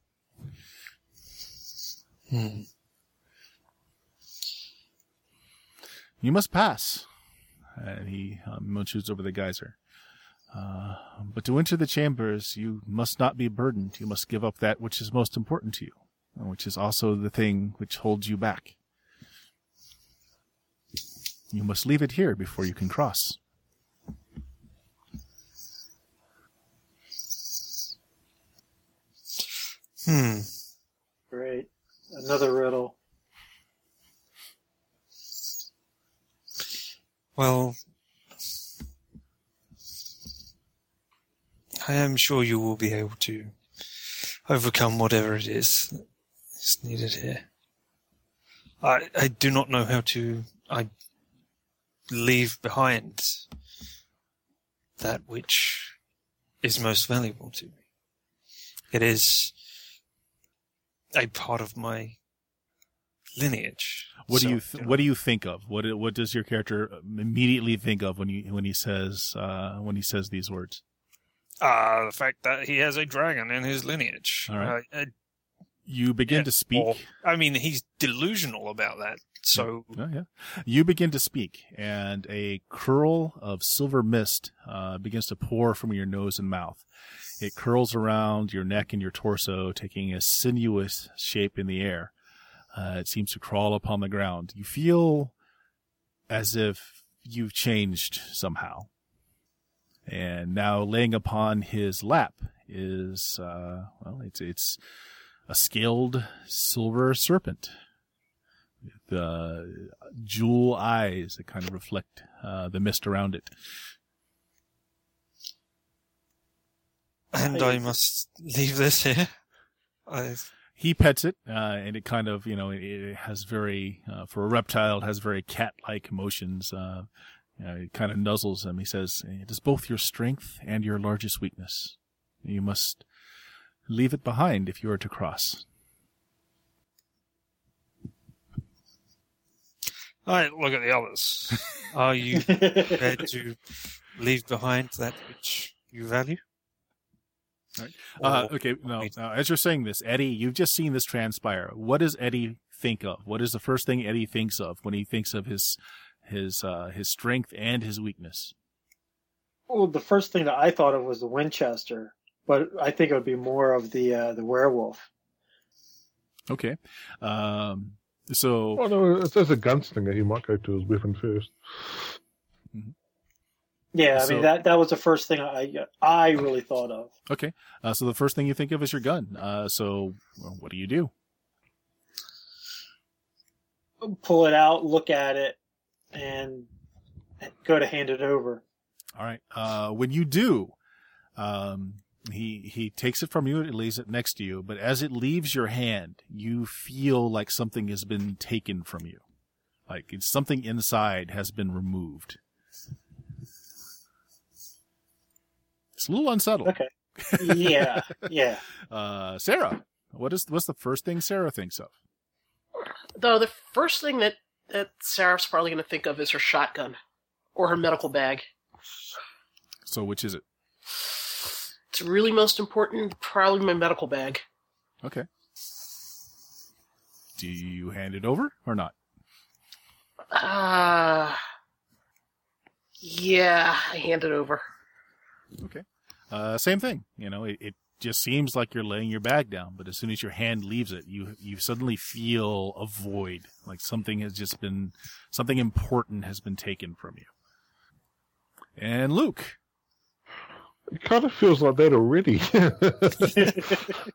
Speaker 6: Hmm.
Speaker 1: You must pass. And he um, motions over the geyser. Uh, but to enter the chambers, you must not be burdened. You must give up that which is most important to you, which is also the thing which holds you back. You must leave it here before you can cross.
Speaker 6: Hmm.
Speaker 5: Great. Another riddle.
Speaker 6: Well, I am sure you will be able to overcome whatever it is that is needed here. I I do not know how to I leave behind that which is most valuable to me. It is a part of my lineage.
Speaker 1: What do
Speaker 6: So,
Speaker 1: you th- what do you think of? What what does your character immediately think of when you when he says uh, when he says these words?
Speaker 6: Uh, the fact that he has a dragon in his lineage.
Speaker 1: All right.
Speaker 6: Uh, uh,
Speaker 1: You begin
Speaker 6: Yeah,
Speaker 1: to speak.
Speaker 6: or- I mean, he's delusional about that. So
Speaker 1: Oh, yeah. You begin to speak, and a curl of silver mist uh, begins to pour from your nose and mouth. It curls around your neck and your torso, taking a sinuous shape in the air. Uh, it seems to crawl upon the ground. You feel as if you've changed somehow. And now laying upon his lap is, uh, well, it's, it's a scaled silver serpent uh, jewel eyes that kind of reflect uh, the mist around it.
Speaker 6: and I must leave this here. I
Speaker 1: He pets it, uh, and it kind of, you know, it, it has very, uh, for a reptile, it has very cat-like motions. Uh, you know, it kind of nuzzles him. He says, "It is both your strength and your largest weakness. You must leave it behind if you are to cross."
Speaker 6: I look at the others. Are you prepared to leave behind that which you value?
Speaker 1: Uh, okay, no.
Speaker 6: wait.
Speaker 1: As you're saying this, Eddie, you've just seen this transpire. What does Eddie think of? What is the first thing Eddie thinks of when he thinks of his his uh, his strength and his weakness?
Speaker 7: Well, the first thing that I thought of was the Winchester, but I think it would be more of the uh, the werewolf.
Speaker 1: Okay, um, so
Speaker 2: Oh no, if there's a gunslinger, he might go to his weapon first.
Speaker 7: Yeah, I
Speaker 1: So-
Speaker 7: mean that that was the first thing I I really thought of.
Speaker 1: okay, uh, so the first thing you think of is your gun. Uh, so well, what do you do?
Speaker 7: Pull it out, look at it, and go to hand it over.
Speaker 1: All right. Uh, when you do, um, he he takes it from you. He lays it next to you. But as it leaves your hand, you feel like something has been taken from you, like it's something inside has been removed. It's a little unsettled.
Speaker 7: Okay. Yeah, yeah.
Speaker 1: Uh, Sarah, what is what's the first thing Sarah thinks of?
Speaker 4: Though the first thing that, that Sarah's probably going to think of is her shotgun or her medical bag.
Speaker 1: So which is it?
Speaker 4: It's really most important, probably my medical bag.
Speaker 1: Okay. Do you hand it over or not?
Speaker 4: Ah. yeah, I hand it over.
Speaker 1: Okay. Uh, same thing. You know, it, it just seems like you're laying your bag down, but as soon as your hand leaves it, you you suddenly feel a void, like something has just been something important has been taken from you. And Luke,
Speaker 2: It kind of feels like that already.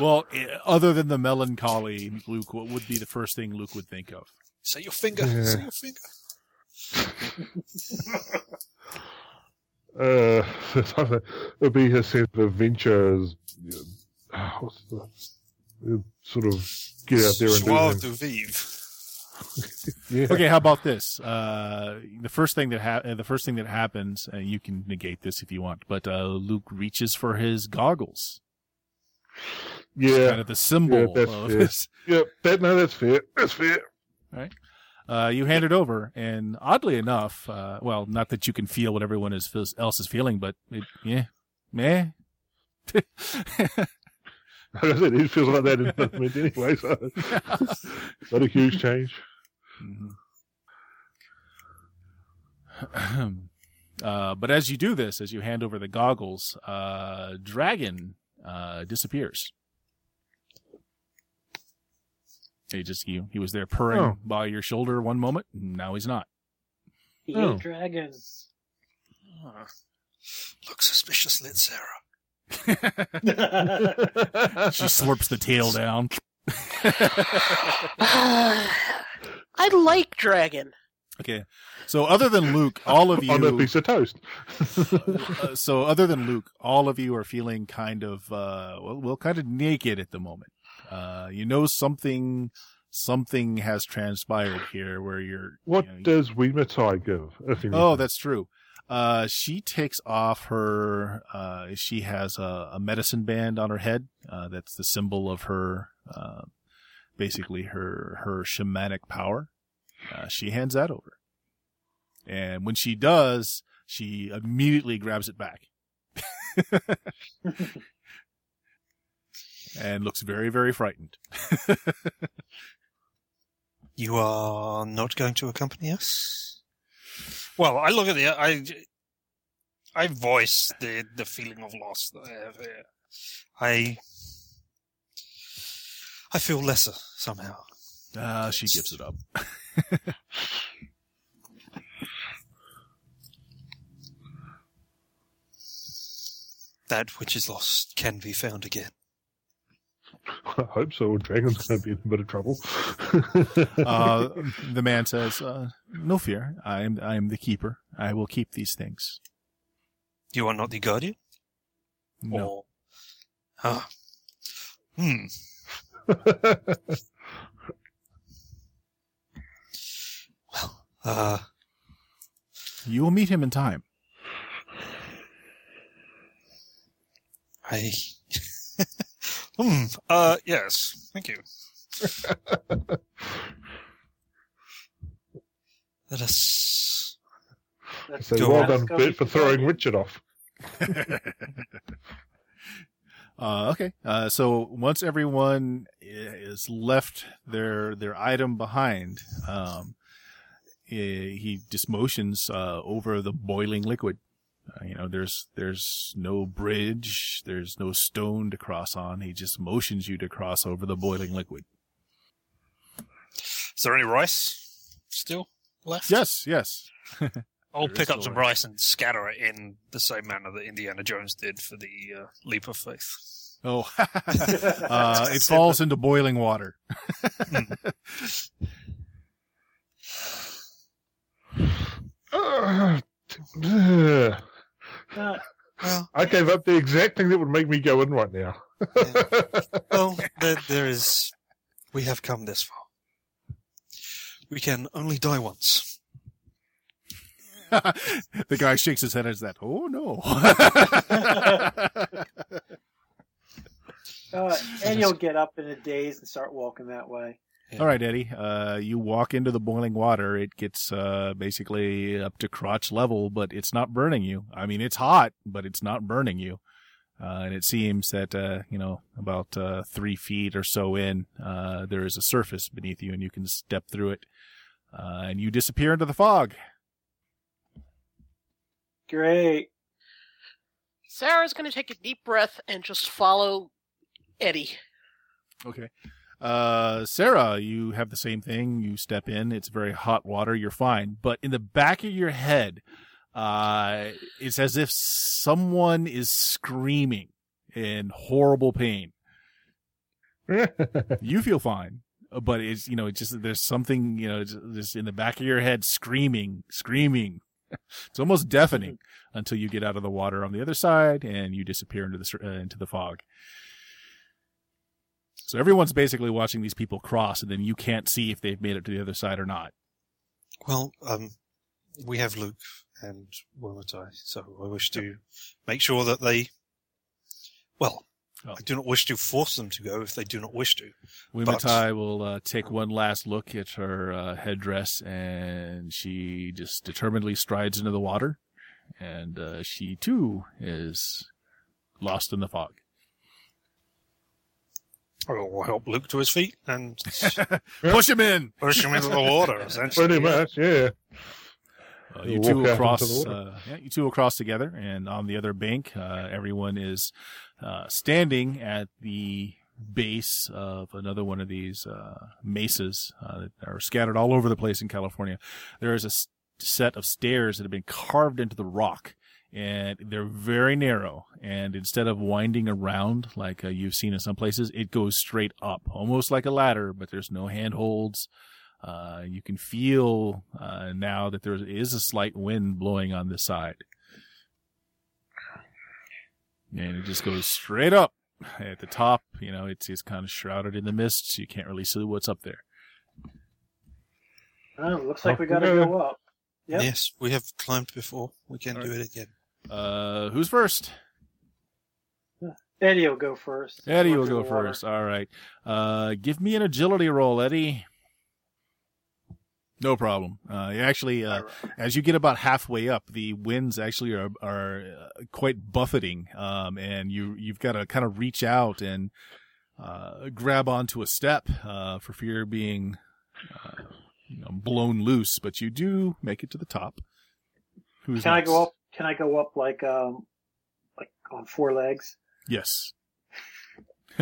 Speaker 1: well, eh, other than the melancholy, Luke, what would be the first thing Luke would think of?
Speaker 6: Say your finger.
Speaker 2: Yeah.
Speaker 6: Say your finger.
Speaker 2: uh, it'd be his sense of adventure as uh, what's uh, sort of get out there and
Speaker 6: Joie
Speaker 2: do
Speaker 6: de vivre.
Speaker 2: Yeah.
Speaker 1: Okay, how about this? Uh, the first thing that ha- uh, the first thing that happens, and you can negate this if you want, but uh, Luke reaches for his goggles,
Speaker 2: Yeah.
Speaker 1: kind of the symbol
Speaker 2: Yeah,
Speaker 1: of
Speaker 2: fair.
Speaker 1: his.
Speaker 2: Yep. That no, that's fair. That's fair.
Speaker 1: Uh, you hand it over, and oddly enough, uh, well, not that you can feel what everyone is, else is feeling, but it, yeah, meh.
Speaker 2: Like I said, it feels like that in the mint anyway. So not a huge change.
Speaker 1: Mhm. uh, but as you do this, as you hand over the goggles, uh, Dragon uh, disappears. He just you he was there purring
Speaker 2: Oh.
Speaker 1: by your shoulder one moment, and now he's not.
Speaker 7: He
Speaker 2: Oh.
Speaker 7: ate dragons.
Speaker 6: Look suspiciously at Sarah.
Speaker 1: She slurps the tail down.
Speaker 4: I like dragon.
Speaker 1: Okay, so other than Luke, all of you
Speaker 2: on a piece of toast.
Speaker 1: uh, so other than Luke, all of you are feeling kind of uh, well, well, kind of naked at the moment. Uh, you know something, something has transpired here where you're.
Speaker 2: what
Speaker 1: you know,
Speaker 2: does Wimatai give? If anything?
Speaker 1: Oh, that's true. Uh, she takes off her, uh, she has a, a medicine band on her head. Uh, that's the symbol of her, uh, basically her her shamanic power. Uh, she hands that over, and when she does, she immediately grabs it back. and looks very, very frightened.
Speaker 3: You are not going to accompany us? Well, I look at the I I voice the the feeling of loss that I have here. I I feel lesser somehow.
Speaker 1: Uh, she gives it up.
Speaker 3: That which is lost can be found again.
Speaker 2: I hope so. Dragon's going to be in a bit of trouble.
Speaker 1: Uh, the man says, uh, "No fear. I am I am the keeper. I will keep these things."
Speaker 3: You are not the guardian?
Speaker 1: No.
Speaker 3: Or Ah. Hmm. Well, uh
Speaker 1: You will meet him in time.
Speaker 3: I Hmm. Uh yes. Thank you. Let us
Speaker 5: Let's
Speaker 2: so
Speaker 3: Go
Speaker 2: well done, Bit, for
Speaker 5: be-
Speaker 2: throwing Richard off.
Speaker 1: Uh, okay. Uh, so once everyone i- is left their their item behind, um, he, he just motions uh, over the boiling liquid. Uh, you know, there's there's no bridge, there's no stone to cross on. He just motions you to cross over the boiling liquid.
Speaker 3: Is there any rice still left?
Speaker 1: Yes, yes.
Speaker 3: I'll
Speaker 1: There
Speaker 3: pick up some
Speaker 1: rice.
Speaker 3: rice and scatter it in the same manner that Indiana Jones did for the uh, leap of faith.
Speaker 1: Oh, uh, it falls into boiling water.
Speaker 2: Uh,
Speaker 5: Uh,
Speaker 3: Well,
Speaker 2: I gave up the exact thing that would make me go in right now.
Speaker 3: well, there, there is. We have come this far. We can only die once.
Speaker 1: the guy shakes his head as that. Oh no.
Speaker 5: uh, and you'll get up in a daze and start walking that way.
Speaker 1: All right, Eddie. Uh, you walk into the boiling water. It gets uh, basically up to crotch level, but it's not burning you. I mean, it's hot, but it's not burning you. Uh, and it seems that uh, you know about uh, three feet or so in, uh, there is a surface beneath you, and you can step through it, uh, and you disappear into the fog.
Speaker 5: Great.
Speaker 4: Sarah's going to take a deep breath and just follow Eddie.
Speaker 1: Okay. Uh, Sarah, you have the same thing. You step in. It's very hot water. You're fine. But in the back of your head, uh, it's as if someone is screaming in horrible pain. You feel fine, but it's, you know, it's just, there's something, you know, it's just in the back of your head screaming, screaming. It's almost deafening until you get out of the water on the other side and you disappear into the, uh, into the fog. So everyone's basically watching these people cross, and then you can't see if they've made it to the other side or not.
Speaker 3: Well, um, we have Luke and Wimatai, so I wish to make sure that they. Well,
Speaker 1: Oh.
Speaker 3: I do not wish to force them to go if they do not wish to.
Speaker 1: Wimatai will uh, take one last look at her uh, headdress, and she just determinedly strides into the water, and uh, she too is lost in the fog.
Speaker 3: I will help Luke to his feet and
Speaker 1: Push him in.
Speaker 3: push him into the water. Essentially,
Speaker 2: Pretty much, yeah.
Speaker 1: Uh, you
Speaker 2: Walk
Speaker 1: two
Speaker 2: out
Speaker 1: will cross. Uh, yeah, you two will cross together, and on the other bank, uh, everyone is uh, standing at the base of another one of these uh, mesas uh, that are scattered all over the place in California. There is a s- set of stairs that have been carved into the rock, and they're very narrow. And instead of winding around like uh, you've seen in some places, it goes straight up, almost like a ladder, but there's no handholds. Uh, you can feel uh, now that there is a slight wind blowing on this side. And it just goes straight up at the top. You know, it's, it's kind of shrouded in the mist, so you can't really see what's up there.
Speaker 5: Oh, looks like
Speaker 2: Off
Speaker 5: we
Speaker 2: we
Speaker 5: got to
Speaker 2: go.
Speaker 5: go up. Yep.
Speaker 3: yes, we have climbed before. We can
Speaker 1: All
Speaker 3: do it again.
Speaker 1: Uh, who's first?
Speaker 7: Eddie will go first.
Speaker 1: Eddie will go
Speaker 7: water.
Speaker 1: first. All right. Uh, give me an agility roll, Eddie. No problem. Uh, actually, uh, as you get about halfway up, the winds actually are are uh, quite buffeting, um, and you you've got to kind of reach out and uh, grab onto a step uh, for fear of being uh, you know, blown loose. But you do make it to the top. Who's
Speaker 7: Can I go up? Can I go up like um, like on four legs?
Speaker 1: Yes.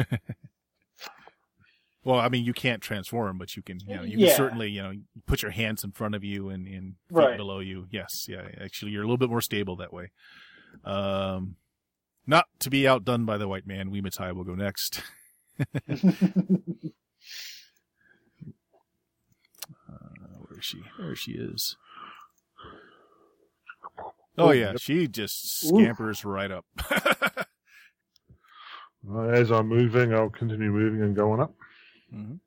Speaker 1: well, I mean, you can't transform, but you can, you know, you
Speaker 7: Yeah.
Speaker 1: can certainly, you know, put your hands in front of you and, and feet
Speaker 7: Right.
Speaker 1: below you. Yes. Yeah. Actually, you're a little bit more stable that way. Um, not to be outdone by the white man, Wimatai will go next. Uh, where is she? There she is. Oh yeah, she just scampers right up.
Speaker 2: As I'm moving, I'll continue moving and going up.
Speaker 1: Mhm.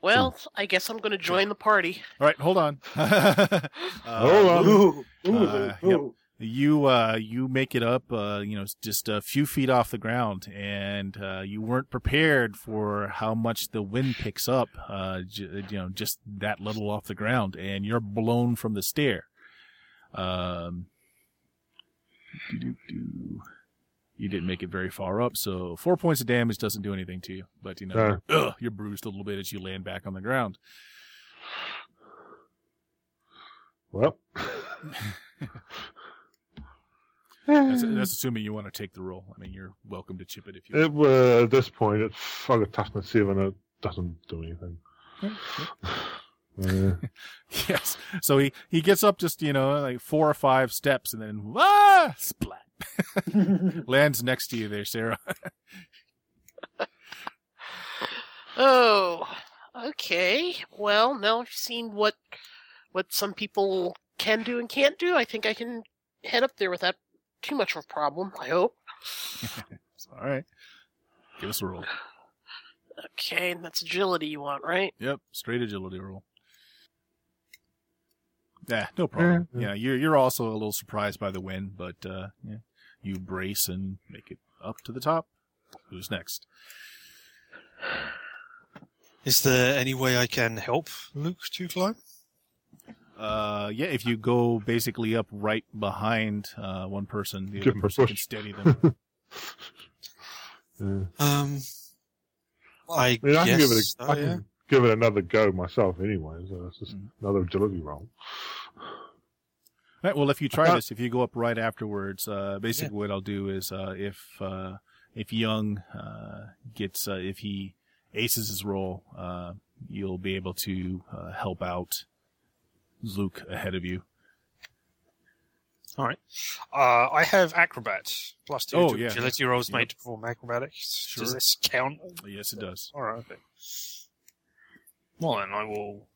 Speaker 4: Well, I guess I'm going to join the party.
Speaker 1: All right, hold on. Uh,
Speaker 2: Hold on.
Speaker 7: Ooh, ooh,
Speaker 1: Uh, yep. You uh, you make it up, uh, you know, just a few feet off the ground, and uh, you weren't prepared for how much the wind picks up. Uh, j- you know, just that little off the ground, and you're blown from the stair. Um, you didn't make it very far up, so four points of damage doesn't do anything to you. But you know,
Speaker 2: No.
Speaker 1: you're, ugh, you're bruised a little bit as you land back on the ground.
Speaker 2: Well,
Speaker 1: That's, that's assuming you want to take the roll. I mean, you're welcome to chip it if you.
Speaker 2: it, uh, at this point, it's I got toughness seven. It doesn't do anything.
Speaker 1: Yes. So he, he gets up just, you know, like four or five steps and then, ah, splat. Lands next to you there, Sarah.
Speaker 4: Oh, okay. Well, now I've seen what what some people can do and can't do. I think I can head up there without too much of a problem. I hope.
Speaker 1: All right. Give us a roll.
Speaker 4: Okay, and that's agility you want, right?
Speaker 1: Yep. Straight agility roll. Yeah, no problem. Yeah, you're, you're also a little surprised by the wind, but, uh, yeah, you brace and make it up to the top. Who's next?
Speaker 6: Is there any way I can help Luke to climb?
Speaker 1: Uh, yeah, if you go basically up right behind, uh, one person, the other person can steady them.
Speaker 2: yeah.
Speaker 6: Um, I,
Speaker 2: I mean, I can
Speaker 6: guess
Speaker 2: give it. A,
Speaker 6: so,
Speaker 2: I
Speaker 6: yeah.
Speaker 2: can give it another go myself anyway. So it's just
Speaker 1: Mhm.
Speaker 2: another agility roll.
Speaker 1: Right. Well, if you try
Speaker 2: Uh,
Speaker 1: this, if you go up right afterwards, uh, basically what I'll do is, uh, if, uh, if Young, uh, gets, uh, if he aces his roll, uh, you'll be able to, uh, help out Luke ahead of you.
Speaker 3: All right. Uh, I have acrobat plus two
Speaker 1: Oh,
Speaker 3: to
Speaker 1: yeah,
Speaker 3: agility rolls
Speaker 1: Yep.
Speaker 3: made to perform acrobatics.
Speaker 1: Sure.
Speaker 3: Does this count?
Speaker 1: Yes, it does.
Speaker 3: All right. Okay. Well, then I will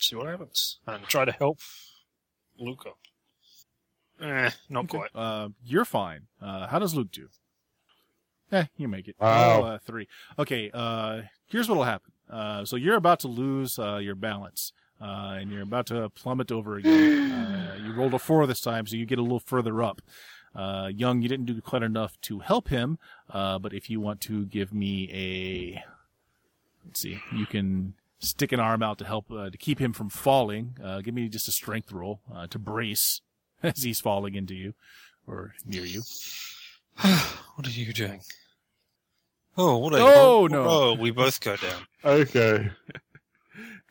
Speaker 3: see what happens and try to help Luke up. Eh, not
Speaker 1: Okay.
Speaker 3: quite.
Speaker 1: Uh, you're fine. Uh, how does Luke do? Eh, you make it.
Speaker 2: Wow.
Speaker 1: Oh, uh, three. Okay, uh, here's what'll happen. Uh, so you're about to lose, uh, your balance. Uh, and you're about to plummet over again. Uh, you rolled a four this time, so you get a little further up. Uh, Young, you didn't do quite enough to help him, uh, but if you want to give me a, let's see, you can stick an arm out to help, uh, to keep him from falling. Uh, give me just a strength roll, uh, to brace as he's falling into you or near you.
Speaker 6: what are you doing? Oh, what a
Speaker 1: Oh, no.
Speaker 6: Oh, we both go down.
Speaker 2: Okay.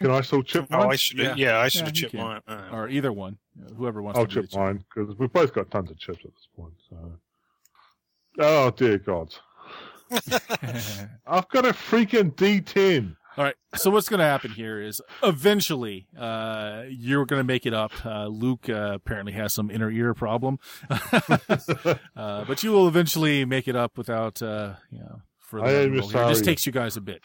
Speaker 2: Can I still chip
Speaker 3: Oh,
Speaker 2: mine?
Speaker 3: I should.
Speaker 1: Yeah.
Speaker 3: Yeah, I should
Speaker 1: Yeah,
Speaker 3: have chipped mine. Uh,
Speaker 1: or either one, whoever wants
Speaker 2: I'll
Speaker 1: to do
Speaker 2: chip mine because we've both got tons of chips at this point. So. Oh dear God! I've got a freaking D10.
Speaker 1: All right. So what's going to happen here is eventually uh, you're going to make it up. Uh, Luke uh, apparently has some inner ear problem, uh, but you will eventually make it up without uh, you know further.
Speaker 2: I am.
Speaker 1: It just takes you guys a bit.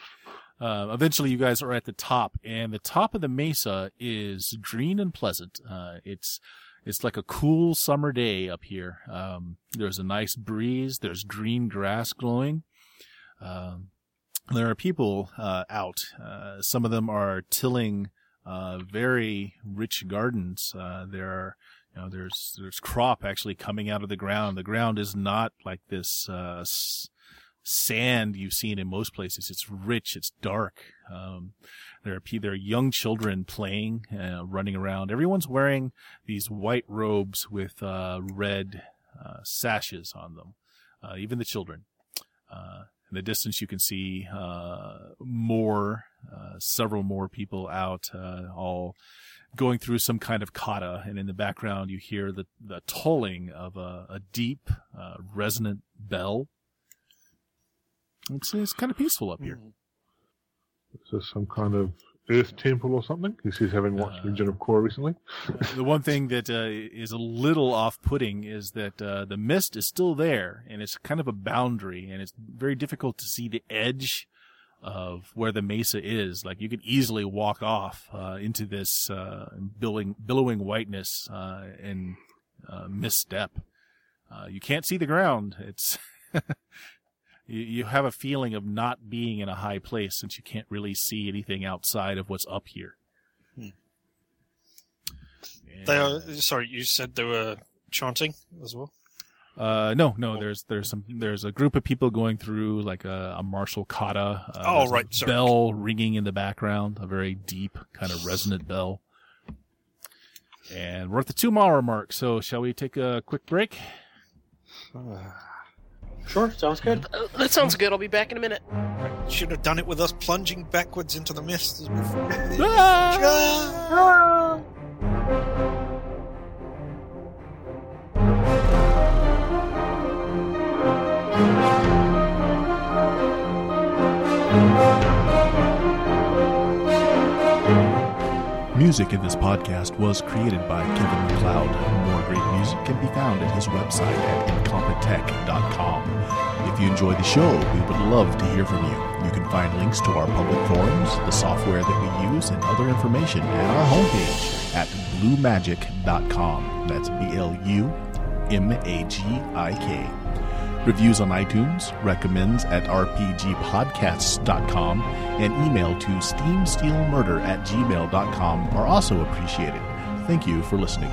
Speaker 1: Uh, eventually, you guys are at the top, and the top of the mesa is green and pleasant. Uh, it's it's like a cool summer day up here. Um, there's a nice breeze. There's green grass glowing. Um, there are people uh, out. Uh, some of them are tilling uh, very rich gardens. Uh, there are You know, there's there's crop actually coming out of the ground. The ground is not like this uh, s- sand you've seen in most places. It's rich. It's dark. Um, there are there are young children playing, uh, running around. Everyone's wearing these white robes with red sashes on them. Even the children. In the distance, you can see uh, more, uh, several more people out, uh, all going through some kind of kata, and in the background, you hear the the tolling of a, a deep, uh, resonant bell. It's it's kind of peaceful up here.
Speaker 2: Is this some kind of Earth temple or something? He says having watched
Speaker 1: Uh,
Speaker 2: Legend of Korra recently.
Speaker 1: the one thing that uh, is a little off-putting is that uh, the mist is still there, and it's kind of a boundary, and it's very difficult to see the edge of where the mesa is. Like you could easily walk off uh, into this uh, billowing, billowing whiteness uh, and uh, misstep. Uh, you can't see the ground. It's you, you have a feeling of not being in a high place since you can't really see anything outside of what's up here.
Speaker 6: Hmm. They are. Sorry, you said they were chanting as well.
Speaker 1: Uh, no, no. There's there's some there's a group of people going through like a, a martial kata. Uh,
Speaker 6: Oh,
Speaker 1: a
Speaker 6: right, sorry.
Speaker 1: Bell ringing in the background, a very deep kind of resonant bell. And we're at the two mile mark, so shall we take a quick break?
Speaker 7: Sure, sounds good.
Speaker 4: Uh, that sounds good. I'll be back in a minute.
Speaker 6: Should have done it with us plunging backwards into the mist as before.
Speaker 1: Music in this podcast was created by Kevin MacLeod. More great music can be found at his website at incompetech.com. If you enjoy the show, we would love to hear from you. You can find links to our public forums, the software that we use, and other information at our homepage at blumagik.com. That's B L U M A G I K. Reviews on iTunes, recommends at rpgpodcasts.com, and email to steamsteelmurder at gmail.com are also appreciated. Thank you for listening.